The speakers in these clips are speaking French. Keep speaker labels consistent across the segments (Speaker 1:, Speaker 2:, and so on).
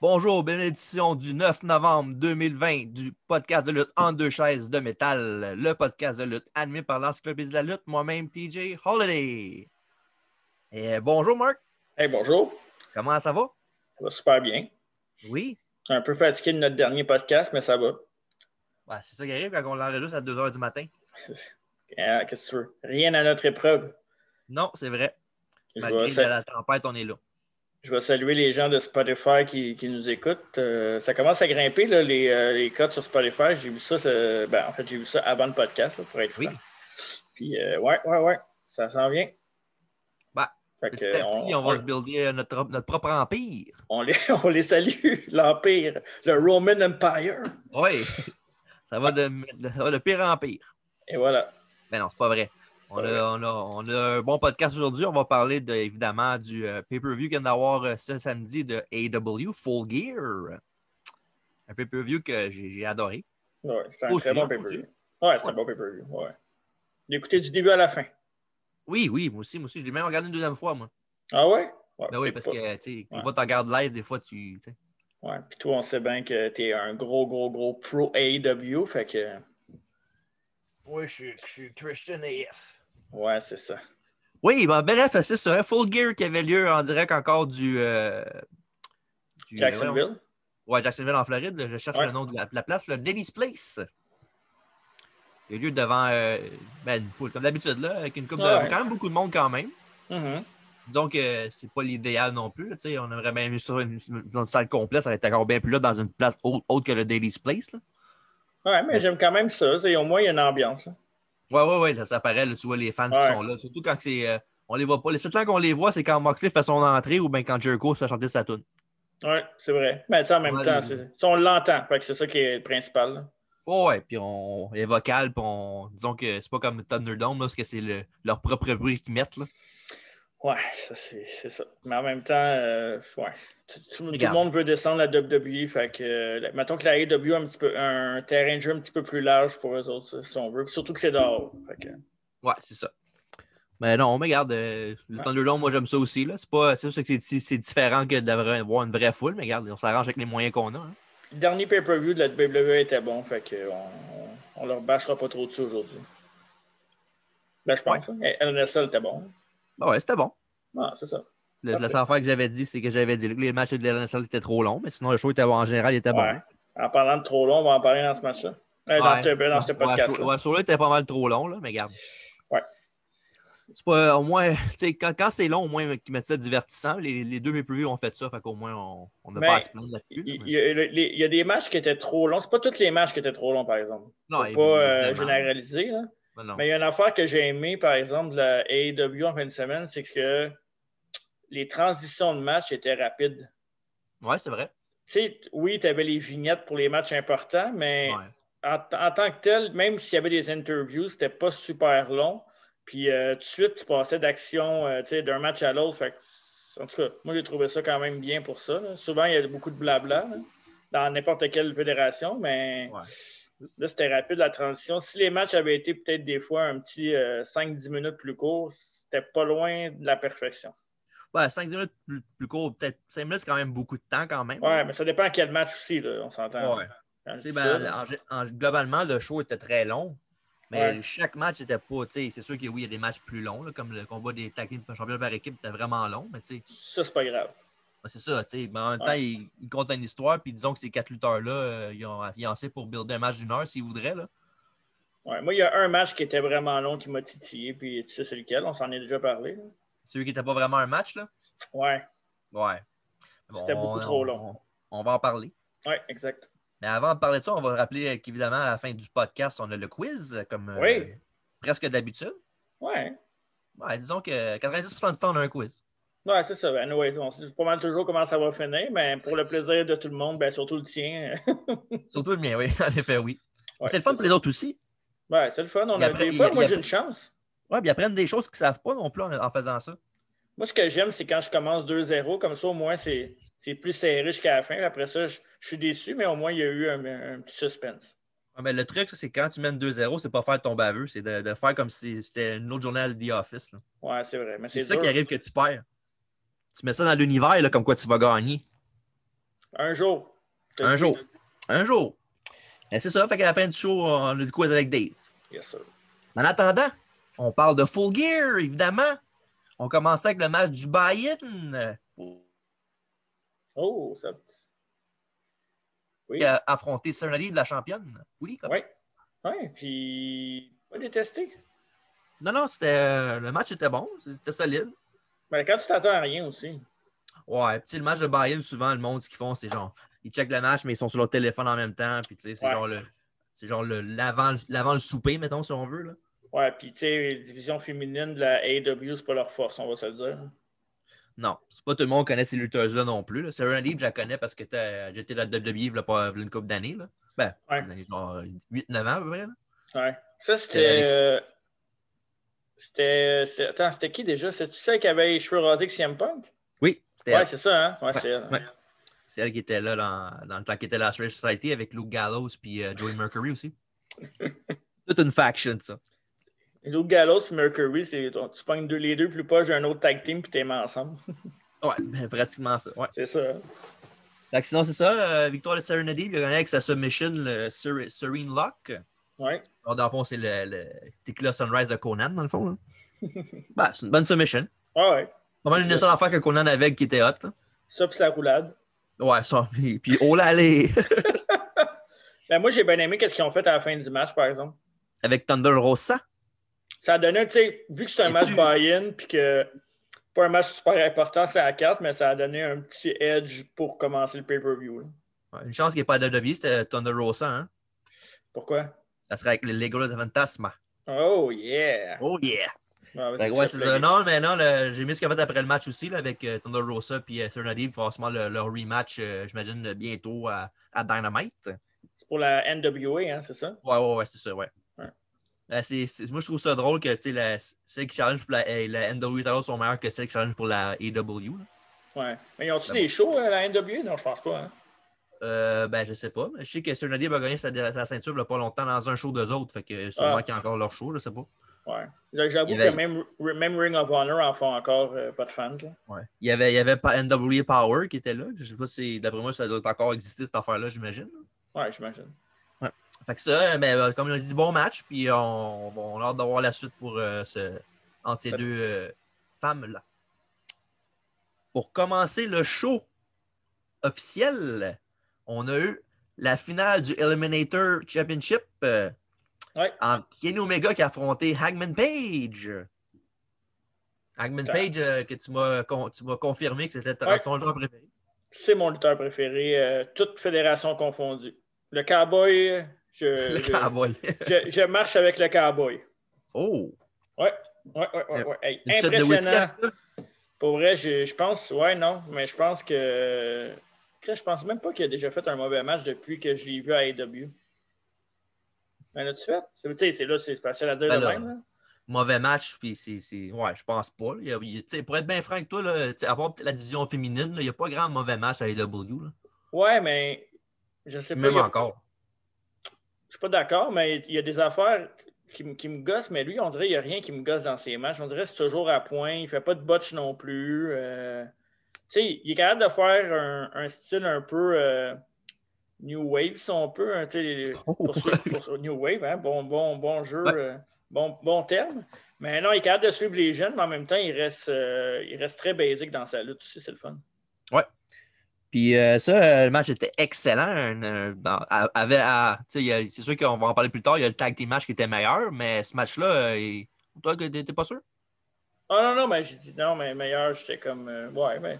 Speaker 1: Bonjour, bénédiction du 9 novembre 2020 du podcast de lutte en deux chaises de métal, le podcast de lutte animé par l'Encyclopédie de la lutte, moi-même TJ Holiday. Et bonjour Marc,
Speaker 2: Hey, bonjour.
Speaker 1: comment ça va?
Speaker 2: Ça va super bien.
Speaker 1: Oui,
Speaker 2: Un peu fatigué de notre dernier podcast, mais ça va.
Speaker 1: Ouais, c'est ça qui arrive quand on l'enregistre à 2 h du matin.
Speaker 2: Ah, Qu'est-ce que tu veux? Rien à notre épreuve.
Speaker 1: Non, c'est vrai.
Speaker 2: Je
Speaker 1: Malgré la tempête, on est là.
Speaker 2: Je vais saluer les gens de Spotify qui, qui nous écoutent. Euh, ça commence à grimper, là, les, euh, les codes sur Spotify. J'ai vu ça, ben, en fait, j'ai vu ça avant le podcast, là, pour être
Speaker 1: Oui.
Speaker 2: franc. Puis, euh, ouais, ouais, ouais, ça s'en vient.
Speaker 1: Bah,
Speaker 2: Fait que,
Speaker 1: Petit à petit, on,
Speaker 2: on,
Speaker 1: va se builder euh, notre, notre propre empire.
Speaker 2: on les, on les salue, l'Empire, le Roman Empire.
Speaker 1: Oui, ça va de, de- de pire en pire.
Speaker 2: Et voilà.
Speaker 1: Mais non, c'est pas vrai. On a, on, a, on a un bon podcast aujourd'hui. On va parler de, évidemment du euh, pay-per-view qu'il vient d'avoir euh, ce samedi de AW Full Gear. Un pay-per-view que j'ai adoré.
Speaker 2: Ouais, c'était un
Speaker 1: Aussi,
Speaker 2: très bon
Speaker 1: hein,
Speaker 2: pay-per-view. Ouais, c'était un bon pay-per-view. Ouais. J'ai écouté du début à la fin.
Speaker 1: Oui, oui, moi aussi, moi aussi. Je l'ai même regardé une deuxième fois, moi.
Speaker 2: Ah ouais? Ouais,
Speaker 1: Ben oui, parce
Speaker 2: pas.
Speaker 1: que, tu sais, des
Speaker 2: Ouais.
Speaker 1: fois, tu regardes live, des fois, tu. tu sais.
Speaker 2: Ouais, puis toi, on sait bien que t'es un gros, gros, gros pro AEW, fait que.
Speaker 1: Oui, je suis, je suis Christian AF.
Speaker 2: Ouais, c'est ça.
Speaker 1: Oui, ben, bref, c'est ça. Full Gear qui avait lieu en direct encore du. euh, du- voyons.
Speaker 2: Jacksonville?
Speaker 1: Ouais, Jacksonville en Floride. Je cherche
Speaker 2: Ouais.
Speaker 1: le nom de la, la place, le Denny's Place. Il a lieu devant euh, ben, une foule, comme d'habitude, là, avec une coupe
Speaker 2: Ouais.
Speaker 1: de. quand même beaucoup de monde quand même.
Speaker 2: Mhm.
Speaker 1: Disons que c'est pas l'idéal non plus. là, on aimerait même eu ça une, une salle complète, ça aurait été encore bien plus là dans une place autre, autre que le Daily's Place. Là.
Speaker 2: Ouais, mais j'aime quand même ça. Au moins, il y a une ambiance. hein.
Speaker 1: Ouais, ouais, ouais, là, ça paraît, là, tu vois les fans qui sont là. Surtout quand c'est. euh, on les voit pas. Les seuls temps qu'on les voit, c'est quand Moxley fait son entrée ou bien quand Jericho se fait chanter sa tune.
Speaker 2: Ouais, c'est vrai. Mais tu sais, en même
Speaker 1: Ouais,
Speaker 2: temps, ça, on l'entend. C'est ça qui est le principal. là.
Speaker 1: Ouais, ouais, puis on est vocal, puis on. Disons que c'est pas comme Thunderdome, là, parce que c'est le- leur propre bruit qu'ils mettent. Là.
Speaker 2: Ouais, ça, c'est c'est ça. Mais en même temps, euh, ouais. Tout, tout- tout le monde veut descendre la WWE. Fait que, euh, mettons que la AEW a un, petit peu, un terrain de jeu un petit peu plus large pour eux autres, si on veut. Puis surtout que c'est dehors. Que,
Speaker 1: Ouais, c'est ça. Mais non, mais regarde, euh, le
Speaker 2: Ouais.
Speaker 1: Thunderdome, moi j'aime ça aussi. là. C'est pas c'est sûr que c'est- c'est différent que d'avoir une vraie foule, mais regarde, on s'arrange avec les moyens qu'on a. hein.
Speaker 2: Le dernier pay-per-view de la WWE était bon, fait que on, on leur bâchera pas trop dessus aujourd'hui. Ben, je pense. hein. Et LNSL était bon.
Speaker 1: Ah ouais, c'était bon.
Speaker 2: Ah, c'est ça.
Speaker 1: Le-. La seule affaire que j'avais dit, c'est que j'avais dit que les matchs de l'NSL étaient trop longs, mais sinon le show était. En général, il était bon.
Speaker 2: En parlant de trop long, on va en parler dans ce match-là. Euh, dans
Speaker 1: Ouais.
Speaker 2: ce, dans ce podcast.
Speaker 1: ouais, ce show-là était pas mal trop long, là, mais regarde.
Speaker 2: Ouais.
Speaker 1: C'est pas, au moins, quand, quand c'est long, au moins, qu'ils mettent ça divertissant. Les, les deux pay ont fait ça, fait qu'au moins, on n'a pas à se plaindre là-dessus.
Speaker 2: Il, y a, des matchs qui étaient trop longs. C'est pas tous les matchs qui étaient trop longs, par exemple.
Speaker 1: Non,
Speaker 2: Faut pas euh, généraliser. Là.
Speaker 1: Mais non.
Speaker 2: Mais il y a une affaire que j'ai aimée, par exemple, de la AEW en fin de semaine, c'est que les transitions de match étaient rapides.
Speaker 1: Ouais, c'est vrai.
Speaker 2: Oui, tu avais les vignettes pour les matchs importants, mais
Speaker 1: Ouais.
Speaker 2: en, en tant que tel, même s'il y avait des interviews, c'était pas super long. Puis euh, tout de suite, tu passais d'action euh, d'un match à l'autre. En tout cas, moi, j'ai trouvé ça quand même bien pour ça. là. Souvent, il y a beaucoup de blabla là, dans n'importe quelle fédération, mais
Speaker 1: Ouais.
Speaker 2: Là, c'était rapide la transition. Si les matchs avaient été peut-être des fois un petit euh, 5-10 minutes plus courts, c'était pas loin de la perfection.
Speaker 1: Ouais, 5 minutes plus, plus court, peut-être 5 minutes, c'est quand même beaucoup de temps quand même.
Speaker 2: Ouais, mais ça dépend à quel match aussi, là, on s'entend.
Speaker 1: Ouais. Ben, en en- globalement, le show était très long. Mais
Speaker 2: Ouais.
Speaker 1: chaque match n'était pas. tu sais, C'est sûr que oui, il y a des matchs plus longs, là, comme le combat des tag team championnats par équipe était vraiment long. Mais tu sais,
Speaker 2: ça, c'est pas grave.
Speaker 1: Ben, c'est ça. tu sais, mais en même
Speaker 2: Ouais.
Speaker 1: temps, ils il comptent une histoire. Puis disons que ces quatre lutteurs-là, euh, ils, ont, ils ont assez pour builder un match d'une heure s'ils voudraient. Là.
Speaker 2: Ouais, moi, il y a un match qui était vraiment long qui m'a titillé, puis tu sais c'est lequel, on s'en est déjà parlé. là.
Speaker 1: Celui qui n'était pas vraiment un match. là?
Speaker 2: Ouais,
Speaker 1: Ouais.
Speaker 2: C'était beaucoup
Speaker 1: on-
Speaker 2: trop long.
Speaker 1: On, on va en parler.
Speaker 2: ouais, exact.
Speaker 1: Mais avant de parler de ça, on va rappeler euh, qu'évidemment, à la fin du podcast, on a le quiz, comme euh, presque d'habitude.
Speaker 2: Ouais,
Speaker 1: Ouais, disons que 90% du temps, on a un quiz.
Speaker 2: Ouais c'est ça. Anyway, on sait pas mal toujours comment ça va finir, mais pour le plaisir de tout le monde, ben, surtout le tien.
Speaker 1: Surtout le mien, oui. En effet, oui.
Speaker 2: Ouais,
Speaker 1: c'est le fun pour les autres aussi.
Speaker 2: Ouais, c'est le fun. On a
Speaker 1: apprend-
Speaker 2: des fois, moi, j'ai une chance.
Speaker 1: Ouais, puis ils apprennent des choses qu'ils ne savent pas non plus en, en faisant ça.
Speaker 2: Moi, ce que j'aime, c'est quand je commence 2-0, comme ça, au moins, c'est plus serré jusqu'à la fin. Après ça, je, je suis déçu, mais au moins, il y a eu un, un petit suspense.
Speaker 1: Ouais, mais le truc, c'est quand tu mènes 2-0, c'est pas faire ton baveux, c'est de, de faire comme si c'était une autre journée à The Office. là.
Speaker 2: Ouais, c'est vrai.
Speaker 1: C'est ça qui arrive que tu perds. Tu mets ça dans l'univers, là, comme quoi tu vas gagner.
Speaker 2: Un jour.
Speaker 1: Un jour. Un jour. Et c'est ça, fait qu'à la fin du show, on a du quiz avec Dave.
Speaker 2: Yes, sir.
Speaker 1: En attendant, on parle de Full Gear, évidemment. On commence avec le match du Bayern.
Speaker 2: Oh, ça. Oui.
Speaker 1: a affronté Serenity, la championne. Oui, comme...
Speaker 2: Oui. Oui, puis. Pas détesté.
Speaker 1: Non, non, c'était, euh, le match était bon, c'était solide.
Speaker 2: Mais quand tu t'attends à rien aussi.
Speaker 1: Ouais, puis le match de Bayern, souvent, le monde, ce qu'ils font, c'est genre, ils checkent le match, mais ils sont sur leur téléphone en même temps, puis tu sais, c'est
Speaker 2: Ouais.
Speaker 1: genre le. C'est genre le, l'avant, l'avant le souper, mettons, si on veut. Là.
Speaker 2: Ouais, puis tu sais, les divisions féminines de la AEW, c'est pas leur force, on va se le dire.
Speaker 1: Non, c'est pas tout le monde qui connaît ces lutteuses-là non plus. Là. Sarah je la connais parce que t'as- j'étais dans la WWE il pas une couple d'années. Ben,
Speaker 2: Ouais.
Speaker 1: genre 8-9 ans à peu près. là.
Speaker 2: Ouais. Ça, c'était. euh, C'était. Attends, c'était qui déjà? C'est-tu celle qui avait les cheveux rasés avec CM Punk?
Speaker 1: Oui, c'était
Speaker 2: Ouais,
Speaker 1: elle.
Speaker 2: c'est ça, hein? Ouais, c'est elle.
Speaker 1: ouais. C'est elle qui était là dans, dans le temps qu'elle était la Strange Society avec Luke Gallows puis euh, Joey Mercury aussi. Toute une faction, ça.
Speaker 2: Luke Gallows puis Mercury, c'est, tu pognes deux, les deux plus proches d'un autre tag team puis t'es mis ensemble.
Speaker 1: Ouais, ben, pratiquement ça. Ouais.
Speaker 2: c'est ça.
Speaker 1: que sinon, c'est ça. euh, victoire de Serenity, il a gagné avec sa submission, le Ser- Serene Lock.
Speaker 2: Ouais.
Speaker 1: Alors, dans le fond, c'est le, le Tequila Sunrise de Conan, dans le fond. là. Ben, c'est une bonne submission.
Speaker 2: Ouais, ouais.
Speaker 1: Pas mal une des seules affaires que Conan avait qui était hot. là.
Speaker 2: Ça puis sa roulade.
Speaker 1: Ouais, ça. Puis, puis oh là, allez!
Speaker 2: Ben, moi, j'ai bien aimé qu'est-ce qu'ils ont fait à la fin du match, par exemple.
Speaker 1: avec Thunder Rosa.
Speaker 2: Ça a donné, tu sais, vu que c'est un
Speaker 1: Et
Speaker 2: match
Speaker 1: tu-
Speaker 2: buy-in, puis que pas un match super important, c'est à la carte, mais ça a donné un petit edge pour commencer le pay-per-view.
Speaker 1: Ouais, une chance qu'il n'y ait pas de WWE, c'était Thunder Rosa. Hein?
Speaker 2: Pourquoi?
Speaker 1: Ça serait avec le Lego de Fantasma.
Speaker 2: Oh, yeah!
Speaker 1: Oh yeah! Que ouais, c'est ça. Non, mais non, le- j'ai mis ce qu'il a fait après le match aussi là, avec euh, Thunder Rosa et euh. Forcément, le, leur rematch, euh, j'imagine, bientôt à, à Dynamite.
Speaker 2: C'est pour la NWA, hein, c'est ça?
Speaker 1: Ouais, ouais, ouais, c'est ça, ouais. Euh, c'est- moi, je trouve ça drôle que tu sais, la- celles qui challenge pour la, euh, la NWA sont meilleures que celles qui challenge pour la AEW. là.
Speaker 2: Ouais. Mais ils ont-tu
Speaker 1: Ben
Speaker 2: des shows à la NWA? Non, je pense pas. Hein?
Speaker 1: Euh, ben, je sais pas. Je sais que Serenity a gagné sa, sa ceinture il pas longtemps dans un show d'eux autres. Fait que sûrement
Speaker 2: Ah.
Speaker 1: qu'il y a encore leur show, je sais pas.
Speaker 2: Ouais. J'avoue que
Speaker 1: va-
Speaker 2: même, même Ring of Honor en font encore euh, pas de fans.
Speaker 1: Ouais. Il y avait, il y avait NWA Power qui était là. Je sais pas si, d'après moi, ça doit encore exister cette affaire-là, j'imagine.
Speaker 2: Ouais, j'imagine.
Speaker 1: Fait que ça, mais, euh, comme on a dit, bon match. Puis on, on a hâte d'avoir la suite pour euh, ce, entre ces deux femmes-là. Pour commencer le show officiel, on a eu la finale du Eliminator Championship euh,
Speaker 2: Ouais.
Speaker 1: entre Kenny Omega qui a affronté Hagman Page. Hagman Page, euh, que tu m'as con- confirmé que c'était
Speaker 2: Ouais.
Speaker 1: son joueur préféré.
Speaker 2: C'est mon lutteur préféré, euh, toute fédération confondue. Le cowboy, je,
Speaker 1: Le
Speaker 2: je,
Speaker 1: cowboy.
Speaker 2: je- je marche avec le cowboy.
Speaker 1: oh!
Speaker 2: Ouais, ouais, ouais, ouais. ouais. Hey,
Speaker 1: whisky,
Speaker 2: impressionnant. Pour vrai, je, je pense, ouais, non, mais je pense que. Je pense même pas qu'il a déjà fait un mauvais match depuis que je l'ai vu à AEW. Fait? C'est, tu sais, c'est là, c'est facile à dire
Speaker 1: Ben
Speaker 2: de
Speaker 1: là,
Speaker 2: même. là.
Speaker 1: mauvais match, puis c'est. c'est- Ouais, je pense pas. là. Il a- il pour être bien franc avec toi, là, à part la division féminine, là, il n'y a pas grand mauvais match à AEW. là.
Speaker 2: Ouais, mais je sais pas.
Speaker 1: Même
Speaker 2: a-
Speaker 1: encore.
Speaker 2: Je suis pas d'accord, mais il y a des affaires qui, me- qui me gossent, mais lui, on dirait qu'il n'y a rien qui me gosse dans ses matchs. On dirait que c'est toujours à point. Il fait pas de botch non plus. Euh, Tu sais, il est capable de faire un, un style un peu euh, New Wave, si on peut. hein,
Speaker 1: Oh,
Speaker 2: pour pour New Wave, hein, bon, bon, bon jeu,
Speaker 1: Ouais.
Speaker 2: euh, bon, bon terme. Mais non, il est capable de suivre les jeunes, mais en même temps, il reste, euh, il reste très basique dans sa lutte. C'est le fun.
Speaker 1: Puis euh, ça, le match était excellent. c'est sûr qu'on va en parler plus tard. Il y a le tag team match qui était meilleur, mais ce match-là, toi, t'es pas sûr?
Speaker 2: Ah non, non, mais j'ai dit non, mais meilleur, j'étais comme. euh, ouais, ben.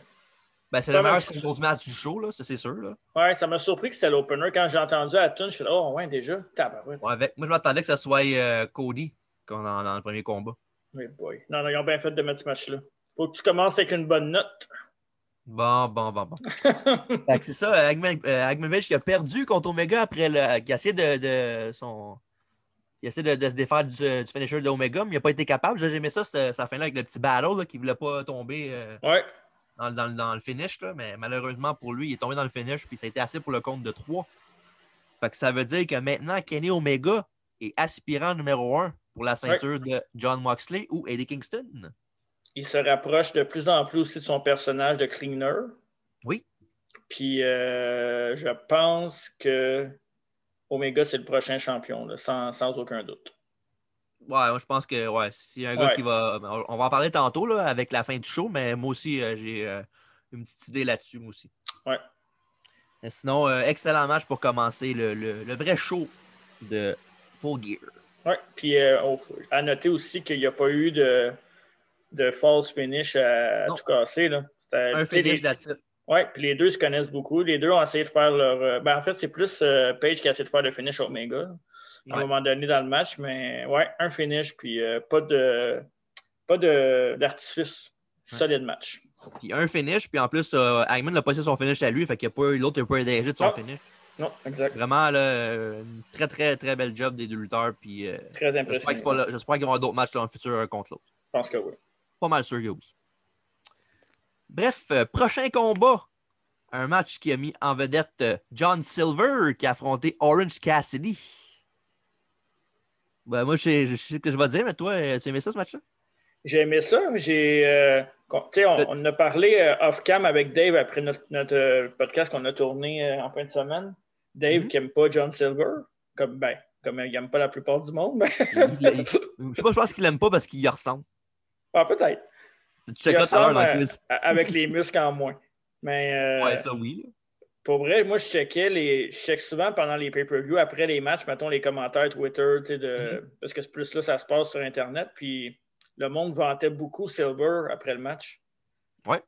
Speaker 1: Ben, c'est le meilleur singles match du show, là, ça c'est sûr. Là.
Speaker 2: Ouais, ça m'a surpris que c'était l'opener. Quand j'ai entendu à la tune, je fais Oh, ouais, déjà. Tabarouette.
Speaker 1: Ouais, avec- moi, je m'attendais que ça soit euh, Cody dans, dans le premier combat.
Speaker 2: Oui, boy. Non, non, ils ont bien fait de mettre ce match-là. Faut que tu commences avec une bonne note.
Speaker 1: Bon, bon, bon, bon. C'est ça, Hagman euh, qui a perdu contre Omega après le. qui a essayé de, de son. Il a essayé de, de se défaire du, du finisher de Omega, mais il n'a pas été capable. J'ai aimé ça, cette, cette fin-là, avec le petit battle qui ne voulait pas tomber euh,
Speaker 2: ouais.
Speaker 1: dans, dans- dans le finish. Là, mais malheureusement pour lui, il est tombé dans le finish, puis ça a été assez pour le compte de 3. Fait que ça veut dire que maintenant, Kenny Omega est aspirant numéro 1 pour la ceinture de John Moxley ou Eddie Kingston.
Speaker 2: Il se rapproche de plus en plus aussi de son personnage de cleaner.
Speaker 1: Oui.
Speaker 2: Puis euh, je pense que Omega, c'est le prochain champion, là, sans, sans, aucun doute.
Speaker 1: Ouais, moi je pense que ouais, s'il y a un gars qui va. On va en parler tantôt là, avec la fin du show, mais moi aussi, euh, j'ai euh, une petite idée là-dessus, moi aussi.
Speaker 2: Ouais.
Speaker 1: sinon, excellent match pour commencer le, le, le vrai show de Full Gear.
Speaker 2: Oui, puis à noter aussi qu'il n'y a pas eu de, de false finish à, tout casser. Là.
Speaker 1: Un finish les...
Speaker 2: Oui, puis les deux se connaissent beaucoup. Les deux ont essayé de faire leur. Euh, ben, en fait, c'est plus euh, Page qui a essayé de faire le finish Omega à un moment donné dans le match. Mais ouais, un finish, puis euh, pas de pas d'artifice. Solide match.
Speaker 1: Puis un finish, puis en plus, euh, Hangman n'a pas essayé son finish à lui, fait qu'il a pas l'autre n'a pas dégagé de son finish.
Speaker 2: Non, exact.
Speaker 1: Vraiment, là, une très, très, très belle job des deux lutteurs. Puis,
Speaker 2: très impressionnant.
Speaker 1: J'espère qu'ils vont avoir d'autres matchs dans le futur contre l'autre.
Speaker 2: Je pense que oui.
Speaker 1: Pas mal sûr oui. Bref, euh, prochain combat. Un match qui a mis en vedette euh, John Silver qui a affronté Orange Cassidy. Ben, moi, je sais, ce que je vais dire, mais toi, euh, tu aimé ça ce match-là?
Speaker 2: J'ai aimé ça. J'ai, on, on, a parlé off-cam avec Dave après notre, podcast qu'on a tourné en fin de semaine. Dave mm-hmm. qui n'aime pas John Silver, comme, ben, comme il n'aime pas la plupart du monde.
Speaker 1: je, pense qu'il n'aime pas parce qu'il y ressemble.
Speaker 2: Ah, peut-être.
Speaker 1: Tu checkes tout à l'heure dans le
Speaker 2: Avec les muscles en moins. Mais, euh,
Speaker 1: ouais, ça oui.
Speaker 2: Pour vrai, moi, je checkais les. Je check souvent pendant les pay-per-view, après les matchs, mettons les commentaires Twitter, tu sais, de... Mm-hmm. parce que plus là, ça se passe sur Internet. Puis le monde vantait beaucoup Silver après le match.
Speaker 1: Ouais.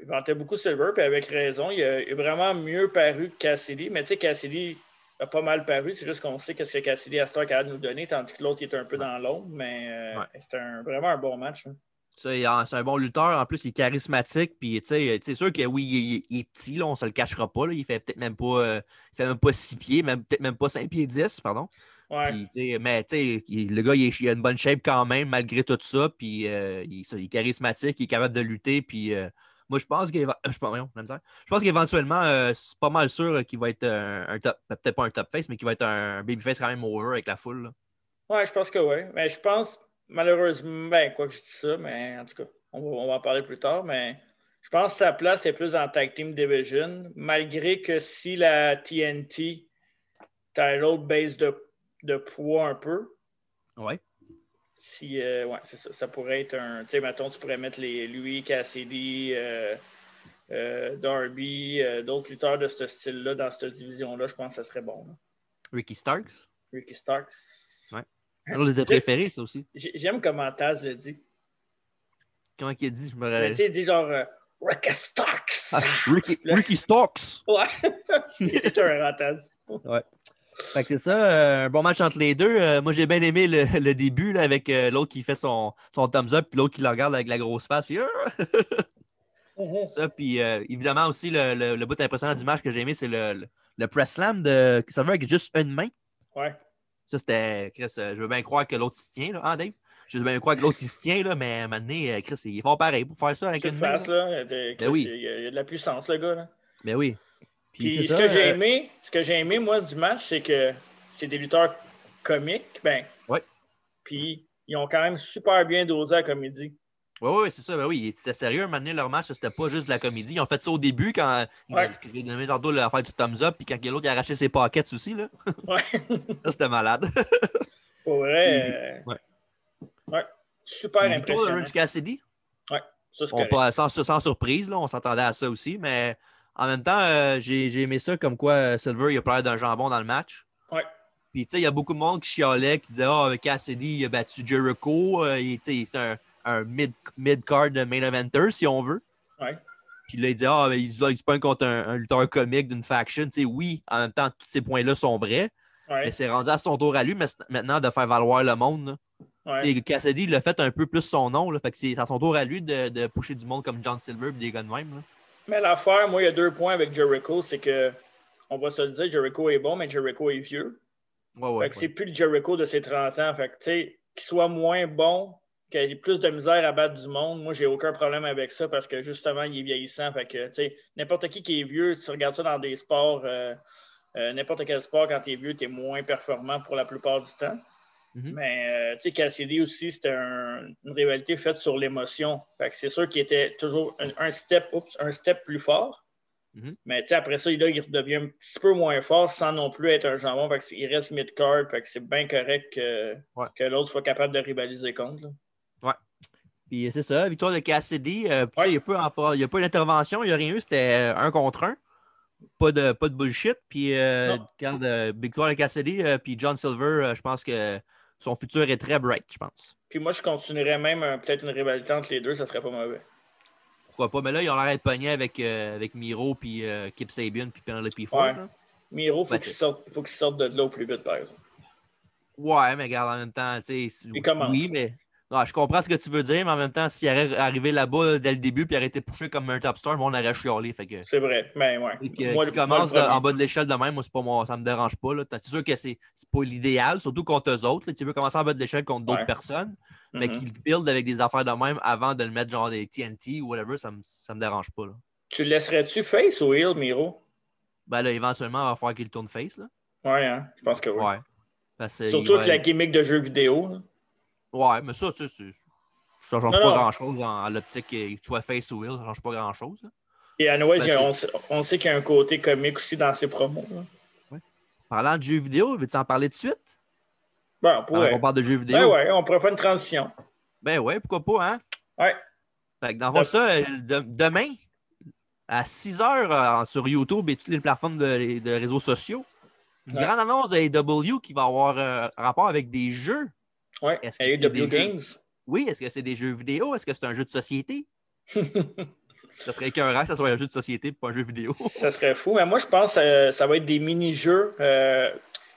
Speaker 2: Il vantait beaucoup Silver, puis avec raison. Il a, vraiment mieux paru que Cassidy. Mais tu sais, Cassidy a pas mal paru. C'est juste qu'on sait qu'est-ce que Cassidy a capable de nous donner, tandis que l'autre est un peu dans l'ombre. Mais euh, c'était vraiment un bon match. Hein.
Speaker 1: C'est un bon lutteur. En plus, il est charismatique. Puis, c'est sûr que oui, il, est petit, là, on ne se le cachera pas. Là. Il fait peut-être même pas euh, il fait même pas 6 pieds, même peut-être même pas 5 pieds 10, pardon.
Speaker 2: Ouais.
Speaker 1: Puis, mais le gars, il, a une bonne shape quand même, malgré tout ça. Puis, euh, il, est charismatique, il est capable de lutter. Puis, euh, moi, je pense qu'il je pense qu'éventuellement, c'est pas mal sûr qu'il va être un, top, peut-être pas un top face, mais qu'il va être un, babyface quand même over avec la foule.
Speaker 2: Oui, je pense que oui. Mais je pense, malheureusement, ben, quoi que je dis ça, mais en tout cas, on va, en parler plus tard, mais je pense que sa place est plus en Tag Team Division, malgré que si la TNT title base de, de poids un peu.
Speaker 1: Ouais.
Speaker 2: Si, euh, ouais, c'est ça. Ça pourrait être un. Tu sais, mettons, tu pourrais mettre les, lui, Cassidy, euh, euh, Darby, d'autres lutteurs de ce style-là dans cette division-là. Je pense que ça serait bon.
Speaker 1: Ricky Starks?
Speaker 2: Ricky Starks.
Speaker 1: Un de tes préférés, ça aussi.
Speaker 2: J'aime comment Taz le dit.
Speaker 1: Comment il a dit, je me rappelle.
Speaker 2: Tu sais, il dit genre euh, Ricky Starks.
Speaker 1: Ah, Ricky, Ricky Starks.
Speaker 2: Ouais. c'est un Taz.
Speaker 1: Ouais. Fait que c'est ça, euh, un bon match entre les deux. Euh, moi, j'ai bien aimé le, le début là, avec l'autre qui fait son, son thumbs up, puis l'autre qui le regarde avec la grosse face. Puis, mm-hmm. ça, puis évidemment aussi, le, le, le, bout impressionnant du match que j'ai aimé, c'est le, le, press slam de ça veut avec juste une main.
Speaker 2: Ouais.
Speaker 1: Ça, c'était. Chris, euh, je veux bien croire que l'autre s'y tient, là. Ah, Dave? Je veux bien croire que l'autre il se tient, là, mais maintenant, euh, Chris, il est fort pareil pour faire ça avec une
Speaker 2: main. là. Ben oui. il, y a, de la puissance, le gars. Là.
Speaker 1: Mais ben oui.
Speaker 2: Puis, ce, que j'ai euh, aimé, ce que j'ai aimé, moi, du match, c'est que c'est des lutteurs comiques. Ben,
Speaker 1: ouais.
Speaker 2: Puis, ils ont quand même super bien dosé la comédie.
Speaker 1: Oui, oui, c'est ça. Ben oui, c'était sérieux. Maintenant, leur match, c'était pas juste de la comédie. Ils ont fait ça au début quand
Speaker 2: ouais.
Speaker 1: ils ont tantôt l'affaire du thumbs up, puis quand l'autre a arraché ses pockets aussi. Là.
Speaker 2: Ouais.
Speaker 1: ça, c'était malade.
Speaker 2: Pour vrai. Euh... Ouais. ouais. Super impressionnant.
Speaker 1: de Cassidy.
Speaker 2: Ouais. Ça,
Speaker 1: on pas, sans, sans, surprise, là, on s'attendait à ça aussi, mais en même temps, euh, j'ai aimé ça comme quoi euh, Silver il a parlé d'un jambon dans le match.
Speaker 2: Ouais.
Speaker 1: Puis, tu sais, il y a beaucoup de monde qui chialait, qui disait Ah, oh, Cassidy, il a battu Jericho. Euh, c'est un un mid-card mid main eventer, si on veut.
Speaker 2: Ouais.
Speaker 1: Puis là, il dit Ah, ben, il, se pointe contre un, lutteur comique d'une faction. Tu sais, oui, en même temps, tous ces points-là sont vrais.
Speaker 2: Ouais.
Speaker 1: Mais c'est rendu à son tour à lui maintenant de faire valoir le monde.
Speaker 2: Ouais.
Speaker 1: Cassidy, il a fait un peu plus son nom. Là, fait que c'est à son tour à lui de, de pusher du monde comme John Silver et des gars de même. Là.
Speaker 2: Mais l'affaire, moi, il y a deux points avec Jericho. C'est que, on va se le dire, Jericho est bon, mais Jericho est vieux.
Speaker 1: Ouais,
Speaker 2: fait que c'est plus le Jericho de ses 30 ans. Fait que, tu sais, qu'il soit moins bon, qu'il ait plus de misère à battre du monde, moi, j'ai aucun problème avec ça parce que justement, il est vieillissant. Fait que, tu sais, n'importe qui qui est vieux, tu regardes ça dans des sports, euh, euh, n'importe quel sport, quand tu es vieux, tu es moins performant pour la plupart du temps.
Speaker 1: Mm-hmm.
Speaker 2: Mais, euh, tu sais, Cassidy aussi, c'était une rivalité faite sur l'émotion. Fait que c'est sûr qu'il était toujours un, step, un step plus fort.
Speaker 1: Mhm.
Speaker 2: Mais tu sais, après ça, là, il redevient un petit peu moins fort sans non plus être un jambon. Fait que il reste mid-card. Fait que c'est bien correct que,
Speaker 1: Ouais.
Speaker 2: que l'autre soit capable de rivaliser contre. là.
Speaker 1: Puis c'est ça, victoire de Cassidy. euh,
Speaker 2: Ouais.
Speaker 1: Il n'y a, pas pas d'intervention, il n'y a rien eu, c'était euh, un contre un. Pas de, pas de bullshit. Puis euh, quand euh, victoire de Cassidy, euh, puis John Silver, euh, je pense que son futur est très bright, je pense.
Speaker 2: Puis moi, je continuerais même euh, peut-être une rivalité entre les deux, ça serait pas mauvais.
Speaker 1: Pourquoi pas? Mais là, ils ont l'air d'être pognés avec, euh, avec Miro, puis euh, Kip Sabian, puis Penelope Ford.
Speaker 2: Ouais. Miro, il faut
Speaker 1: Ben,
Speaker 2: qu'il sorte, faut qu'il sorte de là au plus vite, par exemple.
Speaker 1: Ouais, mais regarde, en même temps, tu sais. Oui, mais. Non, je comprends ce que tu veux dire, mais en même temps, s'il avait arrivé là-bas dès le début puis aurait été poussé comme un top star, moi, on aurait chialé. Fait que.
Speaker 2: C'est vrai. Mais ouais.
Speaker 1: Et que-
Speaker 2: Moi,
Speaker 1: qui
Speaker 2: moi,
Speaker 1: commence en bas de l'échelle de même, moi, c'est pas moi, ça me dérange pas. là. C'est sûr que c'est c'est pas l'idéal, surtout contre eux autres. là. Tu veux commencer en bas de l'échelle contre d'autres
Speaker 2: Ouais.
Speaker 1: personnes, mais
Speaker 2: Mhm.
Speaker 1: qu'ils build avec des affaires de même avant de le mettre genre des TNT ou whatever, ça me, ça me dérange pas. Là.
Speaker 2: Tu le laisserais-tu face ou heel, Miro?
Speaker 1: Ben là, éventuellement, il va falloir qu'il tourne face. Là.
Speaker 2: Ouais, hein? Je pense que oui.
Speaker 1: Ouais. Parce
Speaker 2: Surtout
Speaker 1: il va-
Speaker 2: avec la gimmick de jeu vidéo. là.
Speaker 1: Ouais, mais ça, tu sais, ça change
Speaker 2: Non,
Speaker 1: pas grand-chose en, l'optique que tu sois face ou heel, ça change pas grand-chose.
Speaker 2: Et à Noël,
Speaker 1: Ben,
Speaker 2: on, sait, on sait qu'il y a un côté comique aussi dans ses promos. là.
Speaker 1: Parlant de jeux vidéo, veux-tu en parler de suite?
Speaker 2: Bon, on pourrait.
Speaker 1: qu'on parle de jeux vidéo.
Speaker 2: Ben ouais, on pourrait faire une transition.
Speaker 1: Ben ouais, pourquoi pas, hein?
Speaker 2: Ouais.
Speaker 1: Fait que dans le fond, ça, euh, de- demain, à 6 h sur YouTube et toutes les plateformes de, de réseaux sociaux, une
Speaker 2: Ouais.
Speaker 1: grande annonce de AEW qui va avoir euh, rapport avec des jeux.
Speaker 2: Ouais.
Speaker 1: Est-ce qu'il y a
Speaker 2: AEW
Speaker 1: des jeux?
Speaker 2: Games.
Speaker 1: Oui, est-ce que c'est des jeux vidéo? Est-ce que c'est un jeu de société? Ça serait écœurant que ça soit un jeu de société et pas un jeu vidéo.
Speaker 2: ça serait fou. Mais moi, je pense que euh, ça va être des mini-jeux. euh,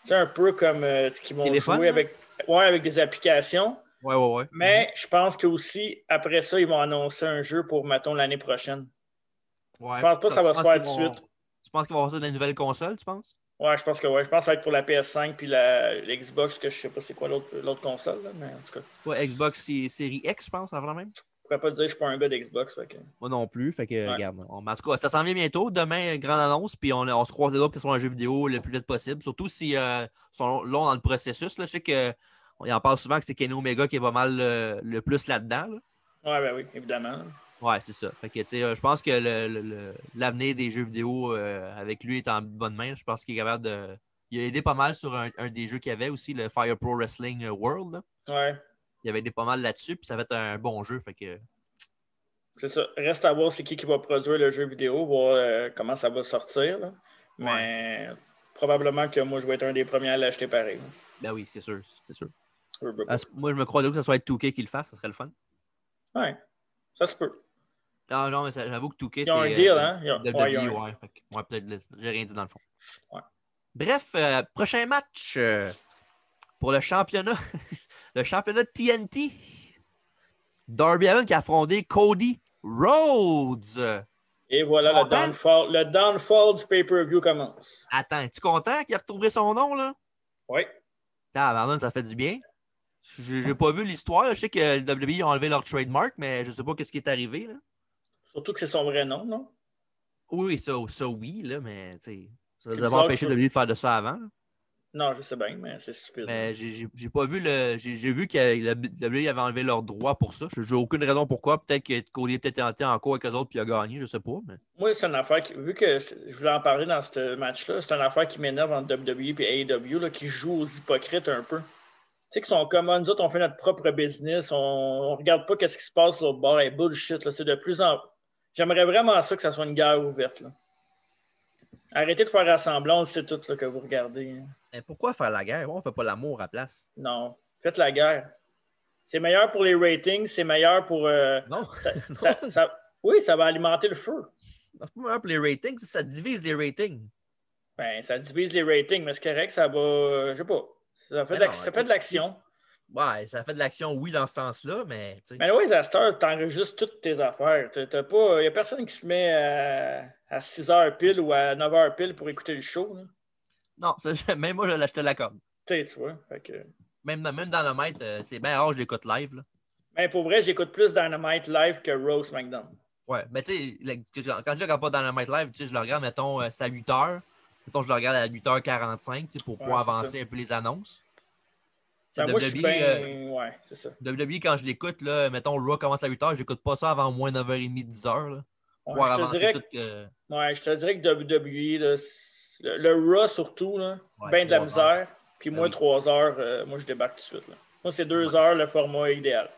Speaker 2: tu sais, un peu comme euh, ce qu'ils vont
Speaker 1: Téléphone,
Speaker 2: jouer avec, ouais, avec des applications.
Speaker 1: Ouais, ouais, ouais.
Speaker 2: Mais je pense que aussi après ça, ils vont annoncer un jeu pour, mettons, l'année prochaine.
Speaker 1: Ouais.
Speaker 2: Je pense pas que ça va se faire tout de suite.
Speaker 1: Tu penses qu'ils vont avoir ça dans les nouvelles consoles, tu penses?
Speaker 2: Ouais, je pense que ouais. Je pense que ça va être pour la PS5 puis la, l'Xbox, que je sais pas c'est quoi l'autre, console, là, mais en tout cas, je
Speaker 1: Pas Xbox sé- série X, je pense, avant même.
Speaker 2: pourrais pas te dire que je suis pas un gars d'Xbox. fait que-
Speaker 1: Moi non plus. Fait que,
Speaker 2: Ouais.
Speaker 1: regarde. on- en tout cas, ça s'en vient bientôt. Demain, grande annonce. Puis on, on se croise les doigts pour que ce soit un jeu vidéo le plus vite possible. Surtout si euh, sont longs dans le processus. Là. Je sais qu'on en parle souvent que c'est Kenny Omega qui est pas mal euh, le plus là-dedans. là.
Speaker 2: Ouais, ben oui, évidemment.
Speaker 1: Ouais, c'est ça. Fait que, tu sais, euh, je pense que le- le- le- l'avenir des jeux vidéo euh, avec lui est en bonne main. Je pense qu'il est capable de. Il a aidé pas mal sur un, un des jeux qu'il y avait aussi, le Fire Pro Wrestling World. là.
Speaker 2: Ouais,
Speaker 1: Il avait aidé pas mal là-dessus, puis ça va être un bon jeu. Fait que.
Speaker 2: c'est ça. Reste à voir c'est qui qui va produire le jeu vidéo, voir euh, comment ça va sortir. là. Mais probablement que moi, je vais être un des premiers à l'acheter pareil. là.
Speaker 1: Ben oui, c'est sûr. C'est sûr. Ah, moi, je me crois que ça soit être 2K qui le fasse, ça serait le fun.
Speaker 2: Ouais, ça se peut.
Speaker 1: Ah non, mais j'avoue que 2K, c'est.
Speaker 2: Ils ont un
Speaker 1: euh,
Speaker 2: deal, hein? Ils ont-
Speaker 1: WWE,
Speaker 2: ouais,
Speaker 1: peut-être, j'ai rien dit dans le fond. Bref, euh, prochain match euh, pour le championnat. le championnat de TNT. Darby Allin qui a affronté Cody Rhodes.
Speaker 2: Et voilà, le downfall, le downfall du pay-per-view commence.
Speaker 1: Attends, es-tu content qu'il a retrouvé son nom, là?
Speaker 2: Oui.
Speaker 1: Tabarnak, ça fait du bien. J'ai j'ai pas vu l'histoire. Je sais que le WWE a enlevé leur trademark, mais je sais pas ce qui est arrivé. Là.
Speaker 2: Surtout que c'est son vrai nom, non?
Speaker 1: Oui, ça, ça oui, là, mais tu sais, ça nous
Speaker 2: bizarre
Speaker 1: empêché
Speaker 2: que-
Speaker 1: WWE de faire de ça avant.
Speaker 2: Non, je sais bien, mais c'est stupide.
Speaker 1: Mais j'ai- pas vu le. J'ai vu que la WWE avait enlevé leurs droits pour ça. J'ai aucune raison pourquoi. Peut-être que Cody a peut-être été en cours avec eux autres puis il a gagné, je sais pas. Mais...
Speaker 2: Moi, c'est une affaire qui, vu que je voulais en parler dans ce match-là, c'est une affaire qui m'énerve entre WWE et AEW, là, qui joue aux hypocrites un peu. Tu sais, qu'ils sont comme, nous autres, on fait notre propre business, on, on regarde pas qu'est-ce qui se passe l'autre bord, et bullshit, c'est de plus en J'aimerais vraiment ça que ça soit une guerre ouverte, là. Arrêtez de faire rassemblant, c'est tout là, que vous regardez. hein.
Speaker 1: Mais pourquoi faire la guerre? On fait pas l'amour à la place.
Speaker 2: Non, faites la guerre. C'est meilleur pour les ratings, c'est meilleur pour... euh,
Speaker 1: Non,
Speaker 2: ça-
Speaker 1: Non.
Speaker 2: ça- ça- oui, ça va alimenter le feu.
Speaker 1: c'est pas meilleur pour les ratings, ça divise les ratings.
Speaker 2: Ben, ça divise les ratings, mais c'est correct, ça va. euh, je sais pas. Fait,
Speaker 1: non,
Speaker 2: ça fait de l'action.
Speaker 1: Ouais, ça fait de l'action, oui, dans ce sens-là, mais tu sais.
Speaker 2: Mais oui, heure, t'enregistres toutes tes affaires. Il n'y a personne qui se met à, à 6 heures pile ou à 9 heures pile pour écouter le show. là.
Speaker 1: Non, ça, même moi, je l'achetais la com.
Speaker 2: Tu sais, tu vois. Fait que...
Speaker 1: Même, même dans le maître, euh, c'est bien rare, je l'écoute live. Là.
Speaker 2: Mais pour vrai, j'écoute plus Dynamite live que Rose McDonald.
Speaker 1: Ouais, mais tu sais, quand je regarde pas dans le Might Live, je le regarde, mettons, euh, c'est à 8 h. Mettons, je le regarde à 8h45 tu sais, pour pouvoir avancer un peu les annonces.
Speaker 2: Ben, moi, je
Speaker 1: WWE,
Speaker 2: bien.
Speaker 1: euh,
Speaker 2: Ouais, c'est ça.
Speaker 1: WWE, quand je l'écoute, là, mettons, Raw commence à 8h, j'écoute pas ça avant moins 9h30, 10h. Là.
Speaker 2: Ouais, je, te dirais
Speaker 1: tout.
Speaker 2: que, ouais, je te dirais que WWE, là, le, le Raw surtout, là,
Speaker 1: Ouais,
Speaker 2: ben de la misère. Puis
Speaker 1: Ben
Speaker 2: moi,
Speaker 1: oui.
Speaker 2: trois heures, euh, moi, je débarque tout de suite. là. Moi, c'est deux
Speaker 1: Ouais.
Speaker 2: heures le format idéal.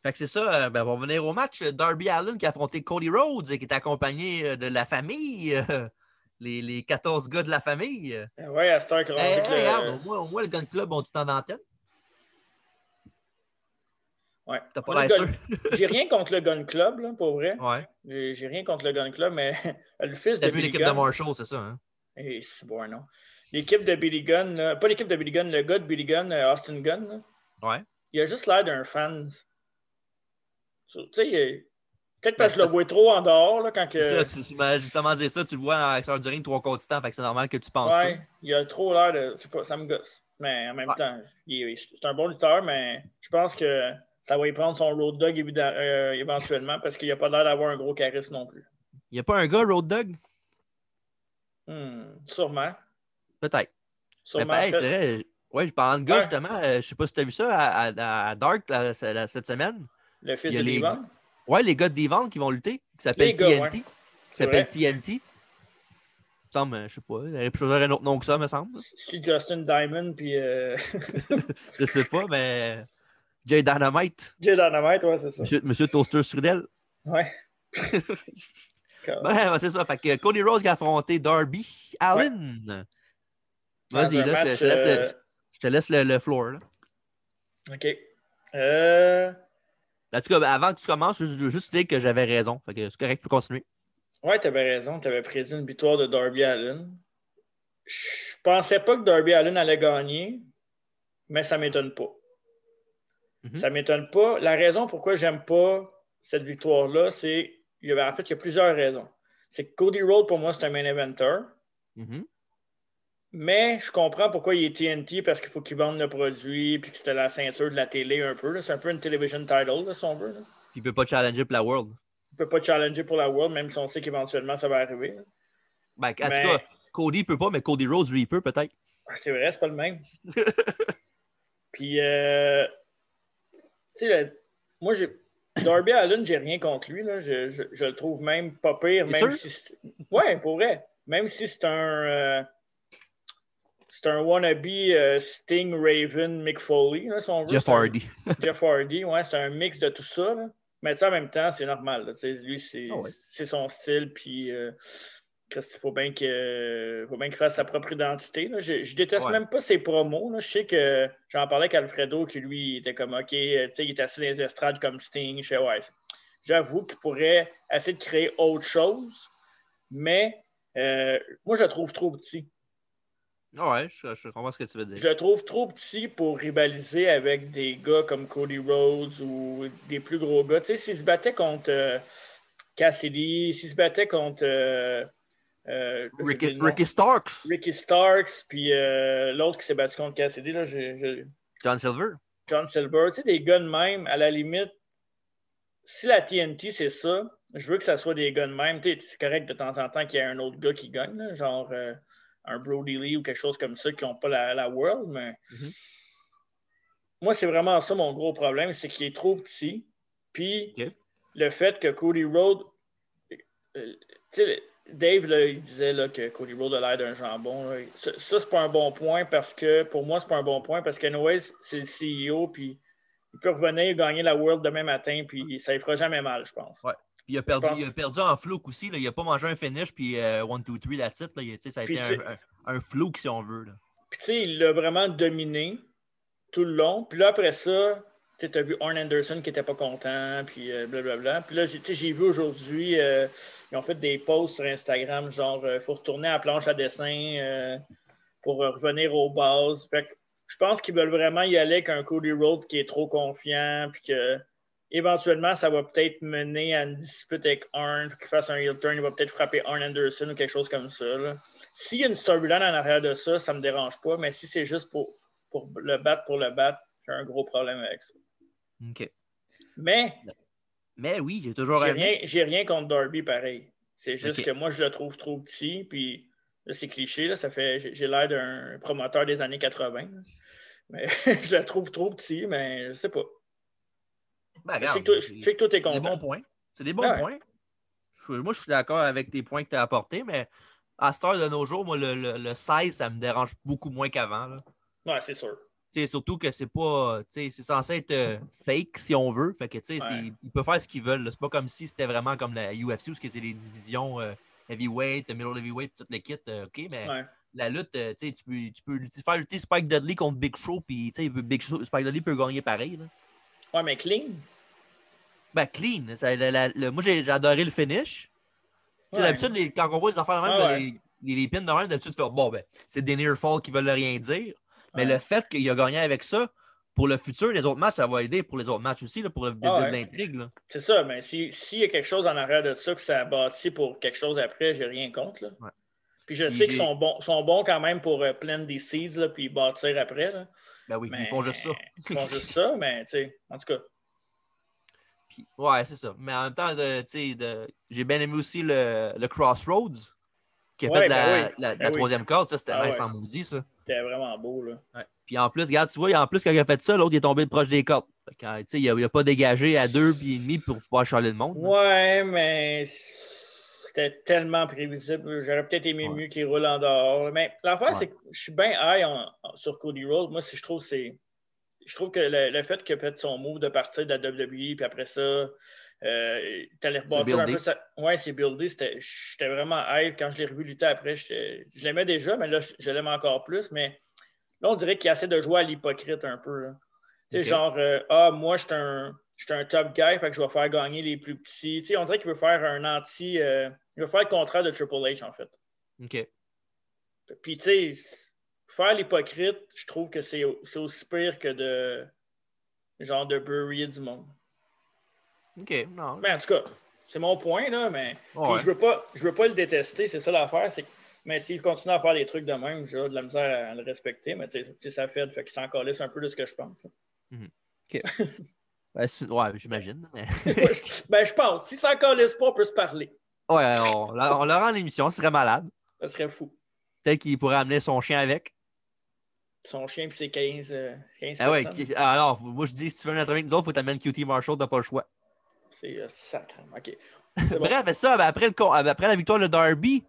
Speaker 1: Fait que c'est ça, euh, ben, on va venir au match. Darby Allen qui a affronté Cody Rhodes et qui est accompagné de la famille, euh, les, les 14 gars de la famille.
Speaker 2: Euh, Ouais, à
Speaker 1: Eh,
Speaker 2: rendu que le-
Speaker 1: regarde, au moins, au moins, le Gun Club ont du temps d'antenne.
Speaker 2: Ouais.
Speaker 1: T'as pas l'air sûr.
Speaker 2: J'ai rien contre le Gun Club, là, pour vrai.
Speaker 1: Ouais.
Speaker 2: J'ai rien contre le Gun Club, mais le fils
Speaker 1: T'as
Speaker 2: de
Speaker 1: vu
Speaker 2: Billy
Speaker 1: l'équipe de. Marshall, c'est ça, hein?
Speaker 2: Eh, c'est bon, non. L'équipe de Billy Gunn, là, pas l'équipe de Billy Gunn, le gars de Billy Gunn, euh, Austin Gunn, là,
Speaker 1: Ouais.
Speaker 2: il a juste l'air d'un fan. Tu sais, il- peut-être
Speaker 1: Ben,
Speaker 2: parce que je le vois trop en dehors, là, quand que.
Speaker 1: Ça, tu, justement dit ça, tu le vois à l'extérieur du ring trois quarts du temps, fait que c'est normal que tu penses
Speaker 2: Ouais, il a trop l'air de. C'est pas, ça me gosse. Mais en même
Speaker 1: Ouais.
Speaker 2: temps, c'est un bon lutteur, mais je pense que ça va y prendre son road dog euh, éventuellement parce qu'il a pas l'air d'avoir un gros charisme non plus.
Speaker 1: ça. Il n'y a pas un gars, Road Dog?
Speaker 2: Hmm, sûrement.
Speaker 1: Peut-être.
Speaker 2: Sûrement.
Speaker 1: pareil, c'est vrai. Ouais, je parle de gars,
Speaker 2: Ouais.
Speaker 1: justement. euh, je sais pas si tu as vu ça à, à- à Dark cette semaine.
Speaker 2: le fils de
Speaker 1: les-. Ouais, les gars de Devon qui vont lutter, qui s'appellent TNT.
Speaker 2: ouais.
Speaker 1: Qui s'appellent. TNT. Il me semble, euh, je sais pas. Il pu choisir un autre nom que ça, me semble.
Speaker 2: C'est Justin Diamond puis euh...
Speaker 1: Je sais pas, mais. Jay Dynamite.
Speaker 2: Jay Dynamite, ouais, c'est ça.
Speaker 1: Monsieur, Monsieur Toaster Strudel.
Speaker 2: Ouais.
Speaker 1: Ouais, ouais, c'est ça. Fait que Cody Rose qui a affronté Darby Allen. Vas-y, là, je,
Speaker 2: match,
Speaker 1: je te laisse, le,
Speaker 2: euh,
Speaker 1: je te laisse le, le floor. Là.
Speaker 2: OK. Euh...
Speaker 1: En tout cas, avant que tu commences, je veux juste dire que j'avais raison. Fait que c'est correct, tu peux continuer.
Speaker 2: Ouais, t'avais raison. T'avais prédit une victoire de Darby Allen. Je pensais pas que Darby Allen allait gagner, mais ça m'étonne pas.
Speaker 1: Mhm.
Speaker 2: Ça m'étonne pas. La raison pourquoi j'aime pas cette victoire-là, c'est. En fait, il y a plusieurs raisons. C'est que Cody Rhodes, pour moi, c'est un main eventer.
Speaker 1: Mhm.
Speaker 2: Mais je comprends pourquoi il est TNT parce qu'il faut qu'il vende le produit puis que c'était la ceinture de la télé un peu. C'est un peu une television title, là, si on veut. là.
Speaker 1: Il peut pas challenger pour la World.
Speaker 2: Il ne peut pas challenger pour la World, même si on sait qu'éventuellement ça va arriver.
Speaker 1: Ben, en
Speaker 2: Mais-
Speaker 1: tout cas, Cody peut pas, mais Cody Rhodes, lui, il peut peut-être.
Speaker 2: Ah, C'est vrai, c'est pas le même. Puis, euh, tu sais, le- moi, j'ai. Darby Allen, j'ai rien contre lui. Là. Je, je- je le trouve même pas pire. Même
Speaker 1: sûr?
Speaker 2: si ouais, pour vrai. Même si c'est un. euh, c'est un wannabe euh, Sting, Raven, Mick Foley, là, si on veut.
Speaker 1: Jeff Hardy.
Speaker 2: Jeff Hardy, ouais, c'est un mix de tout ça. là. Mais sais, en même temps, c'est normal. là. Lui, c'est
Speaker 1: Ah ouais.
Speaker 2: c'est son style. Puis, euh, il faut bien que- faut bien qu'il fasse sa propre identité. là. Je, je déteste
Speaker 1: Ouais.
Speaker 2: même pas ses promos. là. Je sais que j'en parlais avec Alfredo, qui lui était comme OK, euh, il est assis dans les estrades comme Sting. Je sais, ouais. J'avoue qu'il pourrait essayer de créer autre chose. Mais euh, moi, je le trouve trop petit.
Speaker 1: Ouais, je, je comprends ce que tu veux dire.
Speaker 2: Je le trouve trop petit pour rivaliser avec des gars comme Cody Rhodes ou des plus gros gars. Tu sais, s'il se battait contre euh, Cassidy, s'il se battait contre euh, euh,
Speaker 1: Ricky, Starks.
Speaker 2: Ricky Starks, puis l'autre qui s'est battu contre Cassidy, là, j'ai- j'ai-
Speaker 1: John Silver.
Speaker 2: John Silver. Tu sais, des gars de même, à la limite, si la TNT, c'est ça, je veux que ça soit des gars de même. Tu sais, c'est correct de temps en temps qu'il y ait un autre gars qui gagne, là, genre un Brody Lee ou quelque chose comme ça qui n'ont pas la, la World, mais
Speaker 1: Mhm.
Speaker 2: moi, c'est vraiment ça mon gros problème, c'est qu'il est trop petit. Puis le fait que Cody Rhodes. euh, tu sais, Dave, là, il disait là, que Cody Rhodes a l'air d'un jambon. là. Ça, ça, c'est pas un bon point parce que, pour moi, c'est pas un bon point parce que, anyways, c'est le CEO, puis il peut revenir gagner la World demain matin, puis ça ne fera jamais mal, je pense.
Speaker 1: Ouais. Puis il a perdu, il a perdu en fluke aussi. Là. Il a pas mangé un finish, puis 1, 2, 3, that's it. Là. Il- tu sais, ça a
Speaker 2: Puis
Speaker 1: été un, un, un fluke, si on veut. Là.
Speaker 2: Puis, tu sais, il l'a vraiment dominé tout le long. Puis là, après ça, tu as vu Arn Anderson qui n'était pas content, puis euh, blablabla. Puis là, j'ai tu sais, j'ai vu aujourd'hui, euh, ils ont fait des posts sur Instagram, genre, il faut retourner à la planche à dessin euh, pour euh, revenir aux bases. Fait que je pense qu'ils veulent vraiment y aller avec un Cody Rhodes qui est trop confiant, puis que éventuellement, ça va peut-être mener à une dispute avec Arn, qu'il fasse un heel turn, il va peut-être frapper Arn Anderson ou quelque chose comme ça. S'il y a une storyline en arrière de ça, ça ne me dérange pas, mais si c'est juste pour, pour le battre pour le battre, j'ai un gros problème avec ça.
Speaker 1: OK.
Speaker 2: Mais
Speaker 1: Mais oui, j'ai toujours
Speaker 2: j'ai rien, j'ai rien contre Darby pareil. C'est juste que moi, je le trouve trop petit, puis là, c'est cliché, là, ça fait, j'ai, j'ai l'air d'un promoteur des années 80. là. Mais je le trouve trop petit, mais je sais pas.
Speaker 1: Ben,
Speaker 2: Je sais
Speaker 1: regarde,
Speaker 2: que toi- je sais que toi, t'es
Speaker 1: c'est des
Speaker 2: content.
Speaker 1: bons points. C'est des bons
Speaker 2: Ouais.
Speaker 1: points. Je- moi, je suis d'accord avec tes points que tu as apportés, mais à cette heure de nos jours, moi, le, le, le 16, ça me dérange beaucoup moins qu'avant.
Speaker 2: Ouais, c'est sûr.
Speaker 1: Surtout que c'est pas. C'est censé être euh, fake si on veut. Fait que, tu sais,
Speaker 2: Ouais.
Speaker 1: ils peuvent faire ce qu'ils veulent. C'est pas comme si c'était vraiment comme la UFC où c'est les divisions euh, heavyweight, middle heavyweight, tout le kit. euh, OK, mais
Speaker 2: Ouais.
Speaker 1: la lutte, euh, tu peux, tu peux faire lutter Spike Dudley contre Big Show, puis Big Show- Spike Dudley peut gagner pareil. là.
Speaker 2: Ouais, mais clean.
Speaker 1: Ben, clean. Ça, la- la- le- moi, j'ai adoré le finish. Tu sais,
Speaker 2: Ouais.
Speaker 1: D'habitude, quand on voit les affaires de même,
Speaker 2: Ah ouais.
Speaker 1: les, pins de même, d'habitude, tu fais bon, ben, c'est des near fall qui veulent rien dire. Mais
Speaker 2: Ouais.
Speaker 1: le fait qu'il a gagné avec ça, pour le futur, les autres matchs, ça va aider pour les autres matchs aussi, là, pour le
Speaker 2: Ah
Speaker 1: l'intrigue.
Speaker 2: C'est ça, mais si- s'il y a quelque chose en arrière de ça que ça a bâti pour quelque chose après, j'ai rien contre. Là. Puis je
Speaker 1: Puis
Speaker 2: sais qu'ils sont bons, sont bons quand même pour euh, planter des seeds là, puis bâtir après. Là.
Speaker 1: Ben oui,
Speaker 2: Mais-
Speaker 1: ils font juste ça.
Speaker 2: Ils font juste ça, mais tu sais, en tout cas.
Speaker 1: Puis- ouais, c'est ça. Mais en même temps, de, tu sais, de, j'ai bien aimé aussi le, le Crossroads, qui a
Speaker 2: Ouais,
Speaker 1: fait
Speaker 2: ben
Speaker 1: la,
Speaker 2: oui.
Speaker 1: la,
Speaker 2: Ben
Speaker 1: la
Speaker 2: oui.
Speaker 1: troisième corde. Ça, c'était
Speaker 2: Ah
Speaker 1: nice
Speaker 2: ouais.
Speaker 1: en maudit, ça.
Speaker 2: C'était vraiment beau. Là.
Speaker 1: Puis en plus, regarde, tu vois, en plus, quand il a fait ça, l'autre, il est tombé proche des cordes. Sais, il n'a pas dégagé à deux puis et demi pour pouvoir charler le monde. là.
Speaker 2: Ouais, mais c'était tellement prévisible. J'aurais peut-être aimé
Speaker 1: Ouais.
Speaker 2: mieux qu'il roule en dehors. Mais l'affaire,
Speaker 1: Ouais.
Speaker 2: c'est que je suis bien high en- en- sur Cody Rhodes. Moi, si je trouve c'est. Je trouve que le, le fait qu'il a fait son move de partir de la WWE, puis après ça, euh, t'allais rebâtir un peu ça. Ouais, c'est buildé. J'étais vraiment high. Quand je l'ai revu lutter après, je l'aimais déjà, mais là, je, l'aime encore plus. Mais là, on dirait qu'il essaie de jouer à l'hypocrite un peu. là. Tu sais, genre, euh, ah, moi, je suis un, je suis un top guy, fait que je vais faire gagner les plus petits. Tu sais, on dirait qu'il veut faire un anti. euh, il veut faire le contraire de Triple H, en fait.
Speaker 1: OK.
Speaker 2: Puis, tu sais, faire l'hypocrite, je trouve que c'est aussi pire que de. Genre, de bury du monde.
Speaker 1: OK. Non.
Speaker 2: Mais en tout cas, c'est mon point, là, mais.
Speaker 1: Ouais.
Speaker 2: je veux pas, je veux pas le détester, c'est ça l'affaire, c'est Mais s'il continue à faire des trucs de même, j'ai de la misère à le respecter, mais tu sais, sa fait, fait qu'il s'en calisse un peu de ce que je pense.
Speaker 1: Ben, c'est- ouais, j'imagine. mais-
Speaker 2: ben, je pense. S'il s'en calisse pas, on peut se parler.
Speaker 1: Ouais, on, on l'aura en émission, ce serait malade.
Speaker 2: Ça serait fou.
Speaker 1: Peut-être qu'il pourrait amener son chien avec.
Speaker 2: Son chien, puis c'est 15, euh, 15
Speaker 1: Ah ouais, qui- alors, moi je dis, si tu veux notre avec nous autres, il faut t'amener QT Marshall, t'as pas le choix.
Speaker 2: C'est euh, sacré. OK. Bon.
Speaker 1: Bref, ça, ben, après, le con- après la victoire de Darby,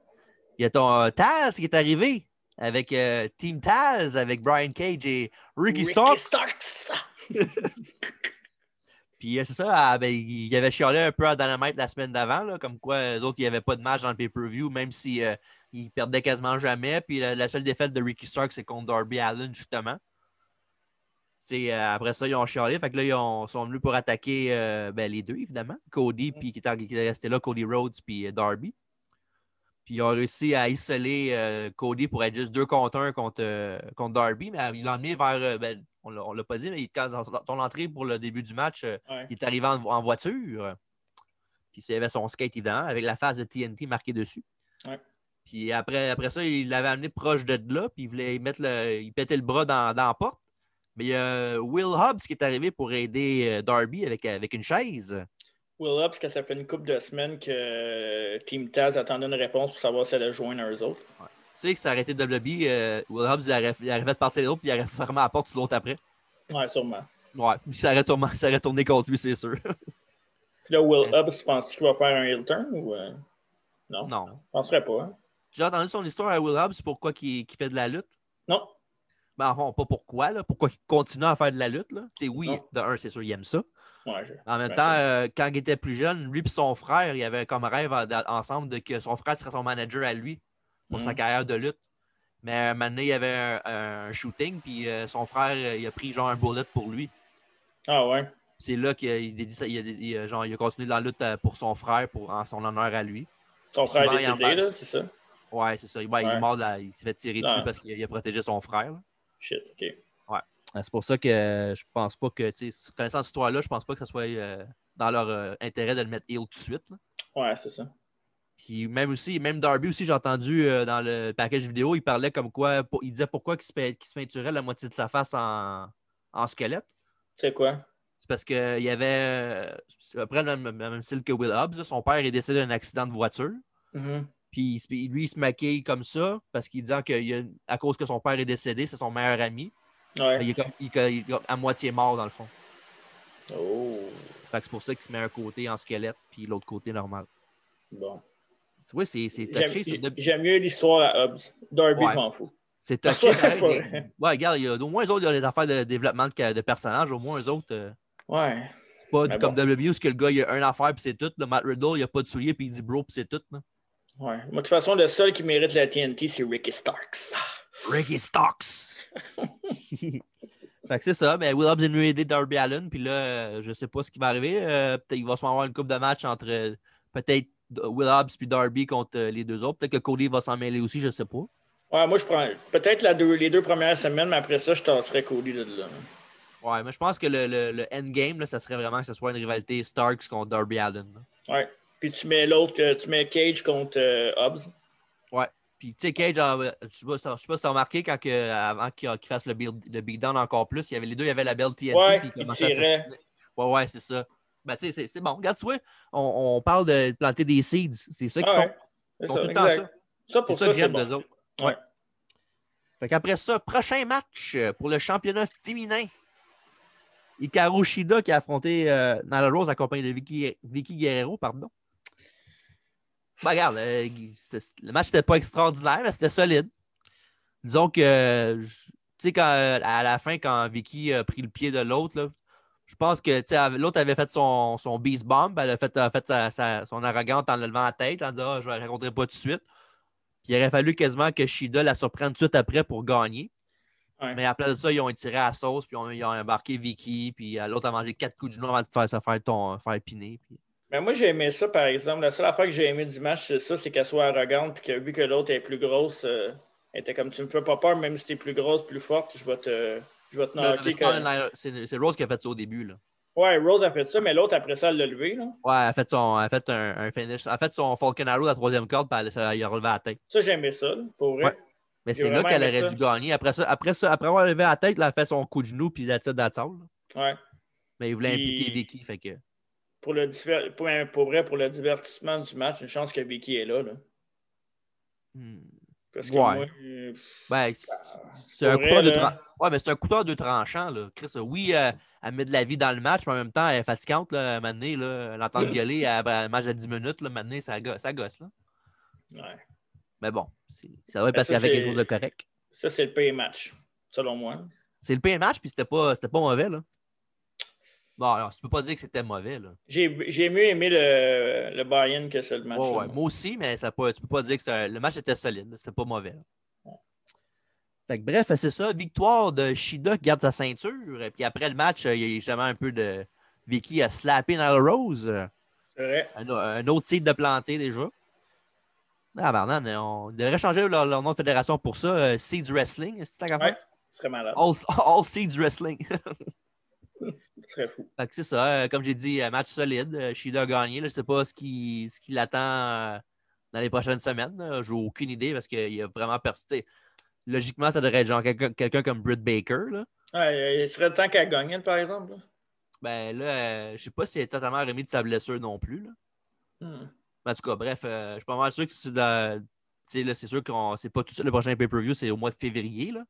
Speaker 1: il y a ton euh, Taz qui est arrivé avec euh, Team Taz, avec Brian Cage et Ricky Stark.
Speaker 2: Starks.
Speaker 1: Puis euh, c'est ça, ah, ben, il avait chialé un peu à Dynamite la semaine d'avant, comme quoi les autres, il n'y avait pas de match dans le pay-per-view, même si euh, il perdait quasiment jamais. Puis la, la seule défaite de Ricky Stark, c'est contre Darby Allen, justement. Euh, après ça, ils ont chialé. Fait que là, ils ont- sont venus pour attaquer euh, ben, les deux, évidemment. Cody, puis qui était, resté là, Cody Rhodes, puis Darby. Puis ils ont réussi à isoler Cody pour être juste deux contre un contre, contre Darby, mais il l'a emmené vers. ben, on l'a- on l'a pas dit, mais il- quand, dans son entrée pour le début du match, euh,
Speaker 2: Ouais.
Speaker 1: il est arrivé en, en voiture. Puis il avait son skate, évidemment, avec la face de TNT marquée dessus.
Speaker 2: Ouais.
Speaker 1: Puis après, après ça, il l'avait amené proche de là, puis il voulait mettre le. Il pétait le bras dans, dans la porte. Mais il y a Will Hobbs qui est arrivé pour aider euh, Darby avec, avec une chaise.
Speaker 2: Will Hobbs, que ça fait une couple de semaines que euh, Team Taz attendait une réponse pour savoir si elle allait joindre eux autres.
Speaker 1: Sais que ça aurait été WWE, euh, Will Hobbs il aurait, il aurait fait partir l'autre, puis il aurait fermé la porte sur l'autre après.
Speaker 2: Ouais, sûrement.
Speaker 1: Ouais, puis ça aurait, sûrement- ça aurait tourné contre lui, c'est sûr.
Speaker 2: Puis là, Will Hobbs, penses-tu qu'il va faire un heel turn ou. euh, Non?
Speaker 1: non.
Speaker 2: Je penserais pas. Hein?
Speaker 1: J'ai entendu son histoire à Will Hobbs, pourquoi il, qu'il fait de la lutte.
Speaker 2: Non.
Speaker 1: Ben, enfin, pas pourquoi, là. Pourquoi il continue à faire de la lutte, là. Tu sais, oui,
Speaker 2: Non.
Speaker 1: de un, c'est sûr, il aime ça.
Speaker 2: Ouais, je...
Speaker 1: En même
Speaker 2: Ouais,
Speaker 1: temps, euh, quand il était plus jeune, lui et son frère, il avait comme rêve en- ensemble de que son frère serait son manager à lui pour sa
Speaker 2: Mhm.
Speaker 1: carrière de lutte. Mais un moment donné, il y avait un, un shooting, puis euh, son frère, euh, il a pris genre un bullet pour lui.
Speaker 2: Ah ouais.
Speaker 1: C'est là qu'il a, il a dit ça- il a, il a- genre, il a continué dans la lutte euh, pour son frère, pour, en son honneur à lui.
Speaker 2: Son frère
Speaker 1: Souvent,
Speaker 2: est décédé, là, c'est ça?
Speaker 1: Ouais, c'est ça. Ouais, Il est
Speaker 2: Ouais.
Speaker 1: mort, la- il s'est fait tirer dessus
Speaker 2: Ouais.
Speaker 1: parce qu'il a, protégé son frère. là.
Speaker 2: Shit, OK.
Speaker 1: Euh, C'est pour ça que je pense pas que, tu sais, connaissant cette histoire-là, je pense pas que ce soit euh, dans leur euh, intérêt de le mettre heel tout de suite. là.
Speaker 2: Ouais, c'est ça.
Speaker 1: Puis même aussi, même Darby aussi, j'ai entendu euh, dans le package vidéo, il parlait comme quoi, pour- il disait pourquoi qu'il se, peinturait la moitié de sa face en, en squelette.
Speaker 2: C'est quoi?
Speaker 1: C'est parce qu'il y avait, euh, c'est à peu près le même, le même style que Will Hobbs. là. Son père est décédé d'un accident de voiture.
Speaker 2: Mhm.
Speaker 1: Puis il lui, il se maquille comme ça parce qu'il dit qu'à cause que son père est décédé, c'est son meilleur ami.
Speaker 2: Ouais.
Speaker 1: Il est, comme, il il à moitié mort dans le fond.
Speaker 2: Oh.
Speaker 1: Fait que c'est pour ça qu'il se met un côté en squelette, puis l'autre côté normal.
Speaker 2: Bon.
Speaker 1: Tu vois, c'est touché. de-
Speaker 2: J'aime mieux l'histoire à Hobbs. Darby,
Speaker 1: Ouais.
Speaker 2: je m'en fous.
Speaker 1: C'est touché.
Speaker 2: Ouais,
Speaker 1: pareil, mais- regarde, il y a, au moins eux autres, il y a des affaires de développement de, de personnages. Au moins eux autres, euh,
Speaker 2: Ouais.
Speaker 1: c'est pas
Speaker 2: Mais
Speaker 1: comme
Speaker 2: bon.
Speaker 1: WB où que le gars, il a un affaire, puis c'est tout. Le Matt Riddle, il a pas de souliers, puis il dit bro, puis c'est tout. là.
Speaker 2: Ouais. Moi, de toute façon, le seul qui mérite la TNT, c'est Ricky Starks.
Speaker 1: Ricky Stocks. fait que c'est ça. Mais Will Hobbs est venu aider Darby Allen. Puis là, euh, je sais pas ce qui va arriver. Euh, peut-être qu'il va se avoir une coupe de match entre peut-être Will Hobbs puis Darby contre euh, les deux autres. Peut-être que Cody va s'en mêler aussi, je sais pas.
Speaker 2: Ouais, moi, je prends peut-être deux- les deux premières semaines, mais après ça, je tasserais Cody de là.
Speaker 1: Ouais, mais je pense que le, le, le endgame, là, ça serait vraiment que ce soit une rivalité Starks contre Darby Allen. là.
Speaker 2: Ouais. Puis tu mets l'autre, que- tu mets Cage contre euh, Hobbs.
Speaker 1: Puis, tu sais, Cage, euh, je sais pas, si- je sais pas si t'as remarqué, quand que, avant qu'il fasse le, build, le beatdown encore plus, il y avait les deux, il y avait la belle TNT,
Speaker 2: Ouais,
Speaker 1: puis il
Speaker 2: il
Speaker 1: à. Ouais, ouais, c'est ça. Ben, c'est- c'est bon. Regarde, tu vois, on, on parle de planter des seeds. C'est ça qu'ils
Speaker 2: Ah
Speaker 1: font. Ils
Speaker 2: C'est
Speaker 1: font
Speaker 2: ça,
Speaker 1: tout le temps ça.
Speaker 2: Ça,
Speaker 1: C'est
Speaker 2: pour
Speaker 1: ça
Speaker 2: ça,
Speaker 1: que
Speaker 2: c'est bon.
Speaker 1: d'eux autres.
Speaker 2: Ouais.
Speaker 1: Fait qu'après ça, prochain match euh, pour le championnat féminin. Hikaru Shida qui a affronté euh, Nyla Rose accompagné de Vicky, Vicky Guerrero, pardon. Ben, regarde, euh, le match n'était pas extraordinaire, mais c'était solide. Disons que, euh, tu sais, à la fin, quand Vicky a pris le pied de l'autre, là, je pense que l'autre avait fait son, son beast bomb, elle a fait, a fait sa- sa- son arrogante en le levant la tête, en disant Ah, Je ne la rencontrerai pas tout de suite. Puis il aurait fallu quasiment que Shida la surprenne tout de suite après pour gagner.
Speaker 2: Ouais.
Speaker 1: Mais après ça, ils ont étiré à la sauce, puis ils ont, ils ont embarqué Vicky, puis euh, l'autre a mangé quatre coups de genou avant de faire, se faire, ton, faire piner. puis-
Speaker 2: Mais moi, j'ai aimé ça, par exemple. La seule affaire que j'ai aimé du match, c'est ça, c'est qu'elle soit arrogante, puis que vu que l'autre est plus grosse, euh, elle était comme tu me fais pas peur, même si t'es plus grosse, plus forte, je vais te, je vais te
Speaker 1: c'est
Speaker 2: que-
Speaker 1: Rose qui a fait ça au début. Là.
Speaker 2: Ouais, Rose a fait ça, mais l'autre, après ça, elle l'a levé. Là.
Speaker 1: Ouais, elle a fait, son, elle a fait un, un finish. Elle a fait son Falcon Arrow, la troisième corde, puis elle, ça- a relevé la tête.
Speaker 2: Ça, j'aimais ça, pour vrai.
Speaker 1: Ouais. Mais c'est là qu'elle aurait
Speaker 2: ça.
Speaker 1: dû gagner. Après ça, après ça, après avoir levé la tête, elle a fait son coup de genou, puis la tête.
Speaker 2: Ouais.
Speaker 1: Mais il voulait
Speaker 2: Puis-
Speaker 1: impliquer Vicky, fait que.
Speaker 2: Pour, le diver- pour, pour vrai, pour le divertissement du match, une chance que Vicky est là. là.
Speaker 1: hmm.
Speaker 2: Parce que
Speaker 1: Ouais.
Speaker 2: moi, euh,
Speaker 1: Ben, c'est un
Speaker 2: vrai,
Speaker 1: couteau de
Speaker 2: là.
Speaker 1: tran- Ouais, mais un couteau de tranchant, là. Chris, oui, euh, elle met de la vie dans le match, mais en même temps, elle est fatigante, là, à un moment donné, là. L'entendre gueuler à ben, un match de 10 minutes, là, un moment donné, ça, go- ça gosse, là.
Speaker 2: ouais.
Speaker 1: Mais bon, c'est- ça va parce qu'il y avait quelque chose de correct.
Speaker 2: ça, c'est le pay match, selon moi.
Speaker 1: C'est le pire match, puis c'était pas, c'était pas mauvais, là. Bon, alors, tu peux pas dire que c'était mauvais, là.
Speaker 2: J'ai j'ai mieux aimé le, le buy-in que ce match.
Speaker 1: Ouais, ouais, moi aussi, mais ça pas, tu peux pas dire que c'était le match était solide, c'était pas mauvais. Fait que bref, c'est ça. Victoire de Shida qui garde sa ceinture. Et puis après le match, il y a eu justement un peu de. Vicky a slappé Rose. euh,
Speaker 2: C'est vrai.
Speaker 1: Un, un autre site de planté déjà. Ah, pardon, on devrait changer leur, leur nom de fédération pour ça. euh, Seeds Wrestling, c'est ta
Speaker 2: Ouais, ce serait malade.
Speaker 1: All, All Seeds Wrestling.
Speaker 2: Ce serait fou.
Speaker 1: C'est ça. euh, comme j'ai dit, un match solide. Euh, Shida a gagné. là. Je ne sais pas ce qui, ce qui l'attend euh, dans les prochaines semaines. Je n'ai aucune idée parce qu'il a vraiment persisté. Logiquement, ça devrait être genre quelqu'un comme Britt Baker. Là.
Speaker 2: Ouais, il serait temps qu'elle gagne, par exemple. là.
Speaker 1: Ben là, euh, je sais pas si elle est totalement remis de sa blessure non plus. Là.
Speaker 2: Hmm.
Speaker 1: En tout cas, bref, euh, je suis pas mal sûr que c'est dans- c'est sûr que c'est pas tout suite le prochain pay-per-view, c'est au mois de février. Là.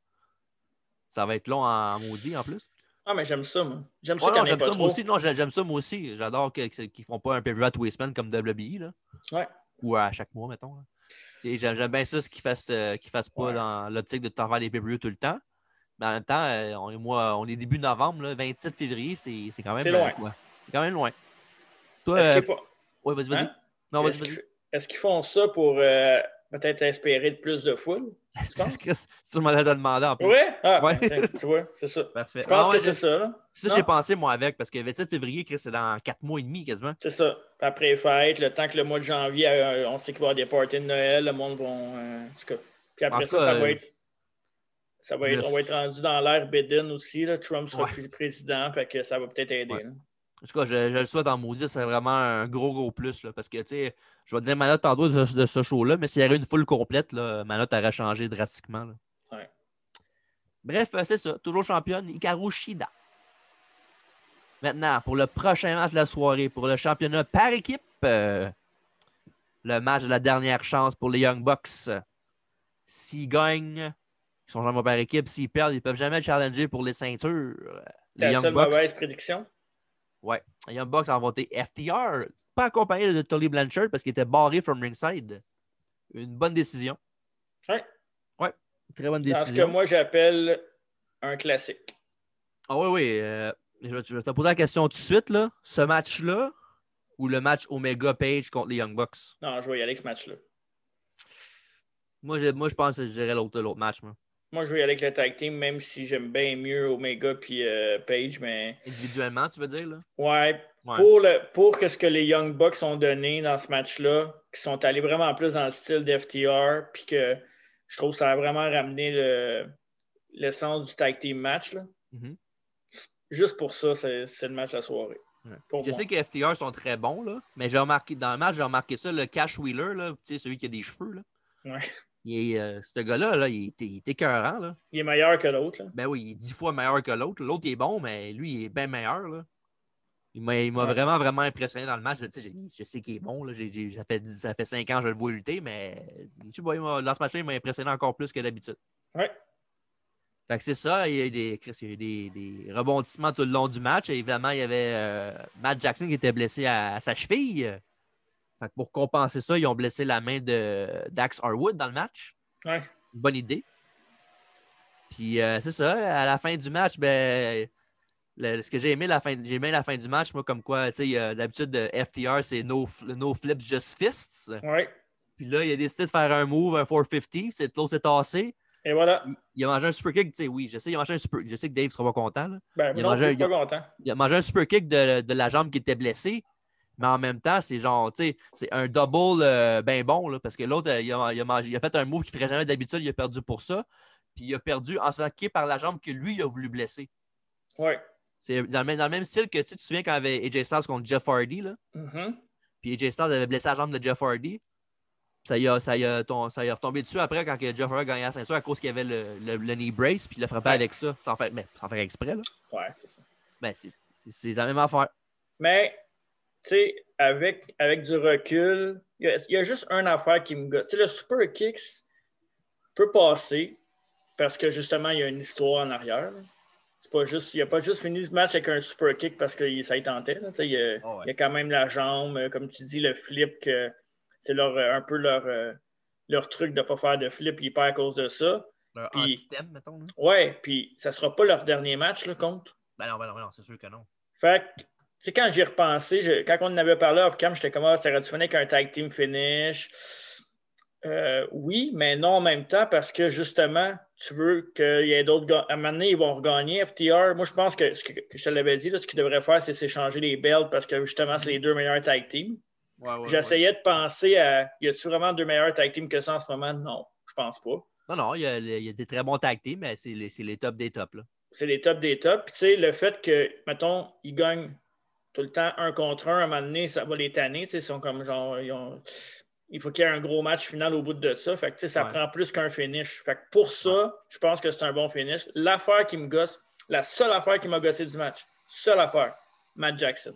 Speaker 1: Ça va être long en maudit en plus.
Speaker 2: Ah, mais j'aime ça, moi. J'aime ça
Speaker 1: Ouais,
Speaker 2: en
Speaker 1: j'aime ça moi aussi. Non, j'ai- j'aime ça moi aussi. J'adore qu'ils font pas un pay-per-view à tous les semaines comme WWE. Là.
Speaker 2: Ouais.
Speaker 1: Ou à chaque mois, mettons. J'aime bien ça, ce qu'ils fassent, euh, fassent pas
Speaker 2: Ouais.
Speaker 1: dans l'optique de t'en faire des pay-per-view tout le temps. Mais en même temps, euh, on est, mois, on est début novembre, là, 27 février, c'est c'est quand même
Speaker 2: loin.
Speaker 1: euh. C'est quand même loin. Toi,
Speaker 2: pas-
Speaker 1: ouais, vas-y, vas-y.
Speaker 2: Hein?
Speaker 1: Non, vas-y,
Speaker 2: Est-ce
Speaker 1: vas-y.
Speaker 2: qu'ils est-ce qu'ils font ça pour peut-être espérer de plus de foule?
Speaker 1: Que c'est ça, je m'en ai demandé en plus?
Speaker 2: Oui? Ah,
Speaker 1: Ouais.
Speaker 2: ben, tu vois, c'est ça.
Speaker 1: Parfait.
Speaker 2: Je pense
Speaker 1: Ah ouais,
Speaker 2: que c'est ça, là.
Speaker 1: Ça, j'ai pensé, moi, avec, parce que 27 février, Chris, c'est dans 4 mois et demi quasiment.
Speaker 2: C'est ça. Après les fêtes, le temps que le mois de janvier, euh, on sait qu'il va y avoir des parties de Noël, le monde va. euh, en tout cas. Puis après
Speaker 1: En
Speaker 2: ça,
Speaker 1: cas,
Speaker 2: ça va
Speaker 1: euh,
Speaker 2: être. Ça va être, on va être rendu dans l'ère Biden aussi. Là. Trump sera
Speaker 1: Ouais.
Speaker 2: plus le président, fait que ça va peut-être aider.
Speaker 1: En tout cas, je, je le souhaite en maudit, c'est vraiment un gros, gros plus. Là, parce que, tu sais, je vais donner ma note tantôt de, ce- de ce show-là, mais s'il y avait une foule complète, là, ma note aurait changé drastiquement. là.
Speaker 2: Ouais.
Speaker 1: Bref, euh, c'est ça. Toujours championne, Hikaru Shida. Maintenant, pour le prochain match de la soirée, pour le championnat par équipe, euh, le match de la dernière chance pour les Young Bucks. S'ils gagnent, ils sont champions par équipe. S'ils perdent, ils ne peuvent jamais challenger pour les ceintures.
Speaker 2: C'est
Speaker 1: Les
Speaker 2: la
Speaker 1: Young
Speaker 2: seule
Speaker 1: Bucks.
Speaker 2: mauvaise prédiction.
Speaker 1: Ouais. Young Bucks a inventé FTR, pas accompagné de Tully Blanchard parce qu'il était barré from ringside. Une bonne décision.
Speaker 2: Ouais.
Speaker 1: Ouais. Très bonne
Speaker 2: Dans ce que
Speaker 1: décision.
Speaker 2: moi, j'appelle un classique.
Speaker 1: Ah oui, oui. euh, je, vais- te poser la question tout de suite. Là. Ce match-là ou le match Omega Page contre les Young Bucks?
Speaker 2: Non, je vais y aller avec ce match-là.
Speaker 1: Moi, je, moi, je pense que je dirais l'autre l'autre match. Moi.
Speaker 2: Moi, je vais y aller avec le tag team, même si j'aime bien mieux Omega puis euh, Page, mais
Speaker 1: Individuellement, tu veux dire? Là?
Speaker 2: ouais,
Speaker 1: Ouais.
Speaker 2: pour, le, pour que ce que les Young Bucks ont donné dans ce match-là, qui sont allés vraiment plus dans le style d'FTR, puis que je trouve que ça a vraiment ramené le- l'essence du tag team match. là.
Speaker 1: Mhm.
Speaker 2: Juste pour ça, c'est le match de la soirée.
Speaker 1: Ouais. Je
Speaker 2: moi.
Speaker 1: sais que FTR sont très bons, là, mais j'ai remarqué dans le match, j'ai remarqué ça, le Cash Wheeler, là, tu sais, celui qui a des cheveux. Là,
Speaker 2: Ouais.
Speaker 1: Il est, euh, ce gars-là, là, il, est, il est écœurant. Là.
Speaker 2: Il est meilleur que l'autre.
Speaker 1: Ben oui, il est dix fois meilleur que l'autre. L'autre, est bon, mais lui, il est bien meilleur. Là. Il m'a
Speaker 2: Ouais.
Speaker 1: vraiment, vraiment impressionné dans le match. Je, tu je sais qu'il est bon. Là. Ça, fait, ça fait cinq ans que je le vois lutter, mais il m'a- dans ce match-là, il m'a impressionné encore plus que d'habitude.
Speaker 2: Ouais.
Speaker 1: Fait que c'est ça, il y a eu des, Chris, il y a eu des, des rebondissements tout le long du match. Et évidemment, il y avait euh, Matt Jackson qui était blessé à, à sa cheville. Pour compenser ça, ils ont blessé la main de Dax Harwood dans le match.
Speaker 2: Ouais.
Speaker 1: Bonne idée. Puis euh, c'est ça, à la fin du match, ben, le- ce que j'ai aimé, la fin, j'ai aimé la fin du match, moi, comme quoi, tu sais, d'habitude, euh, FTR, c'est no, no flips, just fists.
Speaker 2: Ouais.
Speaker 1: Puis là, il a décidé de faire un move, un 450, c'est l'autre s'est tassé.
Speaker 2: Et voilà.
Speaker 1: Il a mangé un super kick, tu sais, oui, je sais, il a mangé un super Je sais que Dave sera pas content, là.
Speaker 2: Ben,
Speaker 1: Il a
Speaker 2: non,
Speaker 1: mangé
Speaker 2: pas content.
Speaker 1: Il a mangé un super kick de, de la jambe qui était blessée. Mais en même temps, c'est genre, tu sais, c'est un double euh, ben bon, là, parce que l'autre, euh, il a, il a mangé- il a fait un move qu'il ne ferait jamais d'habitude, il a perdu pour ça. Puis il a perdu en se kicker par la jambe que lui, il a voulu blesser.
Speaker 2: Ouais.
Speaker 1: C'est dans le, même, dans le même style que, tu te souviens quand il y avait AJ Styles contre Jeff Hardy, là,
Speaker 2: Mhm.
Speaker 1: puis AJ Styles avait blessé la jambe de Jeff Hardy. Ça y a, ça y a, ton- ça y a retombé dessus après quand Jeff Hardy a gagné la ceinture à cause qu'il y avait le, le, le knee brace, puis il l'a frappé
Speaker 2: Ouais.
Speaker 1: avec ça, sans faire, mais, sans faire exprès. Là.
Speaker 2: Ouais, c'est ça.
Speaker 1: Ben, c'est la même affaire.
Speaker 2: Mais, sais, avec, avec du recul, il y, a- il y a juste une affaire qui me gosse. Tu sais, le super kicks peut passer parce que justement, il y a une histoire en arrière. C'est pas juste, il n'a pas juste fini ce match avec un super kick parce que ça y tentait. là. Tu sais, Il, y a,
Speaker 1: Ah ouais.
Speaker 2: il y a quand même la jambe, euh, comme tu dis, le flip, que c'est leur, euh, un peu leur, euh, leur truc de ne pas faire de flip, ils perdent à cause de ça. Puis-
Speaker 1: anti-thème, mettons. là.
Speaker 2: Ouais, puis ça sera pas leur dernier match, là, contre.
Speaker 1: Ben non, ben non, ben non, c'est sûr que non.
Speaker 2: Fait que, tu sais, quand j'y ai repensé, je- quand on en avait parlé off cam, j'étais comme, ah, ça aurait dû finir avec un tag team finish. Euh, oui, mais non en même temps parce que justement, tu veux qu'il y ait d'autres gars. À un moment donné, ils vont regagner FTR. Moi, je pense que ce que, que je te l'avais dit, là, ce qu'ils devraient faire, c'est s'échanger les belts parce que justement, c'est les deux meilleurs tag teams.
Speaker 1: Ouais, ouais,
Speaker 2: J'essayais de penser à y a-tu vraiment deux meilleurs tag teams que ça en ce moment? Non, je pense pas.
Speaker 1: Non, non, il y a, il y a des très bons tag teams, mais c'est les, les tops des tops. Là.
Speaker 2: c'est les tops des tops. Puis, tu sais, le fait que, mettons, ils gagnent tout le temps un contre un, à un moment donné, ça va les tanner. Ils sont comme genre. ils ont- Il faut qu'il y ait un gros match final au bout de ça. Fait que, tu sais, ça
Speaker 1: Ouais.
Speaker 2: prend plus qu'un finish. Fait que pour ça, je pense que c'est un bon finish. L'affaire qui me gosse, la seule affaire qui m'a gossé du match, seule affaire, Matt Jackson.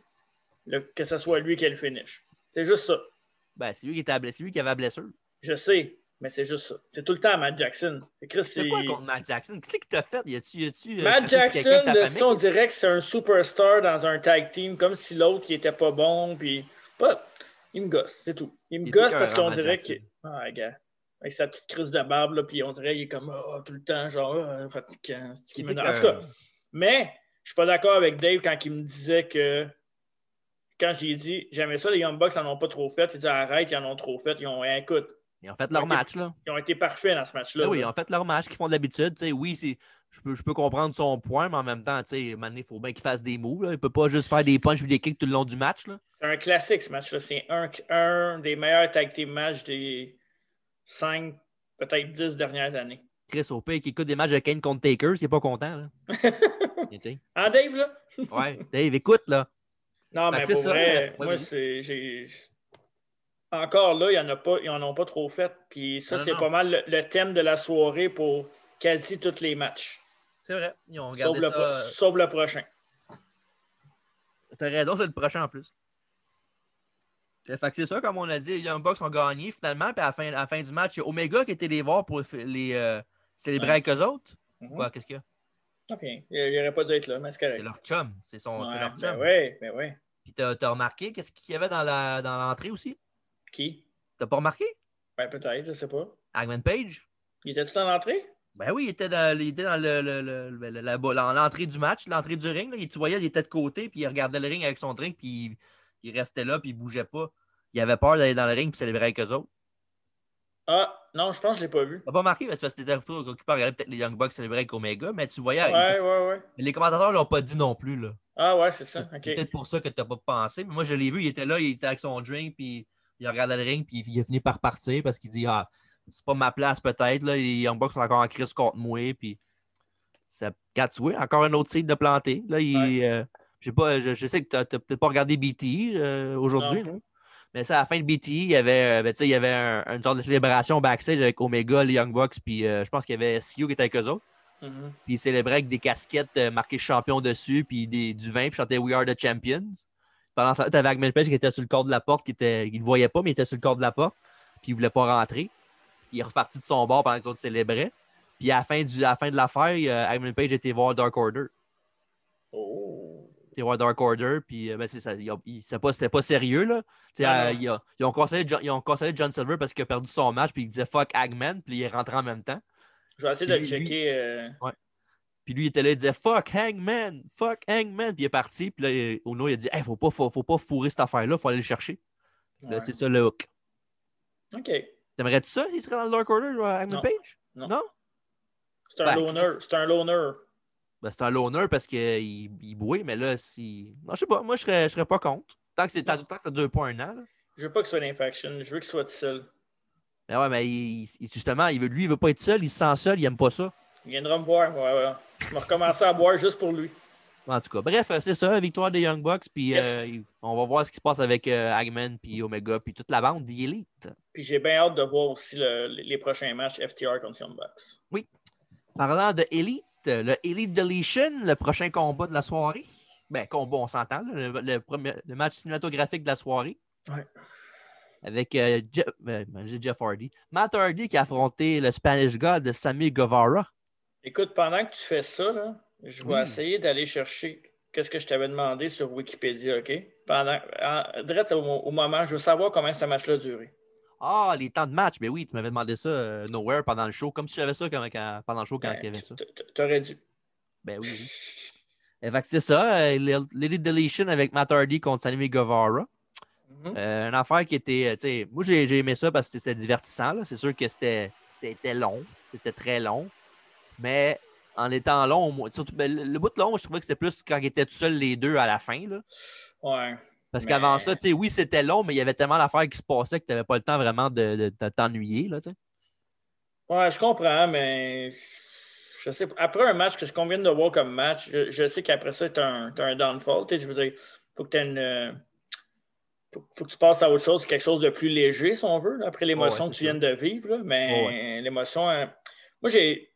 Speaker 2: Le- que ce soit lui qui ait le finish. C'est juste ça.
Speaker 1: Ben, c'est lui qui était à bless- c'est lui qui avait la blessure.
Speaker 2: Je sais, mais c'est juste ça. C'est tout le temps Matt Jackson.
Speaker 1: C'est quoi contre Matt Jackson? Qu'est-ce que t'as fait? Y a-tu. Y a-tu euh,
Speaker 2: Matt Jackson,
Speaker 1: de
Speaker 2: ça, on dirait que c'est un superstar dans un tag team, comme si l'autre il était pas bon. Puis, il me gosse, c'est tout. Il me
Speaker 1: Il
Speaker 2: gosse parce qu'on dirait que. Ah, gars. Avec sa petite crise de barbe, là, puis on dirait qu'il est comme Ah, tout le temps, genre ah, qui m'énerve. En tout cas, mais je suis pas d'accord avec Dave quand il me disait que. Quand j'ai dit, j'aimais ça, les Young Bucks n'en ont pas trop fait. Il dit, arrête, ils en ont trop fait. Ils ont, eh, écoute,
Speaker 1: Ils ont fait leur match, là.
Speaker 2: ils ont été parfaits dans ce match-là.
Speaker 1: Ben oui, ils ont fait leur match qu'ils font d'habitude. Tu sais, Oui, c'est- je peux, je peux comprendre son point, mais en même temps, il faut bien qu'il fasse des moves. Là. Il peut pas juste faire des punches et des kicks tout le long du match. Là.
Speaker 2: C'est un classique, ce match-là. C'est un, un des meilleurs tag team matchs des cinq, peut-être dix dernières années.
Speaker 1: Chris, pire, qui écoute des matchs de Kane contre Taker, il est pas content. Là.
Speaker 2: En Dave, là?
Speaker 1: ouais, Dave, écoute, là.
Speaker 2: Non, mais
Speaker 1: c'est
Speaker 2: pour
Speaker 1: ça,
Speaker 2: vrai,
Speaker 1: ouais,
Speaker 2: moi, c'est. j'ai- Encore là, pas, ils n'en ont pas trop fait. Puis ça, c'est pas mal le, le thème de la soirée pour quasi tous les matchs.
Speaker 1: C'est vrai. Ils ont
Speaker 2: Sauf
Speaker 1: regardé
Speaker 2: le,
Speaker 1: ça. euh,
Speaker 2: sauf le prochain.
Speaker 1: T'as raison, c'est le prochain en plus. Fait que c'est ça, comme on a dit, les Young Bucks ont gagné finalement. Puis à la fin, à la fin du match, il y a Omega qui était les voir pour les euh, célébrer
Speaker 2: Ouais.
Speaker 1: avec eux autres.
Speaker 2: Mhm.
Speaker 1: Quoi, qu'est-ce qu'il y a?
Speaker 2: OK. Il n'aurait pas dû être là, mais c'est correct.
Speaker 1: C'est leur chum. C'est son,
Speaker 2: Ouais,
Speaker 1: leur
Speaker 2: ben
Speaker 1: chum.
Speaker 2: oui, ben oui.
Speaker 1: Puis t'as, t'as remarqué qu'est-ce qu'il y avait dans, la, dans l'entrée aussi?
Speaker 2: Qui?
Speaker 1: T'as pas remarqué?
Speaker 2: Ben peut-être, je sais pas.
Speaker 1: Hangman Page?
Speaker 2: Il était tout en entrée?
Speaker 1: Ben oui, il était dans, il était dans le, le- le- le- la- l'entrée du match, l'entrée du ring. là. Il- tu voyais, il était de côté, puis il regardait le ring avec son drink, puis il, il restait là, puis il bougeait pas. Il avait peur d'aller dans le ring puis célébrer avec eux autres.
Speaker 2: Ah, non, je pense que je l'ai pas vu.
Speaker 1: T'as pas remarqué? Ben, parce que t'étais occupé à regarder peut-être les Young Bucks célébrer avec Omega, mais tu voyais.
Speaker 2: Ouais,
Speaker 1: il-
Speaker 2: ouais, ouais.
Speaker 1: Mais les commentateurs l'ont pas dit non plus. Là.
Speaker 2: Ah ouais, c'est ça.
Speaker 1: C'est peut-être pour ça que tu n'as pas pensé. Mais moi, je l'ai vu, il était là, il était avec son drink, puis il regardait le ring, puis il a fini par partir parce qu'il dit Ah, c'est pas ma place peut-être. Là. Les Young Bucks sont encore en crise contre moi. Puis ça, vois, encore un autre site de planté. Là, il,
Speaker 2: Ouais.
Speaker 1: euh, je, sais pas, je, je sais que tu n'as peut-être pas regardé BT euh, aujourd'hui. Mais ça, à la fin de BT, il y avait, euh, ben, il y avait un, une sorte de célébration backstage avec Omega, les Young Bucks, puis euh, je pense qu'il y avait CU qui était avec eux autres.
Speaker 2: Mhm.
Speaker 1: Puis il célébrait avec des casquettes marquées champion dessus, puis des, du vin, puis chantait We Are the Champions. Pendant ça, tu avais Hangman Page qui était sur le corps de la porte, qui était, il ne voyait pas, mais il était sur le corps de la porte, puis il ne voulait pas rentrer. Il est reparti de son bord pendant que les autres célébraient. Puis à la fin, du, à la fin de l'affaire, Hangman Page était voir Dark Order.
Speaker 2: Oh.
Speaker 1: Il était voir Dark Order, puis euh, ben, ça, il, c'était pas, sérieux. Là.
Speaker 2: Ah
Speaker 1: euh,
Speaker 2: non.
Speaker 1: il a- ils, ont conseillé, John- ils ont conseillé John Silver parce qu'il a perdu son match, puis il disait fuck Hangman, puis il est rentré en même temps.
Speaker 2: Je vais essayer de
Speaker 1: Lui-
Speaker 2: le checker. euh,
Speaker 1: Puis lui, il était là, il disait Fuck Hangman, fuck Hangman. Puis il est parti. Puis là, Ono, il a dit Hey, faut pas, faut, faut pas fourrer cette affaire-là, faut aller le chercher. Là,
Speaker 2: ouais.
Speaker 1: c'est ça le hook.
Speaker 2: OK.
Speaker 1: T'aimerais-tu ça, il serait dans le Dark Order, Hangman
Speaker 2: Non.
Speaker 1: Page?
Speaker 2: Non. C'est un
Speaker 1: Ben,
Speaker 2: loner. C'est un loner.
Speaker 1: Ben, c'est un loner parce qu'il il bouille, mais là, si. Non, je sais pas, moi, je serais, je serais pas contre. Tant que, c'est, tant, tant que ça dure pas un an. Là.
Speaker 2: Je veux pas qu'il soit l'infaction. Je veux qu'il soit tout seul.
Speaker 1: Mais ouais, mais il- il- justement, il veut, lui, il veut pas être seul, il se sent seul, il aime pas ça.
Speaker 2: Il viendra me voir. Ouais, ouais. Je vais recommencer à boire juste pour lui.
Speaker 1: En tout cas, bref, euh, c'est ça, victoire des Young Bucks. Puis
Speaker 2: Yes.
Speaker 1: euh, on va voir ce qui se passe avec euh, Hangman, puis Omega, puis toute la bande d'Elite.
Speaker 2: Puis j'ai bien hâte de voir aussi le- les prochains matchs FTR contre Young Bucks.
Speaker 1: Parlant de Elite, le Elite Deletion, le prochain combat de la soirée. Ben, combat, on s'entend, le, le premier, le match cinématographique de la soirée.
Speaker 2: Ouais.
Speaker 1: Avec euh, Jeff, euh, j'ai Jeff Hardy. Matt Hardy qui a affronté le Spanish God Sammy Guevara.
Speaker 2: Écoute, pendant que tu fais ça, là, je vais essayer d'aller chercher qu'est-ce que je t'avais demandé sur Wikipédia, OK? Pendant, en, direct au, au moment, je veux savoir combien ce match-là a duré.
Speaker 1: Ah, les temps de match. Ben oui, tu m'avais demandé ça euh, Nowhere pendant le show, comme si j'avais ça quand- quand- pendant le show quand
Speaker 2: Ben,
Speaker 1: il y avait ça.
Speaker 2: T'aurais dû.
Speaker 1: Ben oui, oui. Eh, c'est ça, euh, l'Elite Deletion avec Matt Hardy contre Sammy Guevara.
Speaker 2: Mhm.
Speaker 1: Euh, une affaire qui était, moi j'ai aimé ça parce que c'était divertissant. C'est sûr que c'était long, c'était très long. Mais en étant long, surtout, ben, le, le bout de long, je trouvais que c'était plus quand ils étaient tout seuls les deux à la fin. Là.
Speaker 2: Ouais.
Speaker 1: Parce
Speaker 2: Mais-
Speaker 1: qu'avant ça, tu sais, oui, c'était long, mais il y avait tellement d'affaires qui se passaient que tu n'avais pas le temps vraiment de, de- de t'ennuyer. Là.
Speaker 2: Ouais, je comprends, mais je sais. Après un match que ce qu'on vient de voir comme match, je, je sais qu'après ça, tu as, un downfall. Je veux dire, faut que tu une. Faut, faut que tu passes à autre chose, quelque chose de plus léger, si on veut, là, après l'émotion
Speaker 1: Ouais,
Speaker 2: que tu viens de vivre. là. mais
Speaker 1: Ouais,
Speaker 2: l'émotion. euh, Moi, j'ai.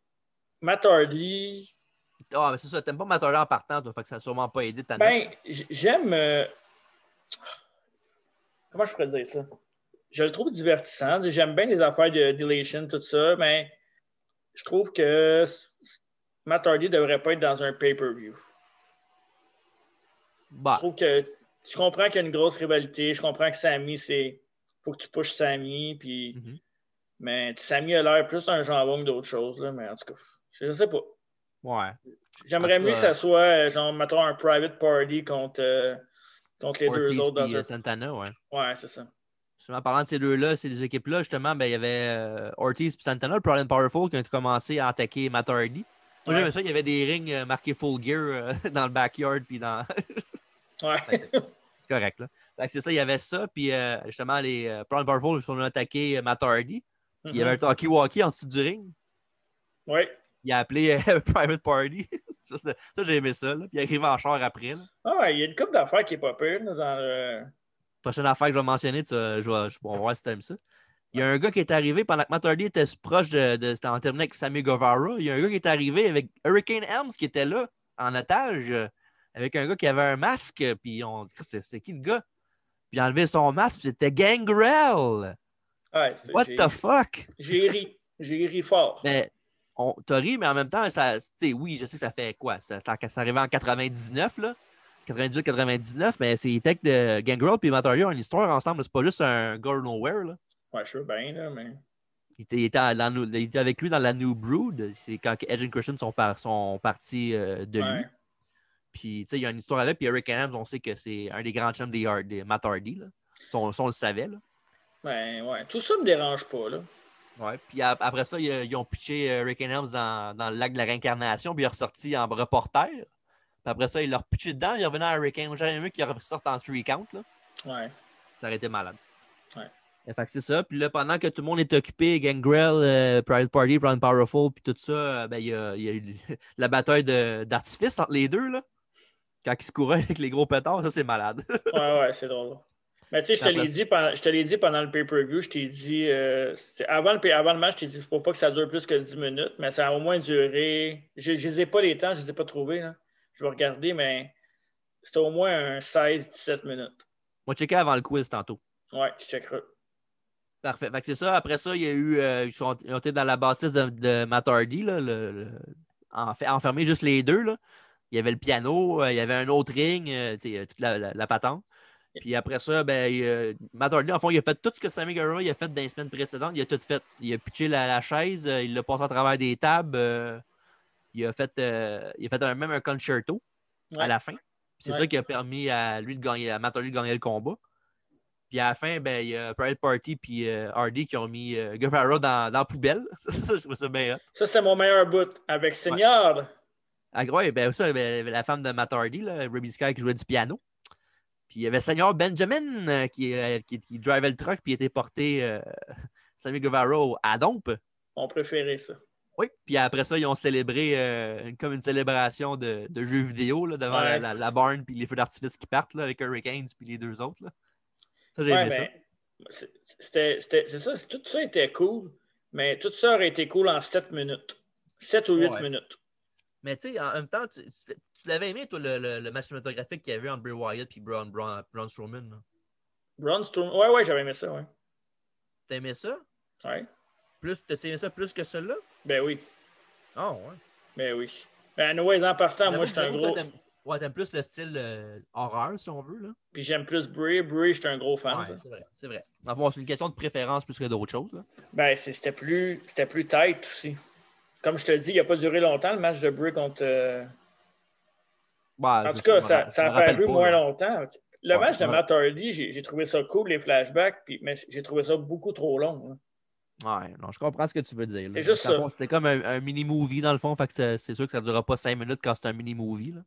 Speaker 2: Matt Hardy,
Speaker 1: Ah, mais c'est ça, t'aimes pas Matt Hardy en partant, toi, fait que ça n'a sûrement pas aidé ta
Speaker 2: ben, j'aime. euh, Comment je pourrais dire ça? Je le trouve divertissant. J'aime bien les affaires de Delation, tout ça, mais je trouve que Matt Hardy ne devrait pas être dans un pay-per-view. Je
Speaker 1: Bah,
Speaker 2: trouve que je comprends qu'il y a une grosse rivalité. Je comprends que Sammy, c'est. faut que tu pushes Sammy. Puis...
Speaker 1: Mhm.
Speaker 2: Mais Sammy a l'air plus un jambon que d'autres choses. Là, mais en tout cas, je sais pas.
Speaker 1: ouais.
Speaker 2: J'aimerais mieux que ça soit, euh, genre, mettons, un private party contre, euh, contre les
Speaker 1: Ortiz
Speaker 2: deux autres dans
Speaker 1: euh,
Speaker 2: un.
Speaker 1: Santana, ouais.
Speaker 2: Ouais, c'est ça.
Speaker 1: Justement, en parlant de ces deux-là, ces deux équipes-là, justement, ben, il y avait Ortiz et Santana, le and Powerful, qui ont commencé à attaquer Matt Hardy. Moi,
Speaker 2: Ouais.
Speaker 1: j'aimais ça, il y avait des rings marqués full gear dans le backyard, puis dans.
Speaker 2: Ouais.
Speaker 1: Ben, c'est correct, là. C'est ça, il y avait ça, puis euh, justement, les euh, Proud and Powerful, ils sont venus attaquer Matt Hardy. Puis il y avait un talkie-walkie en dessous du ring.
Speaker 2: Ouais.
Speaker 1: Il a appelé euh, Private Party. ça, j'ai aimé ça, là. Puis il arrive en char après, là.
Speaker 2: Ah ouais, il y a une couple d'affaires qui est pas pire là, dans le.
Speaker 1: Prochaine affaire que je vais mentionner, tu, je vais, on va voir si tu aimes ça. Il y a un gars qui est arrivé pendant que Matt Hardy était proche de. de c'était en terminant avec Sammy Guevara. Il y a un gars qui est arrivé avec Hurricane Helms qui était là, en otage, avec un gars qui avait un masque. Puis on dit, c'est c'est qui le gars? Puis il a enlevé son masque, puis c'était Gangrel.
Speaker 2: Ouais, c'est-
Speaker 1: What the fuck?
Speaker 2: J'ai ri. J'ai ri fort.
Speaker 1: Mais on, ri, mais en même temps, ça, oui, je sais ça fait quoi? Ça, arrivait en 99, là. 98-99, mais c'est Tech de Gangrel et Matt Hardy ont une histoire ensemble. C'est pas juste un Go Nowhere. Là.
Speaker 2: Ouais, je sais bien, là, mais.
Speaker 1: Il était, il, était à la- il était avec lui dans la New Brood. C'est quand Edge et Christian sont, par- sont partis euh, de lui. Puis, tu sais, il y a une histoire avec. Puis Eric Adams, on sait que c'est un des grands chums des, des Matt Hardy. Là. On, ça, on le savait. Là.
Speaker 2: Ben, ouais. Tout ça me dérange pas, là.
Speaker 1: Ouais. Puis ap- après ça, ils, ont pitché euh, Rick Adams dans, dans le lac de la réincarnation. Puis il est ressorti en reporter. Puis après ça, il l'a repitché dedans. Il revenu à Rick Adams. J'aurais aimé qu'il ressorte en three count. Là.
Speaker 2: Ouais.
Speaker 1: Ça aurait été malade.
Speaker 2: Ouais.
Speaker 1: Et Fait que c'est ça. Puis là, pendant que tout le monde est occupé, Gangrel, euh, Private Party, Brown Powerful, puis tout ça, euh, ben, il y, a, il y a eu la bataille d'artifice entre les deux. Là. Quand ils se couraient avec les gros pétards, ça, c'est malade.
Speaker 2: Ouais, ouais, c'est drôle. Mais tu sais, je te l'ai dit, pendant- dit le pay-per-view, je t'ai dit, euh, avant, le, avant le match, je t'ai dit, faut pas que ça dure plus que 10 minutes, mais ça a au moins duré. Je ne les ai pas les temps, je ne les ai pas trouvés. Là. Je vais regarder, mais c'était au moins un 16-17 minutes.
Speaker 1: Moi, checké avant le quiz tantôt.
Speaker 2: Ouais, je checkerai.
Speaker 1: Parfait. C'est ça. Après ça, il y a eu. euh, ils, sont, ils ont été dans la bâtisse de, de Matt Hardy, là, le- le- enfermés juste les deux. Là. Il y avait le piano, euh, il y avait un autre ring, euh, toute la, la- la patente. Puis après ça, ben, euh, Matt Hardy, en fond, il a fait tout ce que Sammy Guerrero il a fait dans les semaines précédentes. Il a tout fait. Il a pitché la, la chaise, euh, il l'a passé à travers des tables. euh, il, a fait, il a fait un- même un concerto à
Speaker 2: Ouais.
Speaker 1: la fin. C'est
Speaker 2: Ouais.
Speaker 1: ça qui a permis à lui de gagner, à Matt Hardy de gagner le combat. Puis à la fin, ben, il y a Private Party puis Hardy qui ont mis Guevara dans, dans la poubelle. Ça, ça, je trouve ça bien hot.
Speaker 2: Ça, c'était mon meilleur bout avec Seigneur.
Speaker 1: Ah, ouais, ben, ça, ben, la femme de Matt Hardy, là, Ruby Sky, qui jouait du piano. Puis il y avait Seigneur Benjamin euh, qui, euh, qui, qui drivait le truck puis était porté euh, Sammy Guevara à Dompe.
Speaker 2: Mon préféré, ça.
Speaker 1: Oui. Puis après ça, ils ont célébré euh, comme une célébration de, de jeux vidéo là, devant la,
Speaker 2: Ouais.
Speaker 1: la, la barn puis les feux d'artifice qui partent là, avec Hurricanes puis les deux autres. Là. Ça, j'ai
Speaker 2: Ouais,
Speaker 1: aimé ça.
Speaker 2: c'est- c'était- c'est ça, tout ça était cool, mais tout ça aurait été cool en 7 minutes. 7 ou 8
Speaker 1: Ouais.
Speaker 2: minutes.
Speaker 1: Mais tu sais, en même temps, tu, tu- l'avais aimé, toi, le, le, le match cinématographique qu'il y avait entre Bray Wyatt et Braun, Braun, Braun Strowman. là?
Speaker 2: Braun Strowman- Ouais, ouais, j'avais aimé ça, ouais.
Speaker 1: T'as aimé ça?
Speaker 2: ouais.
Speaker 1: Plus, t'as aimé ça plus que celui-là?
Speaker 2: Ben oui,
Speaker 1: Ah, ouais.
Speaker 2: ben oui. Ben, anyways, en partant, moi, j'étais un gros.
Speaker 1: toi, Ouais, t'aimes plus le style euh, horreur, si on veut. Là.
Speaker 2: Puis j'aime plus Bray. Bray, j'étais un gros fan.
Speaker 1: Ouais, c'est vrai. C'est vrai. Enfin, c'est une question de préférence plus que d'autres choses. Là.
Speaker 2: Ben, c'était plus, c'était plus tight aussi. Comme je te le dis, il n'a pas duré longtemps le match de Bray contre. euh,
Speaker 1: Ouais,
Speaker 2: En tout cas, ça, ça a paru
Speaker 1: pas,
Speaker 2: moins
Speaker 1: là.
Speaker 2: longtemps. Le
Speaker 1: Ouais,
Speaker 2: match de. Matt Hardy, j'ai trouvé ça cool, les flashbacks, puis, mais j'ai trouvé ça beaucoup trop long. hein.
Speaker 1: Ouais, non, je comprends ce que tu veux dire.
Speaker 2: C'est juste ça.
Speaker 1: comme un, un mini-movie dans le fond, fait que c'est sûr que ça ne durera pas cinq minutes quand c'est un mini-movie. là.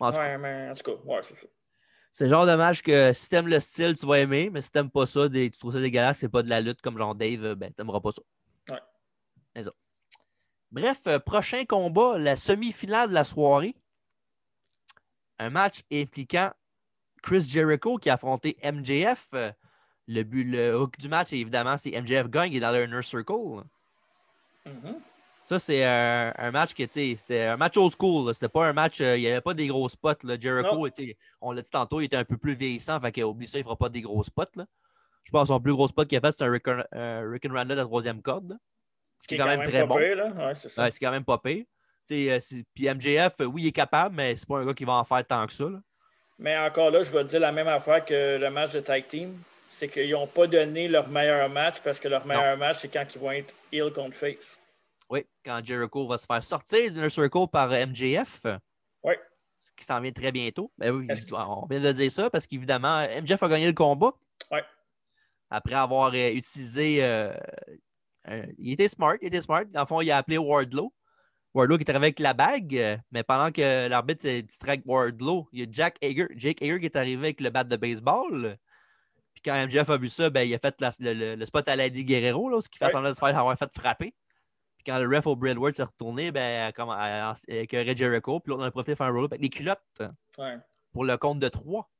Speaker 1: En tout cas,
Speaker 2: Ouais, mais en tout cas, ouais, c'est ça.
Speaker 1: c'est le genre de match que si t'aimes le style, tu vas aimer, mais si t'aimes pas ça, des- tu trouves ça dégueulasse, c'est pas de la lutte comme genre Dave, euh, ben t'aimeras pas ça.
Speaker 2: Ouais.
Speaker 1: C'est ça. Bref, euh, prochain combat, la semi-finale de la soirée. Un match impliquant Chris Jericho qui a affronté MJF. Euh, Le but, le hook du match, évidemment, c'est MJF gagne, il est dans le Inner Circle.
Speaker 2: Mhm.
Speaker 1: Ça, c'est un, un match que, tu sais, c'était un match old school. C'était pas un match, euh, il n'y avait pas des gros spots. Là. Jericho, on l'a dit tantôt, il était un peu plus vieillissant, fait qu'il oublie ça, il fera pas des gros spots. Là. Je pense que son plus gros spot qu'il a fait, c'est un Rick, euh, Rick and Randall à la troisième corde. Ce qui est quand même très bon.
Speaker 2: Ouais, c'est.
Speaker 1: Ouais, quand même pas pire. Euh, Puis MJF, euh, oui, il est capable, mais c'est pas un gars qui va en faire tant que ça. là.
Speaker 2: Mais encore là, je vais te dire la même affaire que le match de tag team. C'est qu'ils n'ont pas donné leur meilleur match parce que leur meilleur match, c'est quand ils vont être heel contre face.
Speaker 1: Oui, quand Jericho va se faire sortir du Inner Circle par euh, MJF.
Speaker 2: Oui.
Speaker 1: Ce qui s'en vient très bientôt. Ben oui, on vient de dire ça parce qu'évidemment, MJF a gagné le combat.
Speaker 2: Ouais.
Speaker 1: Après avoir euh, utilisé. euh, un- il était smart, il était smart. Dans le fond, il a appelé Wardlow. Wardlow qui est arrivé avec la bague, euh, mais pendant que l'arbitre euh, distrait Wardlow, il y a Jack Hager, Jake Hager qui est arrivé avec le bat de baseball. Puis quand MJF a vu ça, ben, il a fait la- le, le- le spot à Lady Guerrero, là, ce qui fait
Speaker 2: Ouais.
Speaker 1: semblant de se faire avoir fait frapper. Puis quand le ref au Bradward s'est retourné, ben, comme, à- avec Red Jericho, puis l'autre on a profité de faire un roll-up avec les culottes
Speaker 2: Ouais.
Speaker 1: pour le compte de 3.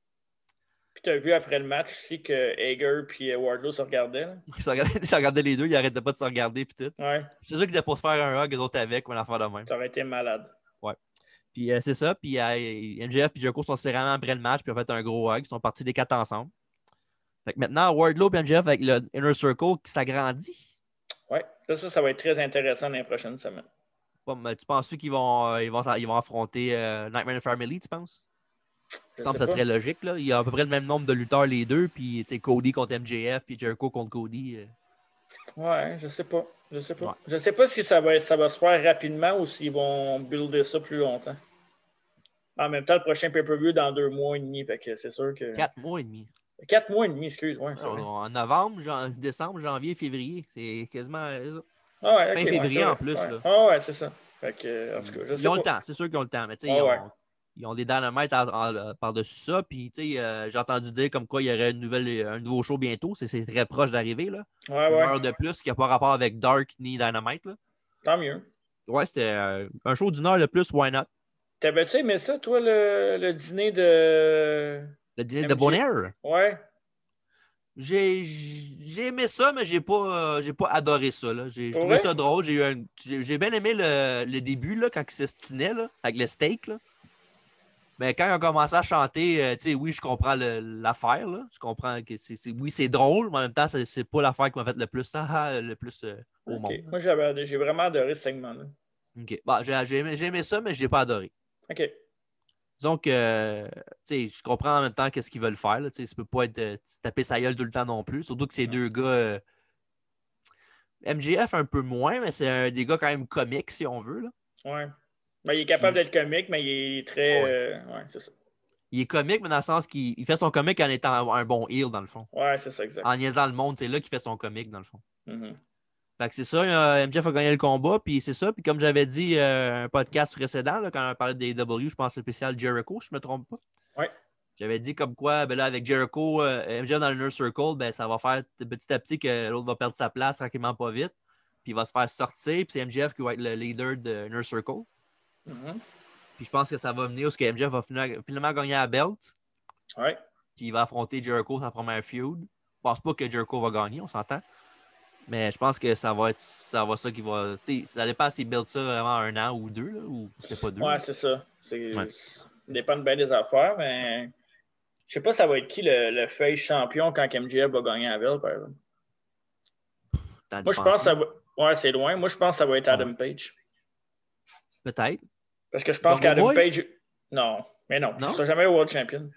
Speaker 2: Puis tu as vu après le match aussi que Hager et Wardlow se regardaient. là.
Speaker 1: Ils se regardaient, ils se regardaient les deux, ils arrêtaient pas de se regarder, puis tout.
Speaker 2: Ouais,
Speaker 1: C'est sûr qu'ils étaient pour se faire un hug, les autres avec, ou une affaire de même.
Speaker 2: ça aurait été malade.
Speaker 1: Puis euh, c'est ça. Puis euh, MJF et Jericho sont serrés après le match, puis ont fait un gros hug. Ils sont partis les quatre ensemble. Fait que maintenant, Wardlow et MJF avec le Inner Circle qui s'agrandit.
Speaker 2: Oui, ça, ça va être très intéressant dans les prochaines semaines.
Speaker 1: Bon, mais tu penses qu'ils vont, euh, ils vont, ils vont affronter euh, Nightmare Family, tu penses?
Speaker 2: Je
Speaker 1: Ça serait logique. Là. Il y a à peu près le même nombre de lutteurs, les deux. Puis Cody contre MJF, puis Jericho contre Cody. euh.
Speaker 2: Ouais, je sais pas. Je sais pas.
Speaker 1: Ouais.
Speaker 2: Je sais pas si ça va, ça va se faire rapidement ou s'ils vont builder ça plus longtemps. En même temps, le prochain pay-per-view dans deux mois et demi, fait que c'est sûr que.
Speaker 1: Quatre mois et demi.
Speaker 2: Quatre mois et demi, excuse, ouais, c'est
Speaker 1: En, novembre, jan- décembre, janvier, février. C'est quasiment euh, ça.
Speaker 2: Ah ouais,
Speaker 1: fin février en plus, là.
Speaker 2: Ah ouais, c'est ça. Fait que, en tout cas, je sais
Speaker 1: Ils ont le temps, c'est sûr qu'ils ont le temps. Mais tu sais,
Speaker 2: Ouais,
Speaker 1: ils, ont. Ils ont des dynamites en- par-dessus ça. Puis tu sais, euh, j'ai entendu dire comme quoi il y aurait une nouvelle, un nouveau show bientôt. C'est- très proche d'arriver. là.
Speaker 2: Ouais,
Speaker 1: Une
Speaker 2: ouais.
Speaker 1: heure de plus qui n'a pas rapport avec Dark ni Dynamite. Là.
Speaker 2: Tant mieux.
Speaker 1: Ouais, c'était euh, un show d'une heure de plus, why not?
Speaker 2: T'avais-tu aimé ça, toi, le, le dîner de.
Speaker 1: Le dîner de. Bonaire?
Speaker 2: Ouais.
Speaker 1: J'ai j'ai aimé ça, mais j'ai pas, euh, j'ai pas adoré ça. là. J'ai trouvé ça drôle. J'ai bien aimé le, le début là, quand ils s'estinaient là, avec le steak. Là. Mais quand ils ont commencé à chanter, euh, tu sais, oui, je comprends l'affaire. là. Je comprends que c'est. Oui, c'est drôle, mais en même temps, c'est pas l'affaire qui m'a fait le plus, ah, ah, le plus euh, au monde.
Speaker 2: Moi, j'ai vraiment adoré ce segment-là.
Speaker 1: OK. Bon, j'ai aimé, ça, mais je l'ai pas adoré.
Speaker 2: OK.
Speaker 1: Disons que, euh, tu sais, je comprends en même temps qu'est-ce qu'ils veulent faire. Là, tu sais, ça peut pas être taper sa gueule tout le temps non plus. Surtout que ces deux gars. MJF un peu moins, mais c'est un des gars quand même comiques, si on veut. Là.
Speaker 2: Ouais. Ben, il est capable d'être comique, mais il est très.
Speaker 1: Ouais.
Speaker 2: euh, Ouais, c'est ça.
Speaker 1: Il est comique, mais dans le sens qu'il il fait son comique en étant un bon heel, dans le fond.
Speaker 2: Ouais, c'est ça, exact.
Speaker 1: En niaisant le monde, c'est là qu'il fait son comique, dans le fond.
Speaker 2: Mhm.
Speaker 1: Fait que c'est ça, euh, MJF a gagné le combat, puis c'est ça. Puis comme j'avais dit euh, un podcast précédent, là, quand on parlait des W, je pense spécial Jericho, je me trompe pas.
Speaker 2: Ouais.
Speaker 1: J'avais dit comme quoi, ben là, avec Jericho, euh, MJF dans le Inner Circle, ben, ça va faire petit à petit que l'autre va perdre sa place tranquillement pas vite. Puis il va se faire sortir, puis c'est MJF qui va être le leader de Inner Circle.
Speaker 2: Mhm.
Speaker 1: Puis je pense que ça va venir parce que MJF va finalement, gagner la belt,
Speaker 2: Ouais.
Speaker 1: puis il va affronter Jericho sa première feud. Je pense pas que Jericho va gagner, on s'entend. Mais je pense que ça va être ça, va ça qui va. ça dépend s'il build ça vraiment un an ou deux, là, ou peut-être pas deux.
Speaker 2: Ouais, c'est ça. C'est...
Speaker 1: Ouais.
Speaker 2: Ça dépend de bien des affaires, mais je sais pas ça va être qui le, le face champion quand MJF va gagner la belle, par exemple. Moi, je pense que ça va. Ouais, c'est loin. Moi, je pense que ça va être Adam Page.
Speaker 1: Peut-être.
Speaker 2: Parce que je pense qu'Adam? Page. Non, mais non.
Speaker 1: Non?
Speaker 2: Il sera jamais World Champion.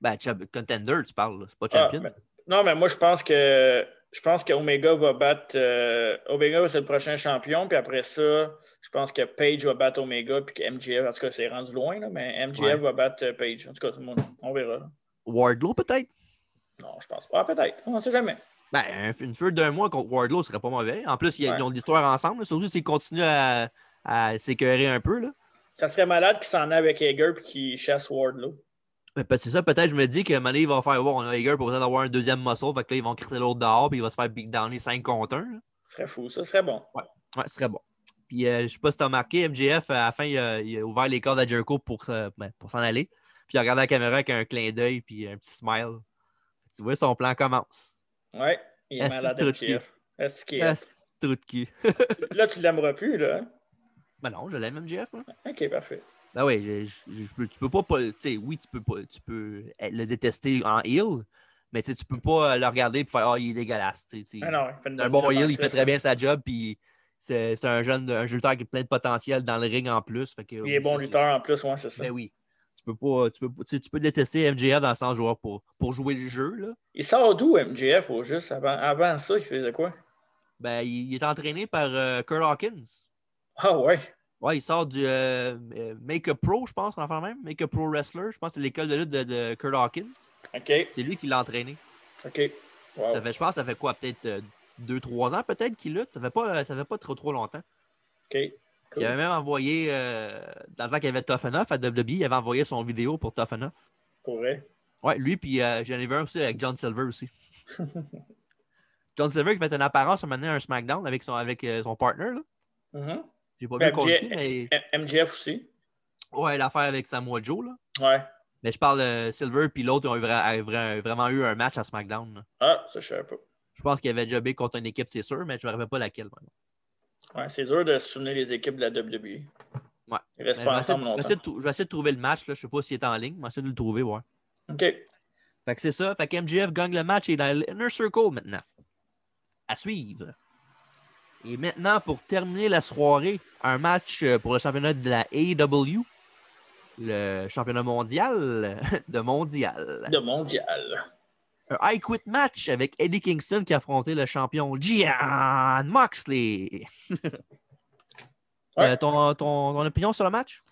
Speaker 1: Ben, contender, tu parles, c'est pas
Speaker 2: Ah,
Speaker 1: champion.
Speaker 2: mais- non, mais moi, je pense que je pense qu'Omega va battre. euh, Omega, c'est le prochain champion. Puis après ça, je pense que Page va battre Omega. Puis que MJF, en tout cas, c'est rendu loin, là, mais
Speaker 1: Ouais.
Speaker 2: va battre euh, Page. En tout cas, tout le monde, on verra. là.
Speaker 1: Wardlow, peut-être?
Speaker 2: Non, je pense pas. Ah, peut-être. On ne sait jamais.
Speaker 1: Ben, un- une feud d'un mois contre Wardlow serait pas mauvais. En plus, ils,
Speaker 2: Ouais.
Speaker 1: ils ont de l'histoire ensemble, là, surtout s'ils continuent à, à s'écœurer un peu. Là.
Speaker 2: Ça serait malade qu'il s'en aille avec Hager puis qu'il chasse Wardlow.
Speaker 1: C'est ça, peut-être, je me dis que Mané va faire voir, on a Hager pour peut-être avoir un deuxième muscle, fait que là, ils vont crisser l'autre dehors, puis il va se faire big downer 5 contre 1. là.
Speaker 2: Ce serait fou. Ça serait bon.
Speaker 1: Ouais, ce serait bon. Puis, euh, je sais pas si tu as remarqué, MJF, à la fin, il a, il a ouvert les cordes à Jericho pour, euh, ben, pour s'en aller. Puis, il a regardé la caméra avec un clin d'œil, puis un petit smile. Tu vois, son plan commence.
Speaker 2: Ouais. Il est malade, MJF. Est-ce qu'il est-
Speaker 1: c'est trou de cul.
Speaker 2: Là, tu l'aimeras plus, là. Hein?
Speaker 1: ben non, je l'aime, MJF. moi.
Speaker 2: OK, parfait.
Speaker 1: Ben oui, je, je- tu peux pas, pas- tu sais, oui, tu peux pas, tu peux le détester en heel, mais tu peux pas le regarder et faire, ah, il est dégueulasse.
Speaker 2: Ah non, il fait une
Speaker 1: un bon heel, il fait très bien sa job, puis c'est un jeune, un lutteur qui a plein de potentiel dans le ring en plus. Fait que,
Speaker 2: Il est bon lutteur en plus, ouais, c'est ça.
Speaker 1: Ben oui. Tu peux pas, tu peux, tu peux détester MJF dans le sens joueur pour, pour jouer le jeu, là.
Speaker 2: Il sort d'où, MJF, au juste? Avant, avant ça, il faisait quoi?
Speaker 1: Ben, il, il est entraîné par euh, Kurt Hawkins.
Speaker 2: Ah ouais.
Speaker 1: Ouais, il sort du euh, euh, Make a Pro, je pense, en fait même. Make a Pro Wrestler, je pense que c'est l'école de lutte de, de Kurt Hawkins.
Speaker 2: OK.
Speaker 1: C'est lui qui l'a entraîné.
Speaker 2: OK. Wow.
Speaker 1: Ça fait, je pense ça fait quoi, peut-être 2-3 ans peut-être qu'il lutte? Ça fait pas, ça fait pas trop trop longtemps.
Speaker 2: OK.
Speaker 1: Il avait même envoyé, euh, dans le temps qu'il y avait Tough Enough à WWE, il avait envoyé son vidéo pour Tough Enough.
Speaker 2: Pour vrai?
Speaker 1: Ouais, lui, puis euh, j'en ai vu un aussi avec John Silver aussi. John Silver qui fait une apparence à un un SmackDown avec son, avec, euh, son partner. Là.
Speaker 2: Mhm.
Speaker 1: J'ai pas vu contre
Speaker 2: MJ
Speaker 1: qui, mais
Speaker 2: MJF aussi.
Speaker 1: ouais, l'affaire avec Samoa Joe. Là.
Speaker 2: Ouais.
Speaker 1: Mais je parle de Silver puis l'autre ont eu vra- a vra- vraiment eu un match à SmackDown. là.
Speaker 2: Ah, ça, je savais pas.
Speaker 1: Je pense qu'il avait jobé contre une équipe, c'est sûr, mais je ne me rappelle pas laquelle.
Speaker 2: Ouais, c'est dur de se souvenir les équipes de la WWE.
Speaker 1: Ouais.
Speaker 2: Ils restent
Speaker 1: Mais
Speaker 2: pas
Speaker 1: je, vais essayer,
Speaker 2: ensemble longtemps.
Speaker 1: je vais essayer de trouver le match. Là. Je ne sais pas s'il est en ligne, mais je vais essayer de le trouver. Ouais.
Speaker 2: OK.
Speaker 1: Fait que c'est ça. Fait que MJF gagne le match et dans l'Inner Circle maintenant. À suivre. Et maintenant, pour terminer la soirée, un match euh, pour le championnat de la AEW, le championnat mondial de mondial.
Speaker 2: De mondial.
Speaker 1: Un I Quit match avec Eddie Kingston qui a affronté le champion Gian Moxley.
Speaker 2: Ouais.
Speaker 1: Euh, ton, ton- ton opinion sur le match?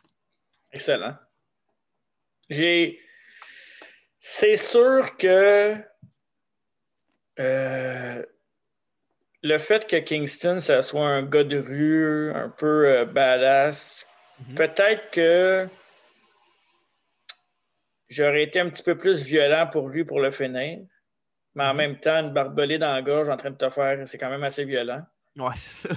Speaker 2: Excellent. J'ai. C'est sûr que euh, le fait que Kingston, ça soit un gars de rue, un peu euh, badass,
Speaker 1: Mhm.
Speaker 2: peut-être que j'aurais été un petit peu plus violent pour lui pour le finir. Mais en
Speaker 1: Mhm.
Speaker 2: même temps, une barbelée dans la gorge en train de te faire, c'est quand même assez violent.
Speaker 1: Ouais, c'est ça.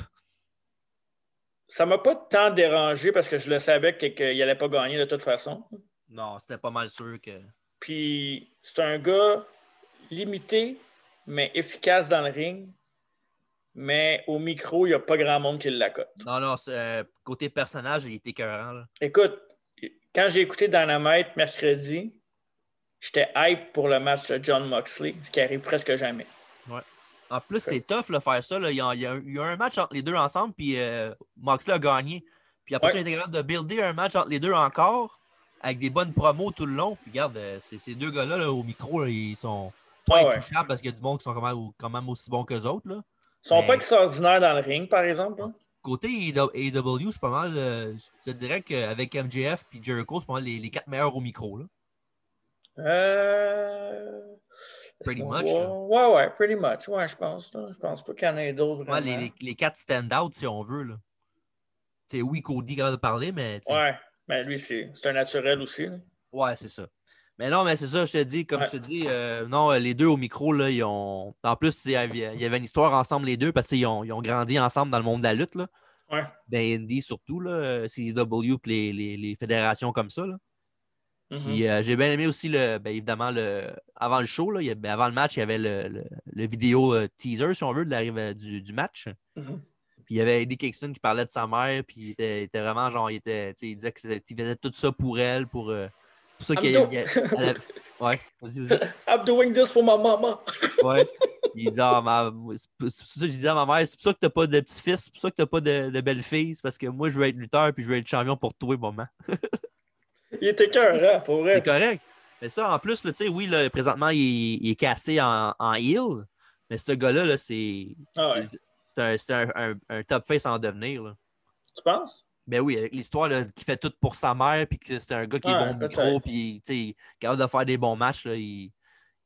Speaker 2: Ça m'a pas tant dérangé parce que je le savais qu'il n'allait pas gagner de toute façon.
Speaker 1: Non, c'était pas mal sûr que.
Speaker 2: Puis c'est un gars limité, mais efficace dans le ring. Mais au micro, il n'y a pas grand monde qui l'accote.
Speaker 1: Non, non, euh, côté personnage, il était écœurant. là.
Speaker 2: Écoute, quand j'ai écouté Dynamite mercredi, j'étais hype pour le match de John Moxley, ce qui arrive presque jamais.
Speaker 1: En plus, c'est tough de faire ça. là. Il, y a, eu- un match entre les deux ensemble, puis euh, Moxley a gagné. Puis après
Speaker 2: Ouais.
Speaker 1: il était capable de builder un match entre les deux encore, avec des bonnes promos tout le long. Puis regarde, euh, ces, deux gars-là là, au micro, là, ils sont pas
Speaker 2: Ah ouais.
Speaker 1: parce qu'il y a du monde qui sont quand même, quand même aussi bons qu'eux autres. Là.
Speaker 2: Ils sont
Speaker 1: Mais-
Speaker 2: pas extraordinaires dans le ring, par exemple. hein?
Speaker 1: Côté AEW, c'est pas mal. euh, je te dirais qu'avec MJF et Jericho, c'est pas mal les, les quatre meilleurs au micro. Là.
Speaker 2: Euh...
Speaker 1: Pretty much.
Speaker 2: Ouais, ouais, pretty much. Ouais, je pense. là. Je pense pas qu'il y en ait d'autres.
Speaker 1: Les, les, les quatre stand-out, si on veut. Là. Tu sais, oui, Cody capable de parler, mais. tu sais,
Speaker 2: Ouais, mais lui, c'est c'est un naturel aussi. là.
Speaker 1: Ouais, c'est ça. Mais non, mais c'est ça, je te dis, comme
Speaker 2: Ouais.
Speaker 1: je te dis, euh, non, euh, les deux au micro, là, ils ont. En plus, il y avait une histoire ensemble, les deux, parce qu'ils ont, ils ont grandi ensemble dans le monde de la lutte, là.
Speaker 2: Ouais.
Speaker 1: Dans Indie surtout, là, euh, CW puis les, les, les fédérations comme ça. Là.
Speaker 2: Mhm.
Speaker 1: Puis euh, j'ai bien aimé aussi, le, ben, évidemment, le, avant le show, là, il y a- ben, avant le match, il y avait le, le- le vidéo euh, teaser, si on veut, de l'arrivée du, du match.
Speaker 2: Mhm.
Speaker 1: Puis il y avait Eddie Kingston qui parlait de sa mère, puis il était, il était vraiment genre, il, était, il disait qu'il faisait tout ça pour elle, pour, euh, pour ça
Speaker 2: I'm
Speaker 1: qu'il Ouais, vas-y, vas-y.
Speaker 2: I'm doing this for my mama.
Speaker 1: Ouais. Il dit, ah, ma- c'est pour ça que je disais à ma mère, c'est pour ça que t'as pas de petit-fils, c'est pour ça que t'as pas de, de belle-fille, c'est parce que moi, je veux être lutteur, puis je veux être champion pour toi, maman.
Speaker 2: Il était cœur, pour vrai.
Speaker 1: C'est correct. Mais ça, en plus, tu sais, oui, là, présentement, il, est- il est casté en, en heel, mais ce gars-là, là, c'est
Speaker 2: Ah ouais.
Speaker 1: un, un, un- un top face en devenir. Là.
Speaker 2: Tu penses?
Speaker 1: Ben oui, avec l'histoire qui fait tout pour sa mère, puis que c'est un gars qui est bon micro, puis tu sais, capable de faire des bons matchs. Là, il...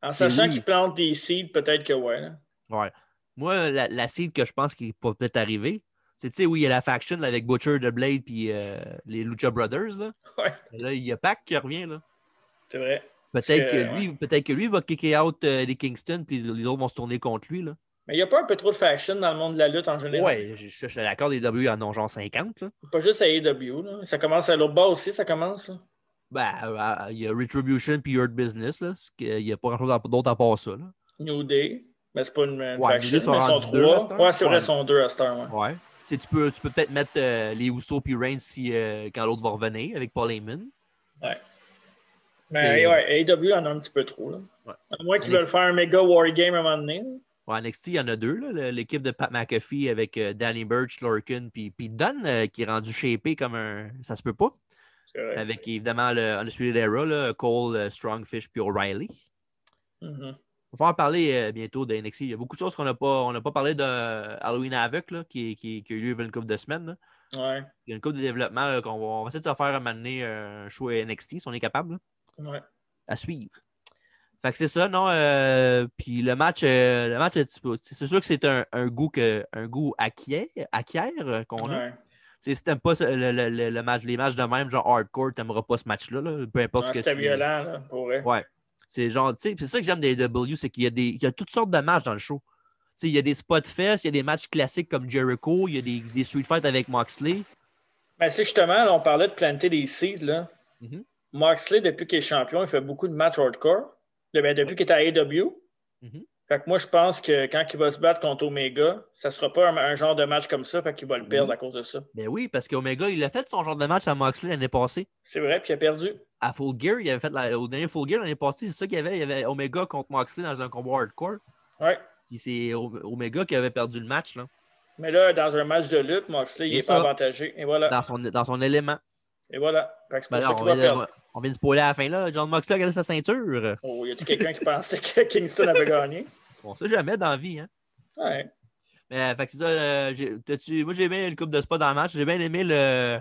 Speaker 2: En sachant qu'il plante des seeds, peut-être que ouais. là.
Speaker 1: ouais. Moi, la, la seed que je pense qu'il peut peut-être arriver, c'est, tu sais, oui, il y a la faction là, avec Butcher, The Blade, puis euh, les Lucha Brothers. Là.
Speaker 2: Ouais,
Speaker 1: là, il y a Pac qui revient. Là.
Speaker 2: c'est vrai.
Speaker 1: Peut-être
Speaker 2: que,
Speaker 1: que, lui, peut-être que lui va kicker out euh, les Kingston, puis les autres vont se tourner contre lui. Là.
Speaker 2: Mais il n'y a pas un peu trop de fashion dans le monde de la lutte en général?
Speaker 1: Ouais, je, suis d'accord, les W en ont genre 50. Là.
Speaker 2: Pas juste à AEW. Là. Ça commence à l'autre bas aussi, ça commence. là.
Speaker 1: Ben, euh, il y a Retribution puis Hurt Business. Là, parce qu'il n'y a pas grand-chose d'autre à part ça. Là.
Speaker 2: New Day. Mais c'est pas une, une
Speaker 1: Ouais,
Speaker 2: faction,
Speaker 1: sont
Speaker 2: mais sont trois. Ouais, c'est vrai,
Speaker 1: Ouais.
Speaker 2: ils sont deux à cette heure. Ouais.
Speaker 1: Ouais. Tu peux, tu peux peut-être mettre euh, les Usos puis Reigns si, euh, quand l'autre va revenir avec Paul Heyman.
Speaker 2: Mais
Speaker 1: C'est-
Speaker 2: ouais, AEW en a un petit peu trop. Là.
Speaker 1: Ouais.
Speaker 2: À moins qu'ils
Speaker 1: Mais-
Speaker 2: veulent faire un méga war game à un moment donné.
Speaker 1: NXT, il y en a deux. L'équipe de Pat McAfee avec euh, Danny Burch, Lorcan puis Pete Dunne euh, qui est rendu shapé comme un. Ça se peut pas. Avec évidemment le Undisputed Era, là, Cole, euh, Strongfish puis O'Reilly.
Speaker 2: Mhm.
Speaker 1: On va en parler euh, bientôt de NXT. Il y a beaucoup de choses qu'on n'a pas, on n'a pas parlé de Halloween Havoc là, qui, qui, qui a eu lieu il y a une couple de semaines.
Speaker 2: Ouais.
Speaker 1: Il y a une couple de développement qu'on va, on va essayer de se faire amener un show NXT si on est capable. là.
Speaker 2: Ouais.
Speaker 1: à suivre. Fait que c'est ça, non? euh, puis le match, euh, le match c'est sûr que c'est un, un goût que un goût acquiert, acquiert euh, qu'on a.
Speaker 2: Ouais.
Speaker 1: Si t'aimes pas le, le- le- le match, les matchs de même, genre hardcore, t'aimeras pas ce match-là. là, peu importe
Speaker 2: Ouais,
Speaker 1: ce que
Speaker 2: C'était
Speaker 1: tu
Speaker 2: violent, là, pour vrai.
Speaker 1: Ouais. C'est genre, tu sais, c'est ça que j'aime des W, c'est qu'il y a des. Il y a toutes sortes de matchs dans le show. Il y a des spots fest, il y a des matchs classiques comme Jericho, il y a des, des street fights avec Moxley.
Speaker 2: Mais c'est justement, là, on parlait de planter des seeds. Là.
Speaker 1: Mhm.
Speaker 2: Moxley, depuis qu'il est champion, il fait beaucoup de matchs hardcore. De- ben, depuis qu'il est à AEW.
Speaker 1: Mhm.
Speaker 2: Fait que moi, je pense que quand il va se battre contre Omega, ça sera pas un, un genre de match comme ça, fait qu'il va le perdre
Speaker 1: Oui.
Speaker 2: à cause de ça.
Speaker 1: Ben oui, parce qu'Omega, il a fait son genre de match à Moxley l'année passée.
Speaker 2: C'est vrai, puis il a perdu.
Speaker 1: à Full Gear, il avait fait la- au dernier Full Gear l'année passée, c'est ça qu'il y avait. Il y avait Omega contre Moxley dans un combat hardcore.
Speaker 2: Ouais.
Speaker 1: Puis c'est Omega qui avait perdu le match. Là.
Speaker 2: Mais là, dans un match de lutte, Moxley, il n'est pas avantagé. Et voilà.
Speaker 1: Dans son, dans son élément.
Speaker 2: Et voilà. Fait que c'est
Speaker 1: Ben
Speaker 2: pour ça qu'il va perdre.
Speaker 1: De, on vient de spoiler à la fin. là. John Moxley a gagné sa ceinture.
Speaker 2: Oh, y a-tu quelqu'un qui pensait que Kingston avait gagné?
Speaker 1: On sait jamais dans la vie. Hein?
Speaker 2: Ouais.
Speaker 1: Mais fait que c'est ça. euh, t'as-tu- moi, j'ai aimé le coupe de spot dans le match. J'ai bien aimé le.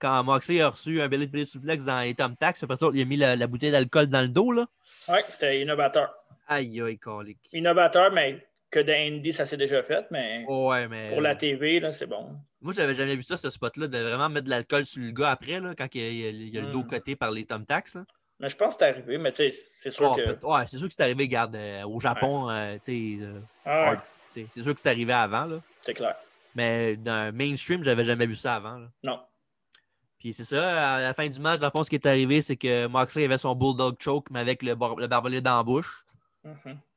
Speaker 1: Quand Moxley a reçu un belly belly suplex dans les Tom Tax, après ça, il a mis la, la bouteille d'alcool dans le dos. là.
Speaker 2: Ouais, c'était innovateur.
Speaker 1: Aïe, aïe, colique.
Speaker 2: Innovateur, mais que Indie, ça s'est déjà fait, mais
Speaker 1: Ouais, mais.
Speaker 2: pour la TV, là, c'est bon.
Speaker 1: Moi, j'avais jamais vu ça, ce spot-là, de vraiment mettre de l'alcool sur le gars après, là, quand il y a, il y a le dos
Speaker 2: Mm.
Speaker 1: coté par les Tom Tax. là.
Speaker 2: Mais je pense que c'est arrivé, mais tu sais, c'est sûr
Speaker 1: Oh,
Speaker 2: que.
Speaker 1: ouais, c'est sûr que c'est arrivé, regarde, euh, au Japon, euh, tu sais, euh,
Speaker 2: Ah, ouais,
Speaker 1: c'est sûr que c'est arrivé avant, là.
Speaker 2: c'est clair.
Speaker 1: Mais dans le mainstream, j'avais jamais vu ça avant. là.
Speaker 2: Non.
Speaker 1: Puis c'est ça, à la fin du match, dans le fond, ce qui est arrivé, c'est que Moxley avait son Bulldog Choke, mais avec le, bar- le barbelé dans la bouche.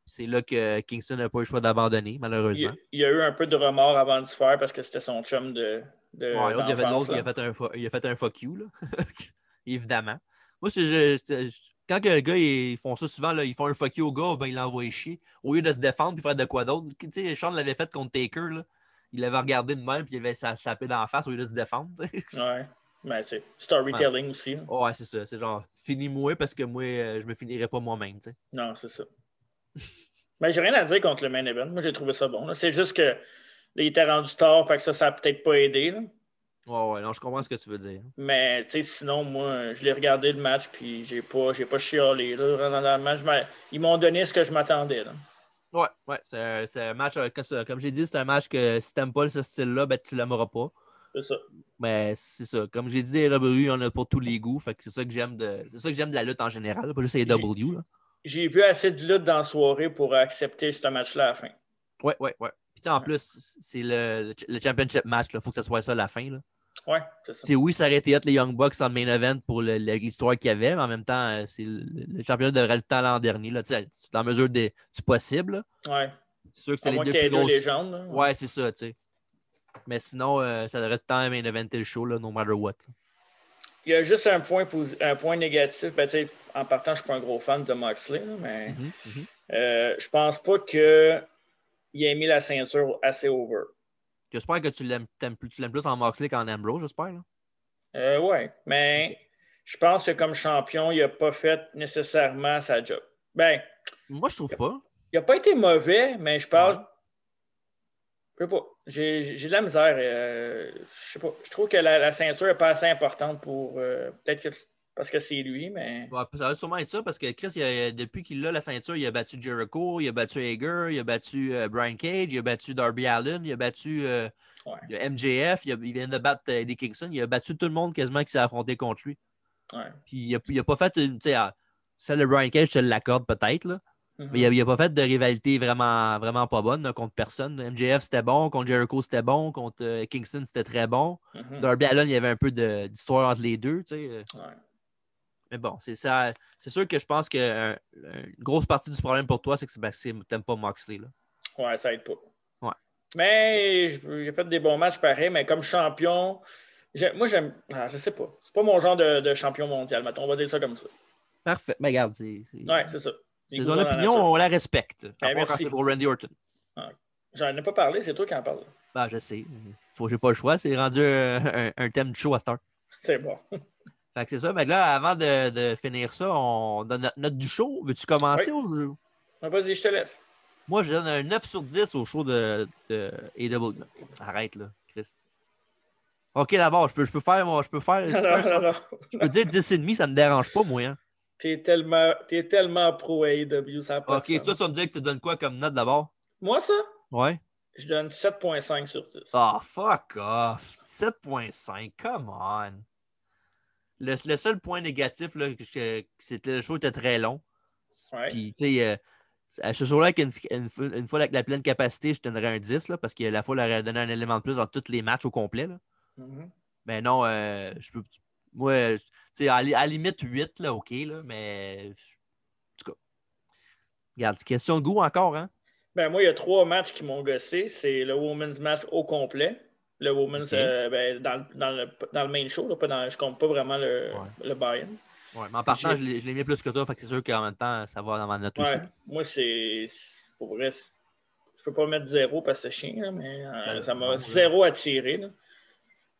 Speaker 1: C'est là que Kingston n'a pas eu le choix d'abandonner,
Speaker 2: il,
Speaker 1: malheureusement.
Speaker 2: il y a eu un peu de remords avant de se faire parce que c'était son chum de. de
Speaker 1: Ouais, il, avait-
Speaker 2: d'enfance,
Speaker 1: l'autre, il, a fait un, il a fait un fuck you, là. Évidemment. Moi, c'est, je- je- quand que le gars, ils font ça souvent, là, ils font un fuck you au gars, ben, ils l'envoient chier. Au lieu de se défendre et faire de quoi d'autre. Tu sais, Sean l'avait fait contre Taker, là. Il l'avait regardé de même puis il avait sa- sapé dans la face au lieu de se défendre.
Speaker 2: Ouais. Mais c'est storytelling aussi.
Speaker 1: Ouais, c'est ça. C'est genre, finis-moi parce que moi, euh, je me finirai pas moi-même. tu sais.
Speaker 2: Non, c'est ça. Mais j'ai rien à dire contre le main event. Moi, j'ai trouvé ça bon. C'est juste que là, il était rendu tard, fait que ça, ça a peut-être pas aidé. là.
Speaker 1: Ouais, ouais, non, je comprends ce que tu veux dire.
Speaker 2: Mais tu sais, sinon, moi, je l'ai regardé le match, puis j'ai pas, j'ai pas chialé. Là, dans le match, Mais ils m'ont donné ce que je m'attendais.
Speaker 1: Ouais, ouais. C'est un, match, comme, j'ai dit, c'est un match que si t'aimes pas ce style-là, ben, tu l'aimeras pas.
Speaker 2: C'est ça.
Speaker 1: Mais c'est ça. Comme j'ai dit, les y en a pour tous les goûts. Fait que c'est ça que j'aime de. C'est ça que j'aime de la lutte en général, pas juste les AEW.
Speaker 2: J'ai vu assez de lutte dans la soirée pour accepter ce match-là à la fin.
Speaker 1: Ouais, ouais, ouais. Puis en
Speaker 2: Ouais.
Speaker 1: plus, c'est le, le championship match. Il faut que ce soit ça à la fin. Là.
Speaker 2: Ouais, c'est ça.
Speaker 1: Oui, ça aurait été hot, les Young Bucks en main event pour le- le- l'histoire qu'il y avait, mais en même temps, euh, c'est le, le championnat devrait le temps l'an dernier. Là, dans la mesure des- du possible. là.
Speaker 2: Ouais.
Speaker 1: C'est sûr que c'est les deux plus grosses.
Speaker 2: légendes. là.
Speaker 1: Ouais, c'est ça, tu sais. Mais sinon, euh, ça devrait être temps main eventer le show, là, no matter what. là.
Speaker 2: Il y a juste un point, un point négatif. Ben, tu sais, en partant, je ne suis pas un gros fan de Moxley, mais euh, je pense pas qu'il ait mis la ceinture assez over.
Speaker 1: J'espère que tu l'aimes plus, tu l'aimes plus en Moxley qu'en Ambrose, j'espère.
Speaker 2: Euh, ouais, mais je pense que comme champion, il n'a pas fait nécessairement sa job. Ben,
Speaker 1: Moi, je trouve pas.
Speaker 2: il n'a pas été mauvais, mais je pense. Je sais pas. J'ai de la misère. euh, je sais pas. Je trouve que la, la ceinture n'est pas assez importante pour. euh, Peut-être que parce que c'est lui, mais.
Speaker 1: Ouais, ça va sûrement être ça parce que Chris, il a- depuis qu'il a la ceinture, il a battu Jericho, il a battu Hager, il a battu euh, Brian Cage, il a battu Darby Allen, il a battu
Speaker 2: Ouais.
Speaker 1: il a MJF, il, a- il vient de battre Eddie Kingston, il a battu tout le monde quasiment qui s'est affronté contre lui.
Speaker 2: Ouais.
Speaker 1: Puis il a, il a pas fait une. Ah, celle de Brian Cage, je te l'accorde peut-être, là. Mais il n'a a pas fait de rivalité vraiment, vraiment pas bonne là, contre personne. MJF, c'était bon. Contre Jericho, c'était bon. Contre euh, Kingston, c'était très bon.
Speaker 2: Mhm.
Speaker 1: Darby Allen, il y avait un peu d'histoire entre les deux. tu sais. euh.
Speaker 2: Ouais.
Speaker 1: Mais bon, c'est ça. C'est sûr que je pense que euh, une grosse partie du problème pour toi, c'est que que t'aimes pas Moxley. Là.
Speaker 2: Ouais, ça aide pas.
Speaker 1: Ouais.
Speaker 2: Mais j'ai fait des bons matchs pareils, mais comme champion, moi j'aime. Ah, je sais pas. C'est pas mon genre de, de champion mondial, mettons. On va dire ça comme ça.
Speaker 1: Parfait. Mais regarde, c'est c'est-
Speaker 2: Ouais, c'est ça.
Speaker 1: C'est
Speaker 2: dans la
Speaker 1: opinion,
Speaker 2: nature.
Speaker 1: on la respecte.
Speaker 2: Ben, merci.
Speaker 1: c'est pour Randy Orton.
Speaker 2: J'en ai pas parlé, c'est toi qui en parle.
Speaker 1: Ben, je sais. Faut j'ai pas le choix. C'est rendu un, un- un thème de show à Star.
Speaker 2: C'est bon.
Speaker 1: Fait que c'est ça. Mais là, avant de, de finir ça, on donne notre note du show. Veux-tu commencer ou je-
Speaker 2: Ah, Vas-y, je te laisse.
Speaker 1: Moi, je donne un 9 sur 10 au show de, de AW. Arrête, là, Chris. OK, d'abord, je peux, je peux faire. Moi, je peux faire.
Speaker 2: Non, non, non.
Speaker 1: Je peux dire 10,5, ça me dérange pas, moi. hein.
Speaker 2: T'es tellement, tellement pro AEW, ça pas
Speaker 1: OK, toi, tu vas me dire que tu donnes quoi comme note d'abord?
Speaker 2: Moi, ça,
Speaker 1: Ouais.
Speaker 2: je donne 7.5 sur 10.
Speaker 1: Ah, fuck off. 7.5, come on. Le, le seul point négatif, c'était le show était très long.
Speaker 2: Ouais.
Speaker 1: Puis, tu sais, euh, à ce jour-là, qu'une- une, fois- une fois avec la pleine capacité, je donnerais un 10, là, parce que la foule aurait donné un élément de plus dans tous les matchs au complet. Là.
Speaker 2: Mhm.
Speaker 1: Mais non, euh, je peux. Moi, euh, tu sais, à, la- limite 8, là, OK, là, mais. En tout cas. Regarde, question de goût encore, hein?
Speaker 2: Ben, moi, il y a trois matchs qui m'ont gossé. C'est le Women's Match au complet. Le Women's euh, ben, dans, le- dans le, dans le main show. Là, pas dans, je compte pas vraiment le,
Speaker 1: Ouais.
Speaker 2: le buy-in.
Speaker 1: Ouais, mais en partant, je l'ai mis plus que toi, fait que c'est sûr qu'en même temps, ça va dans ma note aussi.
Speaker 2: Ouais. Moi, c'est. Pour vrai, Je peux pas mettre zéro parce que c'est chiant, là, mais euh,
Speaker 1: Ben,
Speaker 2: ça m'a zéro attiré. là.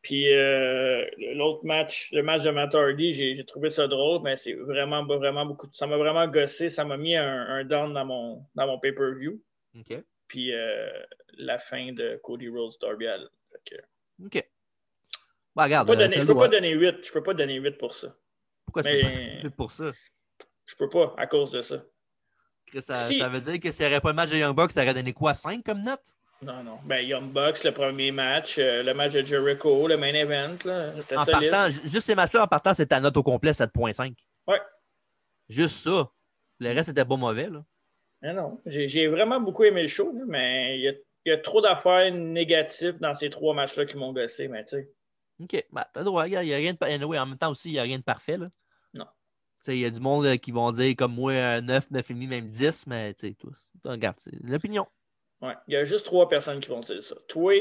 Speaker 2: Puis euh, l'autre match, le match de Matt Hardy, j'ai trouvé ça drôle, mais c'est vraiment, vraiment beaucoup. Ça m'a vraiment gossé. Ça m'a mis un, un down dans mon, dans mon pay-per-view.
Speaker 1: OK.
Speaker 2: Puis euh, la fin de Cody Rhodes Darby que,
Speaker 1: OK. Bah, regarde.
Speaker 2: je peux, pas
Speaker 1: euh,
Speaker 2: donner,
Speaker 1: t'as
Speaker 2: je
Speaker 1: le
Speaker 2: peux
Speaker 1: droit.
Speaker 2: pas donner 8. Je peux pas donner 8 pour ça.
Speaker 1: Pourquoi tu peux pas- c'est pour ça?
Speaker 2: Je peux pas à cause de ça.
Speaker 1: Ça,
Speaker 2: Si.
Speaker 1: ça veut dire que s'il n'y aurait pas le match de Young Bucks, t'aurais donné quoi, 5 comme note?
Speaker 2: Non, non. Ben, Young Bucks, le premier match, euh, le match de Jericho, le main event, c'était
Speaker 1: En
Speaker 2: solide.
Speaker 1: partant, ju- juste ces matchs-là, en partant, c'est ta note au complet, 7.5.
Speaker 2: Ouais.
Speaker 1: Juste ça. Le reste, c'était pas mauvais, là.
Speaker 2: Mais non, j'ai vraiment beaucoup aimé le show, mais il y a, il y a trop d'affaires négatives dans ces trois matchs-là qui m'ont gossé, mais tu sais.
Speaker 1: OK. Bah, t'as le droit. Il n'y a rien de. pa- anyway, en même temps aussi, il n'y a rien de parfait, là.
Speaker 2: Non.
Speaker 1: Il y a du monde là, qui vont dire comme moi un 9, 9,5, même 10, mais tu sais, tous. Regarde, c'est l'opinion.
Speaker 2: Ouais, il y a juste trois personnes qui vont dire ça. Toi,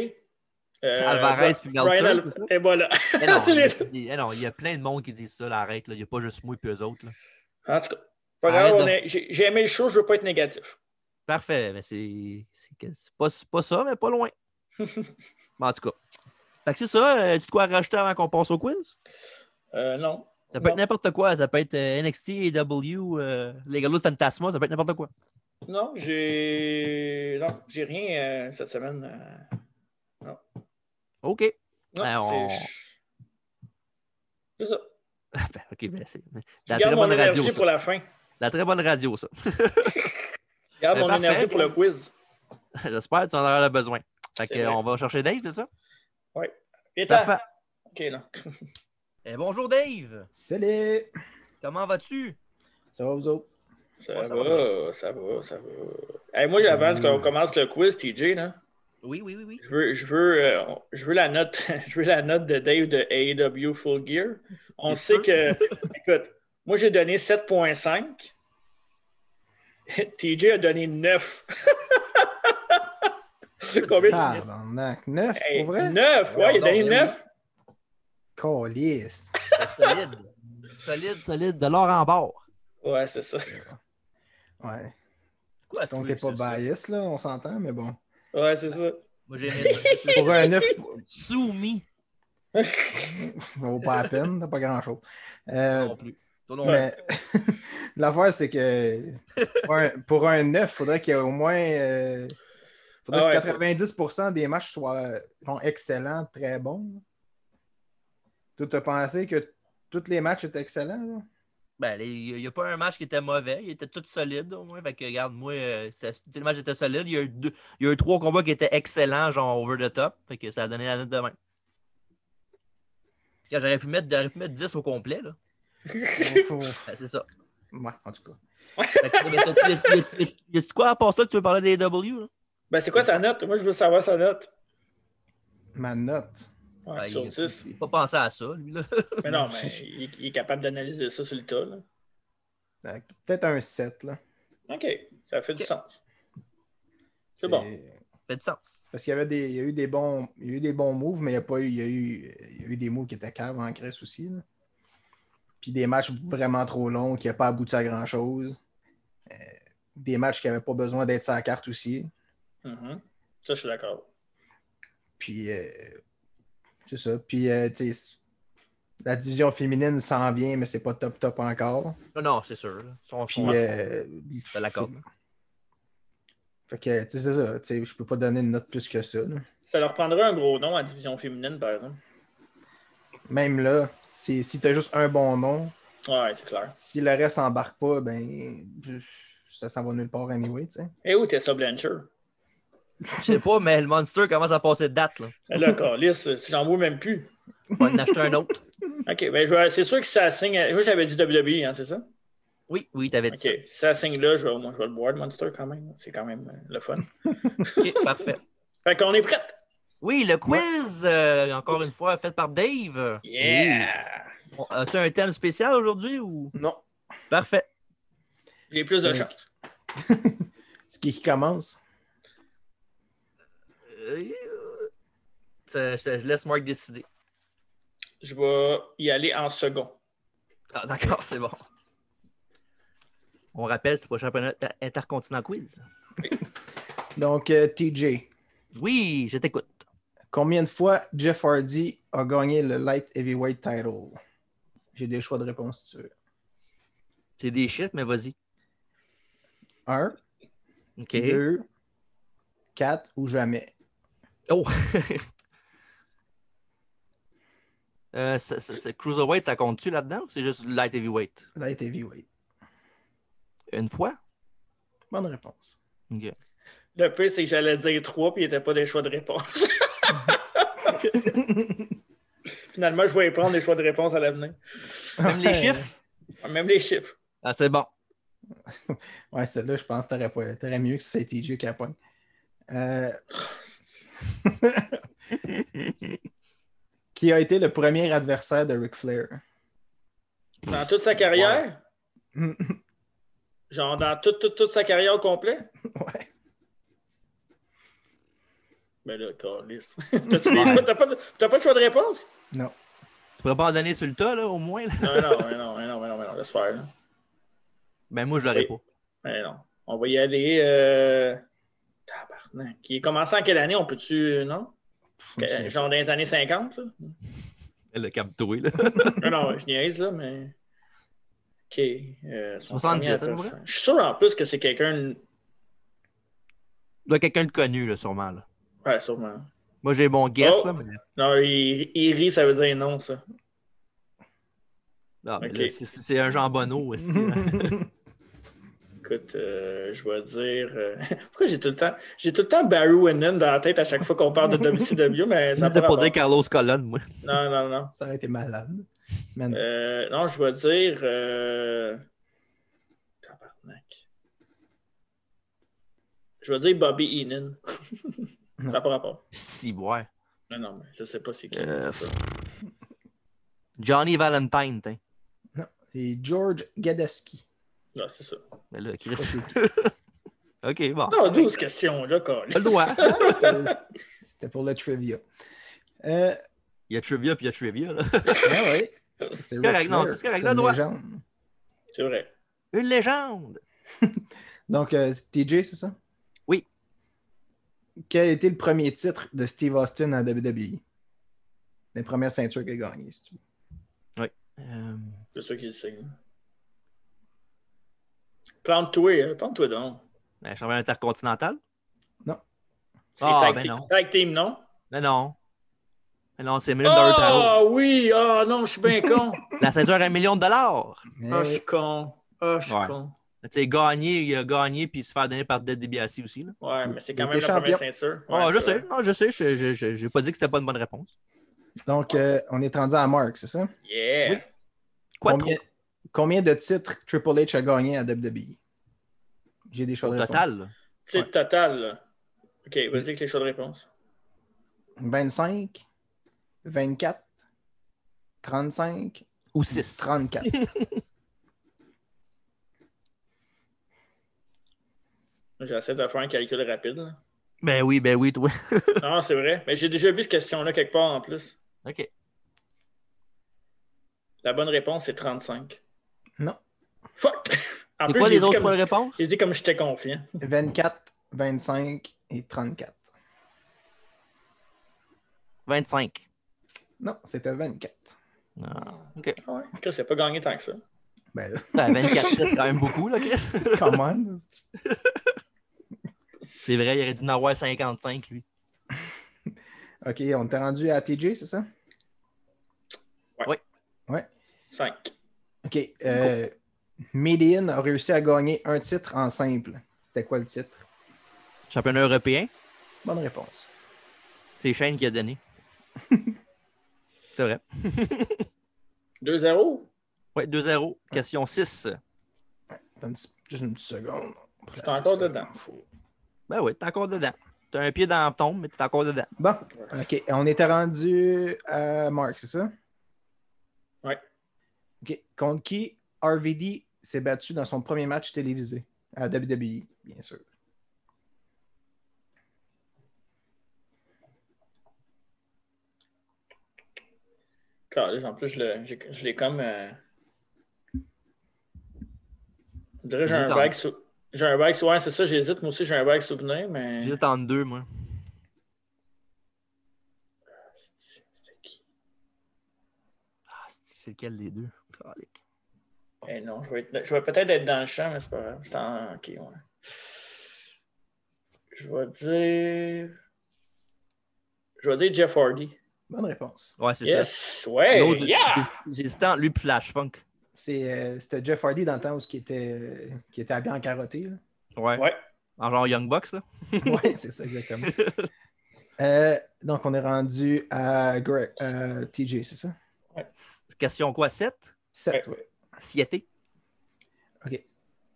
Speaker 2: euh,
Speaker 1: Alvarez puis Meltzer?
Speaker 2: Et voilà.
Speaker 1: Eh non, il y a-
Speaker 2: les-
Speaker 1: il y a- non, il y a plein de monde qui disent ça, là, arrête. là. Il n'y a pas juste moi et eux autres. là.
Speaker 2: En tout cas,
Speaker 1: de-
Speaker 2: j'ai aimé le show, je veux pas être négatif.
Speaker 1: Parfait, mais c'est pas, pas ça, mais pas loin. En tout cas. Fait que c'est ça. euh, tu de quoi rajouter avant qu'on passe au quiz?
Speaker 2: Euh, non.
Speaker 1: Ça peut
Speaker 2: Non.
Speaker 1: être n'importe quoi. Ça peut être euh, NXT, AW, euh, les galos de Fantasma, ça peut être n'importe quoi.
Speaker 2: Non, j'ai. Non, j'ai rien euh, cette semaine. euh,
Speaker 1: OK.
Speaker 2: Non,
Speaker 1: Ben, on-
Speaker 2: c'est. Ça.
Speaker 1: Ben, OK, ben c'est
Speaker 2: Je
Speaker 1: la
Speaker 2: garde
Speaker 1: très
Speaker 2: mon
Speaker 1: bonne radio.
Speaker 2: énergie
Speaker 1: Ça.
Speaker 2: pour la fin.
Speaker 1: La très bonne radio, ça.
Speaker 2: Je garde
Speaker 1: Ben,
Speaker 2: mon
Speaker 1: parfait,
Speaker 2: énergie pour le quiz.
Speaker 1: J'espère que tu en auras besoin. Fait que, on va chercher Dave, c'est ça?
Speaker 2: Et
Speaker 1: Parfait.
Speaker 2: OK, non.
Speaker 1: Eh, bonjour Dave.
Speaker 3: Salut!
Speaker 1: Comment vas-tu?
Speaker 3: Ça va vous autres?
Speaker 2: Ça,
Speaker 1: Ouais, ça
Speaker 2: va,
Speaker 1: va
Speaker 2: ça va, ça va. Hey, moi, avant
Speaker 3: Oui.
Speaker 2: qu'on commence le quiz, TJ, là,
Speaker 1: Oui, oui, oui, oui.
Speaker 2: je veux, je veux, euh, je veux la note, je veux la note de Dave de AEW Full Gear. On sait
Speaker 1: sûr?
Speaker 2: que, écoute, moi j'ai donné 7.5. TJ a donné 9. Combien
Speaker 3: Tabarnak. Neuf,
Speaker 2: Hey,
Speaker 3: pour vrai?
Speaker 2: 9, ouais, il a donné
Speaker 1: mais
Speaker 2: 9.
Speaker 3: Calice.
Speaker 1: C'est solide. solide, solide. De l'or en bord.
Speaker 2: Ouais, c'est ça.
Speaker 3: Ouais.
Speaker 1: Quoi,
Speaker 3: Donc, t'es pas bias, là, on s'entend, mais bon.
Speaker 2: Ouais, c'est ça.
Speaker 1: Moi, j'ai aimé ça.
Speaker 3: Pour un 9,
Speaker 1: Soumis.
Speaker 3: ça vaut pas la peine, t'as pas grand-chose. Euh,
Speaker 1: Non plus. Toi non
Speaker 3: mais l'affaire, c'est que pour un, pour un 9, il faudrait qu'il y ait au moins. euh, faudrait
Speaker 2: Ah
Speaker 3: que
Speaker 2: ouais,
Speaker 3: 90% des matchs soient, excellents, très bons. Tu as pensé que tous les matchs étaient excellents? là?
Speaker 1: Ben, il n'y a pas un match qui était mauvais. Il était tout solide, au moins. Fait que, regarde, moi, euh, les matchs étaient solides. Il y a eu, deux- il y a eu trois combats qui étaient excellents, genre over the top. Fait que ça a donné la note de même. Regarde, J'aurais pu, mettre- j'aurais pu mettre 10 au complet, là. Ben, c'est ça.
Speaker 3: Ouais, en tout cas.
Speaker 1: Y a-tu quoi à part ça que tu veux parler des AW, là?
Speaker 2: Ben, c'est quoi sa note? Moi, je veux savoir sa note.
Speaker 3: Ma note.
Speaker 2: Ouais,
Speaker 1: Ben,
Speaker 2: sur
Speaker 1: il
Speaker 2: 10.
Speaker 1: n'a pas pensé à ça, lui, là.
Speaker 2: Mais non, mais il, il est capable d'analyser ça sur le tas. Là.
Speaker 3: Euh, Peut-être un 7, là.
Speaker 2: OK, ça fait du sens. C'est bon.
Speaker 1: fait du sens.
Speaker 3: Parce qu'il y avait des, il y a eu des bons, il y a eu des bons moves, mais il y a pas eu, il y a eu, il y a eu des moves qui étaient caves en Grèce aussi. là. Puis des matchs vraiment trop longs qui n'ont pas abouti à grand chose. des matchs qui n'avaient pas besoin d'être sur la carte aussi.
Speaker 2: Mhm. Ça, je suis d'accord.
Speaker 3: Puis euh, c'est ça. Puis euh, tu sais, la division féminine s'en vient, mais c'est pas top top encore.
Speaker 1: Non, non, c'est sûr. Son-
Speaker 3: Puis
Speaker 1: son-
Speaker 3: euh. Fait que tu sais, c'est ça. Tu sais, je peux pas donner une note plus que ça. là.
Speaker 2: Ça leur prendrait un gros nom à division féminine, par exemple.
Speaker 3: Même là, c'est- si tu as juste un bon nom,
Speaker 2: Ouais, c'est clair.
Speaker 3: si le reste embarque pas, ben ça s'en va nulle part anyway, tu sais.
Speaker 2: Et où Tessa Blanchard?
Speaker 1: Je sais pas, mais le Monster commence à passer de date, là.
Speaker 2: Là, Carlis, si j'en vois même plus.
Speaker 1: Faut en acheter un autre.
Speaker 2: OK, ben c'est sûr que ça signe. Moi, j'avais dit WWE, hein, c'est ça?
Speaker 1: Oui, oui, t'avais dit
Speaker 2: OK, si ça signe là, je vais, moi, je vais le boire, le Monster, quand même. C'est quand même euh, le fun.
Speaker 1: ça. OK, parfait.
Speaker 2: Fait qu'on est prête.
Speaker 1: Oui, le quiz, euh, encore une fois, fait par Dave.
Speaker 2: Yeah!
Speaker 1: As-tu un thème spécial aujourd'hui ou?
Speaker 3: Non.
Speaker 1: Parfait.
Speaker 2: J'ai plus de chance.
Speaker 3: Ce qui qui commence.
Speaker 1: Ça- je, je laisse Mark décider.
Speaker 2: Je vais y aller en second.
Speaker 1: Ah, D'accord, c'est bon. On rappelle, c'est pour le championnat intercontinental quiz.
Speaker 3: Donc, euh, TJ,
Speaker 1: Oui, je t'écoute.
Speaker 3: combien de fois Jeff Hardy a gagné le Light Heavyweight title? J'ai des choix de réponse si tu veux.
Speaker 1: C'est des chiffres, mais vas-y.
Speaker 3: Un,
Speaker 1: OK.
Speaker 3: deux, quatre ou jamais?
Speaker 1: Oh! euh, ça- ça- Cruiserweight, ça compte-tu là-dedans ou c'est juste light heavyweight?
Speaker 3: Light Heavyweight.
Speaker 1: Une fois?
Speaker 3: Bonne réponse.
Speaker 2: Le pire, c'est que j'allais dire 3 puis il n'était pas des choix de réponse. Finalement, je vais y prendre des choix de réponse à l'avenir.
Speaker 1: Même les chiffres?
Speaker 2: Même les chiffres.
Speaker 1: Ah, c'est bon.
Speaker 3: Ouais, celle-là, je pense que t'aurais, mieux que c'est TJ pogne. Euh, Qui a été le premier adversaire de Ric Flair?
Speaker 2: Dans toute sa carrière, genre dans toute, toute, toute sa carrière au complet,
Speaker 3: ouais.
Speaker 2: ben là, choix- T'as pas, de- t'as pas de choix de réponse?
Speaker 3: Non.
Speaker 1: Tu pourrais pas en donner sur le tas, là, au moins? là?
Speaker 2: Non, non, mais non, mais non, mais non, mais non, laisse faire. là.
Speaker 1: Ben, moi, je l'aurais
Speaker 2: Oui.
Speaker 1: pas.
Speaker 2: Mais non. On va y aller. Euh... Qui est commencé en quelle année? On peut-tu. Non? Genre dans les années 50? Là?
Speaker 1: Le captoué, là.
Speaker 2: non, non, je niaise, là, mais. OK. euh, son
Speaker 1: 70,
Speaker 2: premier
Speaker 1: ça, vous
Speaker 2: adversaire. Je suis sûr en plus que c'est quelqu'un.
Speaker 1: Quelqu'un de connu, là, sûrement. Là.
Speaker 2: Ouais, sûrement.
Speaker 1: Moi, j'ai mon guess,
Speaker 2: Oh.
Speaker 1: là, mais...
Speaker 2: Non, il, il rit, ça veut dire non, ça.
Speaker 1: Ah, mais
Speaker 2: Ok.
Speaker 1: là, c'est- un jambonneau aussi.
Speaker 2: Écoute, euh, je vais dire. euh, Pourquoi j'ai tout le temps. J'ai tout le temps Barry Windham dans la tête à chaque fois qu'on parle de WCW, mais ça pas rapport.
Speaker 1: dire Carlos Colon, moi.
Speaker 2: Non, non, non.
Speaker 3: Ça aurait été malade. Man,
Speaker 2: Euh, non, je vais dire. Euh... Tabarnak. Je vais dire Bobby Heenan. ça n'a pas rapport.
Speaker 1: Si, ouais.
Speaker 2: Non, non, mais je sais pas c'est qui.
Speaker 1: Euh,
Speaker 2: ça.
Speaker 1: Johnny Valentine, t'in.
Speaker 3: non. C'est George Gadaski.
Speaker 2: Non, c'est ça.
Speaker 1: Mais là, Chris. OK, bon.
Speaker 2: Non, 12 questions, là.
Speaker 1: T'as le droit.
Speaker 3: C'est- C'était pour le trivia. Euh,
Speaker 1: Il y a trivia puis il y a trivia, là.
Speaker 3: ah ouais. C'est
Speaker 1: correct, non, c'est correct,
Speaker 3: une légende.
Speaker 2: C'est vrai.
Speaker 1: Une légende.
Speaker 3: Donc, euh, TJ, c'est ça?
Speaker 1: Oui.
Speaker 3: Quel a été le premier titre de Steve Austin à WWE? Les premières ceintures qu'il a gagnées, si tu veux.
Speaker 1: Euh,
Speaker 2: C'est sûr qu'il le sait. Plante-toi, hein, plante-toi donc.
Speaker 1: ben, champion intercontinental?
Speaker 2: C'est
Speaker 1: Ah,
Speaker 2: tag,
Speaker 1: ben
Speaker 2: team-
Speaker 1: non.
Speaker 2: tag team, non?
Speaker 1: Mais non. Mais non, c'est Million Dollar Title.
Speaker 2: Ah oui! Ah non, je suis bien con.
Speaker 1: La ceinture à un million de dollars.
Speaker 2: Ah, je
Speaker 3: oui.
Speaker 2: suis con. Ah, je suis
Speaker 1: Ouais.
Speaker 2: con.
Speaker 1: Tu sais, gagner, il a gagné puis se faire donner par Dead DiBiase aussi. Là.
Speaker 2: Ouais, mais c'est quand même la première
Speaker 3: champion.
Speaker 2: ceinture.
Speaker 1: Ah,
Speaker 2: Ouais,
Speaker 1: je
Speaker 2: c'est
Speaker 1: sais, je sais, je- je- je- j'ai pas dit que c'était pas une bonne réponse.
Speaker 3: Donc, euh, on est rendu à Mark, c'est ça?
Speaker 2: Yeah!
Speaker 1: Oui. Quoi
Speaker 3: combien, combien de titres Triple H a gagné à WWE? J'ai des choix de réponse.
Speaker 1: total?
Speaker 2: C'est
Speaker 3: Ouais.
Speaker 2: total, là. OK, vas-y avec les choix de réponse.
Speaker 3: 25, 24, 35,
Speaker 1: Ou 6.
Speaker 3: 34.
Speaker 2: J'essaie de faire un calcul rapide. là.
Speaker 1: Ben oui, ben oui, toi.
Speaker 2: Non, c'est vrai. Mais j'ai déjà vu cette question-là quelque part en plus.
Speaker 1: OK.
Speaker 2: La bonne réponse, c'est 35.
Speaker 3: Non.
Speaker 2: Fuck! En
Speaker 1: C'est
Speaker 2: plus,
Speaker 1: quoi les autres
Speaker 2: comme...
Speaker 1: réponses?
Speaker 2: j'ai dit comme j'étais confiant.
Speaker 3: 24, 25 et 34.
Speaker 1: 25.
Speaker 3: Non, c'était 24.
Speaker 1: Ah, OK.
Speaker 2: Ah ouais. Chris, il a pas gagné tant que ça.
Speaker 3: Ben,
Speaker 1: Ben, 24 c'est quand même beaucoup, là, Chris.
Speaker 3: come on.
Speaker 1: C'est vrai, il aurait dû en avoir 55, lui.
Speaker 3: OK, on t'est rendu à TJ, c'est ça?
Speaker 2: 5.
Speaker 3: OK. Euh, Median a réussi à gagner un titre en simple. C'était quoi le titre?
Speaker 1: Championnat européen,
Speaker 3: Bonne réponse.
Speaker 1: c'est Shane qui a donné. c'est vrai.
Speaker 2: 2-0?
Speaker 1: Ouais, 2-0. Question 6.
Speaker 3: Un petit- juste une petite seconde.
Speaker 2: J'étais encore dedans.
Speaker 1: Ben oui, t'es encore dedans. T'as un pied dans la tombe, mais t'es encore dedans.
Speaker 3: Bon, OK. On était rendu à Mark, c'est ça?
Speaker 2: Ouais.
Speaker 3: OK. Contre qui RVD s'est battu dans son premier match télévisé? À WWE, bien sûr.
Speaker 2: En plus, je l'ai comme. euh, Je dirais que j'ai un sou- J'ai un bail, ouais, c'est ça, j'hésite. Moi aussi, j'ai un bail souvenir, mais.
Speaker 1: J'hésite entre deux, moi.
Speaker 2: C'était qui?
Speaker 1: Ah, c'est c'est lequel des deux? Calique.
Speaker 2: Eh non, je vais, être- je vais peut-être être dans le champ, mais c'est pas grave. C'est en. Ok, ouais. Je vais dire. Je vais dire Jeff Hardy.
Speaker 3: Bonne réponse.
Speaker 1: Ouais, c'est
Speaker 2: Yes! Ouais!
Speaker 1: L'autre,
Speaker 2: Yeah!
Speaker 1: j'ai- J'hésitais entre lui Flash Funk.
Speaker 3: C'est, euh, C'était Jeff Hardy dans le temps où il était, qui était habillé en carotté. là.
Speaker 1: Ouais.
Speaker 2: Ouais.
Speaker 1: En genre Young Bucks, là.
Speaker 3: Ouais, c'est ça, exactement. Euh, donc, on est rendu à Greg, euh, TJ, c'est ça?
Speaker 1: Question quoi? 7?
Speaker 3: 7, oui.
Speaker 1: Siété.
Speaker 3: OK.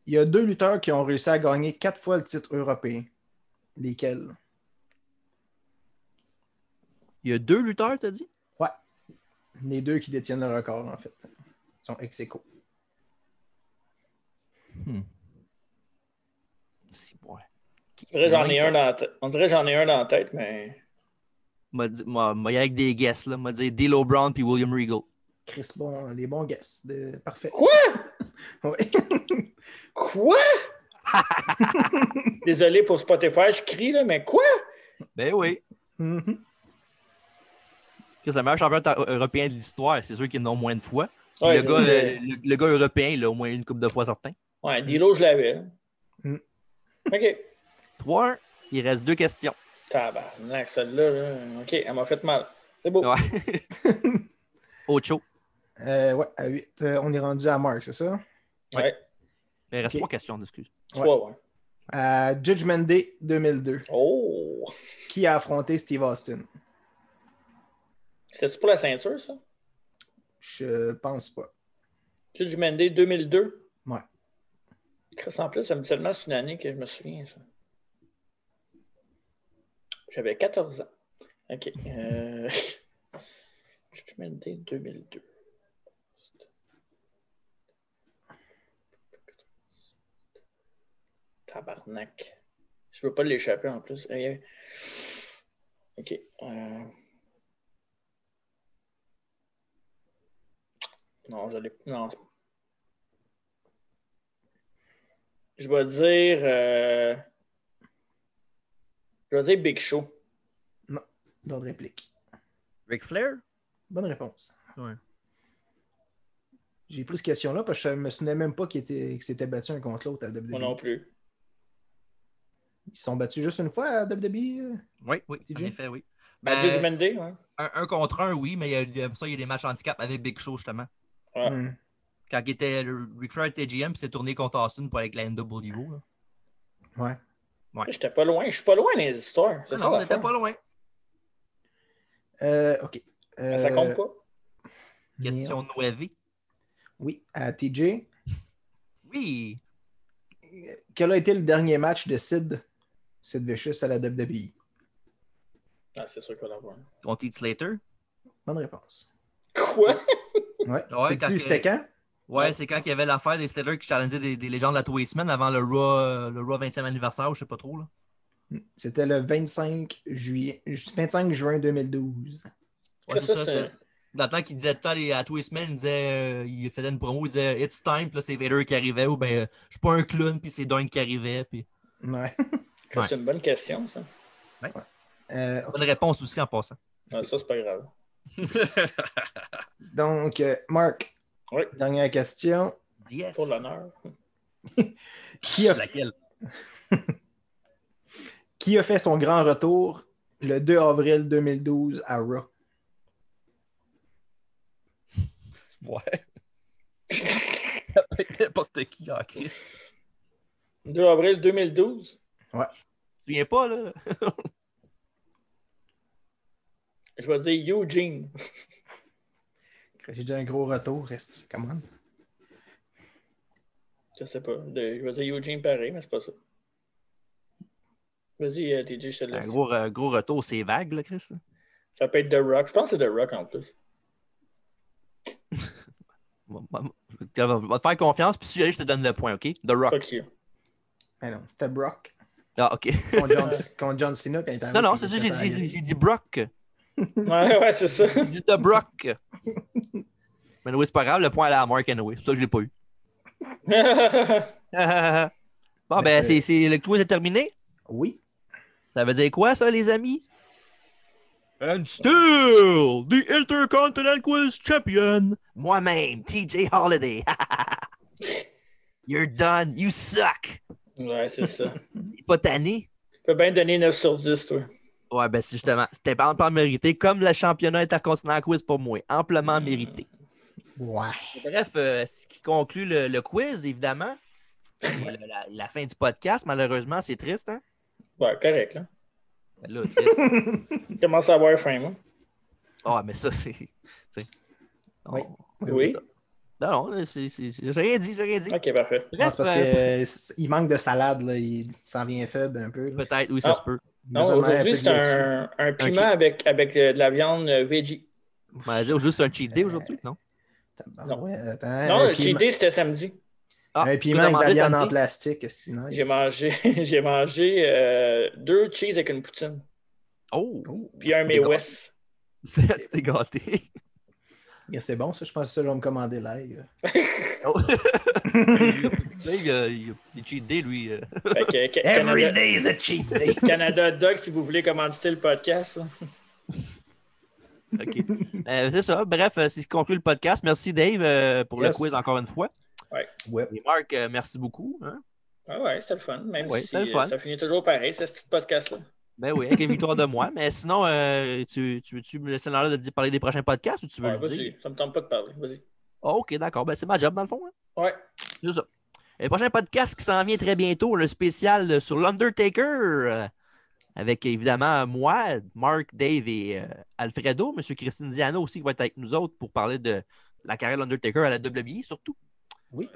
Speaker 3: Il y a deux lutteurs qui ont réussi à gagner quatre fois le titre européen. Lesquels?
Speaker 1: Il y a deux lutteurs, t'as dit?
Speaker 3: Ouais. Les deux qui détiennent le record, en fait. Ils sont ex aequo.
Speaker 1: Si, ouais.
Speaker 2: On dirait que j'en ai un dans la tête. On dirait que j'en ai un dans la tête, mais.
Speaker 1: M'a dit- Moi, y avec des guests, là. M'a dit D'Lo Brown puis William Regal.
Speaker 3: Chris, bon, les bons guests. De... Parfait.
Speaker 2: Quoi?
Speaker 3: Ouais.
Speaker 2: Quoi? Désolé pour Spotify, je crie, là, mais quoi?
Speaker 1: Ben oui.
Speaker 3: Mhm.
Speaker 1: C'est le meilleur champion européen de l'histoire. C'est sûr qu'il en a moins de fois.
Speaker 2: Ouais,
Speaker 1: le, gars, le, le- le gars européen, il l'a au moins une couple de fois certain.
Speaker 2: Ouais, Dilo, je l'avais.
Speaker 3: Mm.
Speaker 2: OK.
Speaker 1: 3 Il reste deux questions.
Speaker 2: Tabarnak, celle-là, là. OK, elle m'a fait mal. C'est beau.
Speaker 1: Ouais. Ocho.
Speaker 3: Euh, ouais, à 8. on est rendu à Mark, c'est ça?
Speaker 2: Ouais.
Speaker 1: Il reste
Speaker 3: Ok.
Speaker 1: trois questions, excuse.
Speaker 2: Trois, ouais.
Speaker 3: À Judgment Day 2002,
Speaker 2: Oh!
Speaker 3: qui a affronté Steve Austin?
Speaker 2: C'était-tu pour la ceinture, ça?
Speaker 3: Je pense pas.
Speaker 2: Tu du Mendy 2002?
Speaker 3: Ouais.
Speaker 2: Chris, en plus, ça me dit tellement c'est une année que je me souviens, ça. J'avais 14 ans. OK. Euh... Judgment Day 2002. Tabarnak. Je veux pas l'échapper en plus. OK. euh, Non, je l'ai. Non. Je vais dire. euh, Je vais dire Big Show.
Speaker 3: D'autres répliques.
Speaker 1: Ric Flair?
Speaker 3: Bonne réponse.
Speaker 1: Ouais.
Speaker 3: J'ai pris cette question-là parce que je me souvenais même pas qu'ils étaient- qu'ils s'étaient battus un contre l'autre à WWE.
Speaker 2: Moi non plus.
Speaker 3: Ils se sont battus juste une fois à WWE. euh?
Speaker 1: Oui, oui, en
Speaker 3: TJ?
Speaker 1: effet, oui.
Speaker 2: Ben,
Speaker 1: Ben,
Speaker 2: Day, ouais.
Speaker 1: un, un contre un, oui, mais il y a, il ça, il y a des matchs handicap avec Big Show, justement.
Speaker 2: Ouais.
Speaker 3: Hmm.
Speaker 1: Quand il était le Ric Flair était GM, puis s'est tourné contre Austin pour avec la NWO. là.
Speaker 3: Ouais.
Speaker 2: J'étais pas loin. Je suis pas loin les histoires.
Speaker 1: Ah
Speaker 2: ça,
Speaker 1: non, on
Speaker 2: l'affaire.
Speaker 1: était pas loin.
Speaker 3: Euh, OK.
Speaker 2: Ça compte
Speaker 3: Euh,
Speaker 2: pas.
Speaker 1: Question Nueve.
Speaker 3: Oui, à TJ.
Speaker 1: Oui.
Speaker 3: Quel a été le dernier match de Sid, Sid Vicious à la WWE?
Speaker 2: Ah, c'est sûr qu'on va voir.
Speaker 1: Contre Slater?
Speaker 3: Bonne réponse.
Speaker 2: Quoi?
Speaker 3: Ouais. C'était quand?
Speaker 1: Ouais,
Speaker 2: Ouais.
Speaker 1: c'est quand il y avait l'affaire des Steelers qui challengeaient des, des légendes de la Twisman avant le Raw, le Raw 20e anniversaire, ou je sais pas trop. Là.
Speaker 3: C'était le 25 juillet, 25 juin 2012.
Speaker 1: Ouais, c'est ça. Dans le temps qu'il disait tout le temps les- à Twisman, il disait, euh, il faisait une promo, il disait It's time, puis là c'est Vader qui arrivait, ou ben euh, je suis pas un clown, puis c'est Dunk qui arrivait. Puis...
Speaker 3: Ouais.
Speaker 1: Ouais.
Speaker 2: C'est une bonne question, ça.
Speaker 3: Euh, ok.
Speaker 1: Bonne réponse aussi en passant.
Speaker 2: Ah, ça, c'est pas grave.
Speaker 3: Donc, euh, Marc,
Speaker 2: Oui.
Speaker 3: dernière question.
Speaker 1: Yes.
Speaker 2: Pour l'honneur.
Speaker 3: Qui a,
Speaker 1: Laquelle?
Speaker 3: qui a fait son grand retour le 2 avril 2012 à Raw?
Speaker 1: Ouais. Être N'importe qui en crise.
Speaker 2: 2 avril 2012.
Speaker 1: Tu te souviens pas, là?
Speaker 2: Je vais dire Eugene.
Speaker 3: J'ai dit un gros retour, reste. Comment?
Speaker 2: Je sais pas. De- je vais dire Eugene pareil, mais c'est pas ça. Vas-y, euh, TJ, je te
Speaker 1: Un
Speaker 2: laisse.
Speaker 1: gros, euh, gros retour, c'est vague, là, Chris.
Speaker 2: Ça peut être The Rock. Je pense que c'est The Rock en plus.
Speaker 1: Je vais je vais te faire confiance, puis si j'allais, je te donne le point, OK? The Rock.
Speaker 2: Fuck you.
Speaker 3: Ah non, c'était Brock.
Speaker 1: Ah, OK.
Speaker 3: Contre John, contre John Cena quand il était
Speaker 1: Non, non, c'est ça, j'ai dit,
Speaker 3: arrivé.
Speaker 1: j'ai dit Brock.
Speaker 2: Ouais, ouais, c'est ça.
Speaker 1: J'ai dit The Brock. Mais oui, c'est pas grave, le point allait à Mark anyway. C'est ça que je l'ai pas eu. Bon,
Speaker 3: Mais,
Speaker 1: ben, c'est, c'est- le quiz est terminé.
Speaker 3: Oui.
Speaker 1: Ça veut dire quoi, ça, les amis? And still, the Intercontinental Quiz Champion, moi-même, TJ Holiday. You're done. You suck.
Speaker 2: Ouais, c'est ça.
Speaker 1: T'es pas tanné?
Speaker 2: Tu peux bien donner 9 sur 10, toi.
Speaker 1: Ouais, ben, c'est justement, c'était amplement mérité, comme le championnat Intercontinental Quiz pour moi. Amplement mérité.
Speaker 3: Ouais.
Speaker 1: Bref, euh, ce qui conclut le, le quiz, évidemment. La, la- la fin du podcast, malheureusement, c'est triste, hein?
Speaker 2: Ouais, correct, là.
Speaker 1: Ben là, triste.
Speaker 2: Commence à avoir faim, moi.
Speaker 1: Ah, mais ça, c'est.
Speaker 3: Oui.
Speaker 1: On-
Speaker 2: Oui.
Speaker 1: C'est. Non, non, c'est- c'est- j'ai rien dit, j'ai rien dit.
Speaker 2: Ok, parfait.
Speaker 3: Non,
Speaker 1: Bref,
Speaker 3: c'est parce
Speaker 1: euh,
Speaker 3: qu'il manque de salade, là. Il s'en vient faible un peu.
Speaker 1: peut-être, oui, ça
Speaker 2: Ah.
Speaker 1: se peut.
Speaker 2: Non, aujourd'hui, c'est un, un piment avec, avec euh, de la viande euh, veggie.
Speaker 1: Dire juste un cheat day aujourd'hui, non?
Speaker 2: Non.
Speaker 3: ouais, attends,
Speaker 2: non, le cheat day, c'était samedi.
Speaker 1: Ah,
Speaker 3: Un piment avec de la viande en plastique, c'est nice.
Speaker 2: J'ai mangé, j'ai mangé euh, deux cheese avec une poutine.
Speaker 1: Oh!
Speaker 3: Oh,
Speaker 2: Puis un
Speaker 1: C'est
Speaker 2: May. West.
Speaker 1: C'était c'était gâté.
Speaker 3: Yeah, c'est bon, ça. Je pense que ça, je vais me commander live.
Speaker 1: Oh. Là, il a, il a cheat day, lui. euh.
Speaker 3: Every
Speaker 2: Canada,
Speaker 3: day is a cheat day.
Speaker 2: Canada Dog, si vous voulez commanditer le podcast. là.
Speaker 1: OK. Euh, c'est ça. Bref, euh, c'est ce qui conclut le podcast. Merci, Dave, euh, pour
Speaker 3: Yes.
Speaker 1: le quiz encore une fois.
Speaker 3: Ouais.
Speaker 1: Et Marc, euh, merci beaucoup. hein.
Speaker 2: Ah ouais, c'est le fun. Même
Speaker 1: Ouais,
Speaker 2: si
Speaker 1: c'est le fun.
Speaker 2: ça finit toujours pareil, ce petit podcast-là.
Speaker 1: Ben oui, avec une victoire de moi. Mais sinon, euh, tu, tu veux-tu me laisser l'honneur de dire- parler des prochains podcasts ou tu veux
Speaker 2: Ouais,
Speaker 1: le dire?
Speaker 2: vas-y, ça me tente pas de parler. Vas-y.
Speaker 1: OK, d'accord. Ben, c'est ma job, dans le fond. hein.
Speaker 2: Ouais.
Speaker 1: C'est ça. Et le prochain podcast qui s'en vient très bientôt, le spécial sur l'Undertaker. euh, avec évidemment moi, Mark, Dave et euh, Alfredo, M. Christine Diano aussi qui va être avec nous autres pour parler de la carrière de l'Undertaker à la WWE surtout.
Speaker 3: Oui.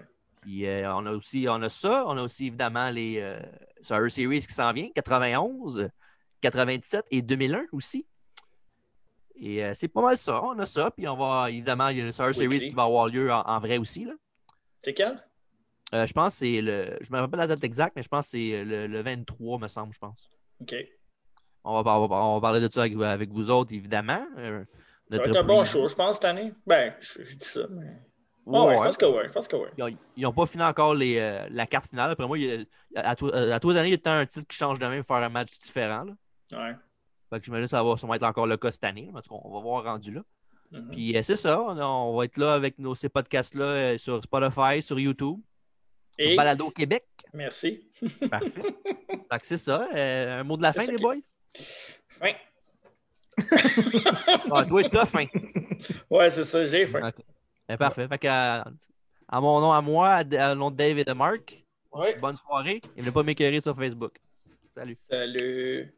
Speaker 1: Puis euh, on a aussi on a ça, on a aussi évidemment les euh, Survivor Series qui s'en vient, 91, 97 et 2001 aussi. Et euh, c'est pas mal ça, on a ça, puis on va évidemment il y a le
Speaker 2: Oui,
Speaker 1: Series
Speaker 2: oui.
Speaker 1: qui va avoir lieu en, en vrai aussi.
Speaker 2: C'est quand?
Speaker 1: Euh, je pense que c'est le. Je me rappelle la date exacte, mais je pense que c'est le, le 23, me semble, je pense.
Speaker 2: OK.
Speaker 1: On va, on va- on va parler de ça avec, avec vous autres, évidemment. Euh,
Speaker 2: Ça va
Speaker 1: notre
Speaker 2: être un bon show, je pense, cette année. Ben, je, je dis ça, mais.
Speaker 1: Ouais,
Speaker 2: Ah ouais,
Speaker 1: ouais.
Speaker 2: je pense que ouais. Je pense que ouais.
Speaker 1: Ils n'ont pas fini encore les, euh, la carte finale. Après moi, il à, tous- euh, à tous les années, il y a un titre qui change de même, faire un match différent. Là.
Speaker 2: Ouais.
Speaker 1: Fait que je me dis que ça va sûrement être encore le cas cette année. En tout cas, on va voir rendu là.
Speaker 2: Mhm.
Speaker 1: Puis euh, c'est ça, on, on va être là avec nos, ces podcasts-là euh, sur Spotify, sur YouTube, sur Balado Québec.
Speaker 2: merci.
Speaker 1: Parfait. fait que c'est ça. Euh, un mot de la fin, les boys?
Speaker 2: Fin.
Speaker 1: Ah, toi, être tough, hein?
Speaker 2: Ouais, c'est ça, j'ai faim.
Speaker 1: Ok. Ben, parfait. Fait que, à, à mon nom à moi, à, à nom de Dave et de Marc,
Speaker 2: Ouais.
Speaker 1: bonne soirée. Et ne pas m'écœurer sur Facebook. Salut.
Speaker 2: Salut.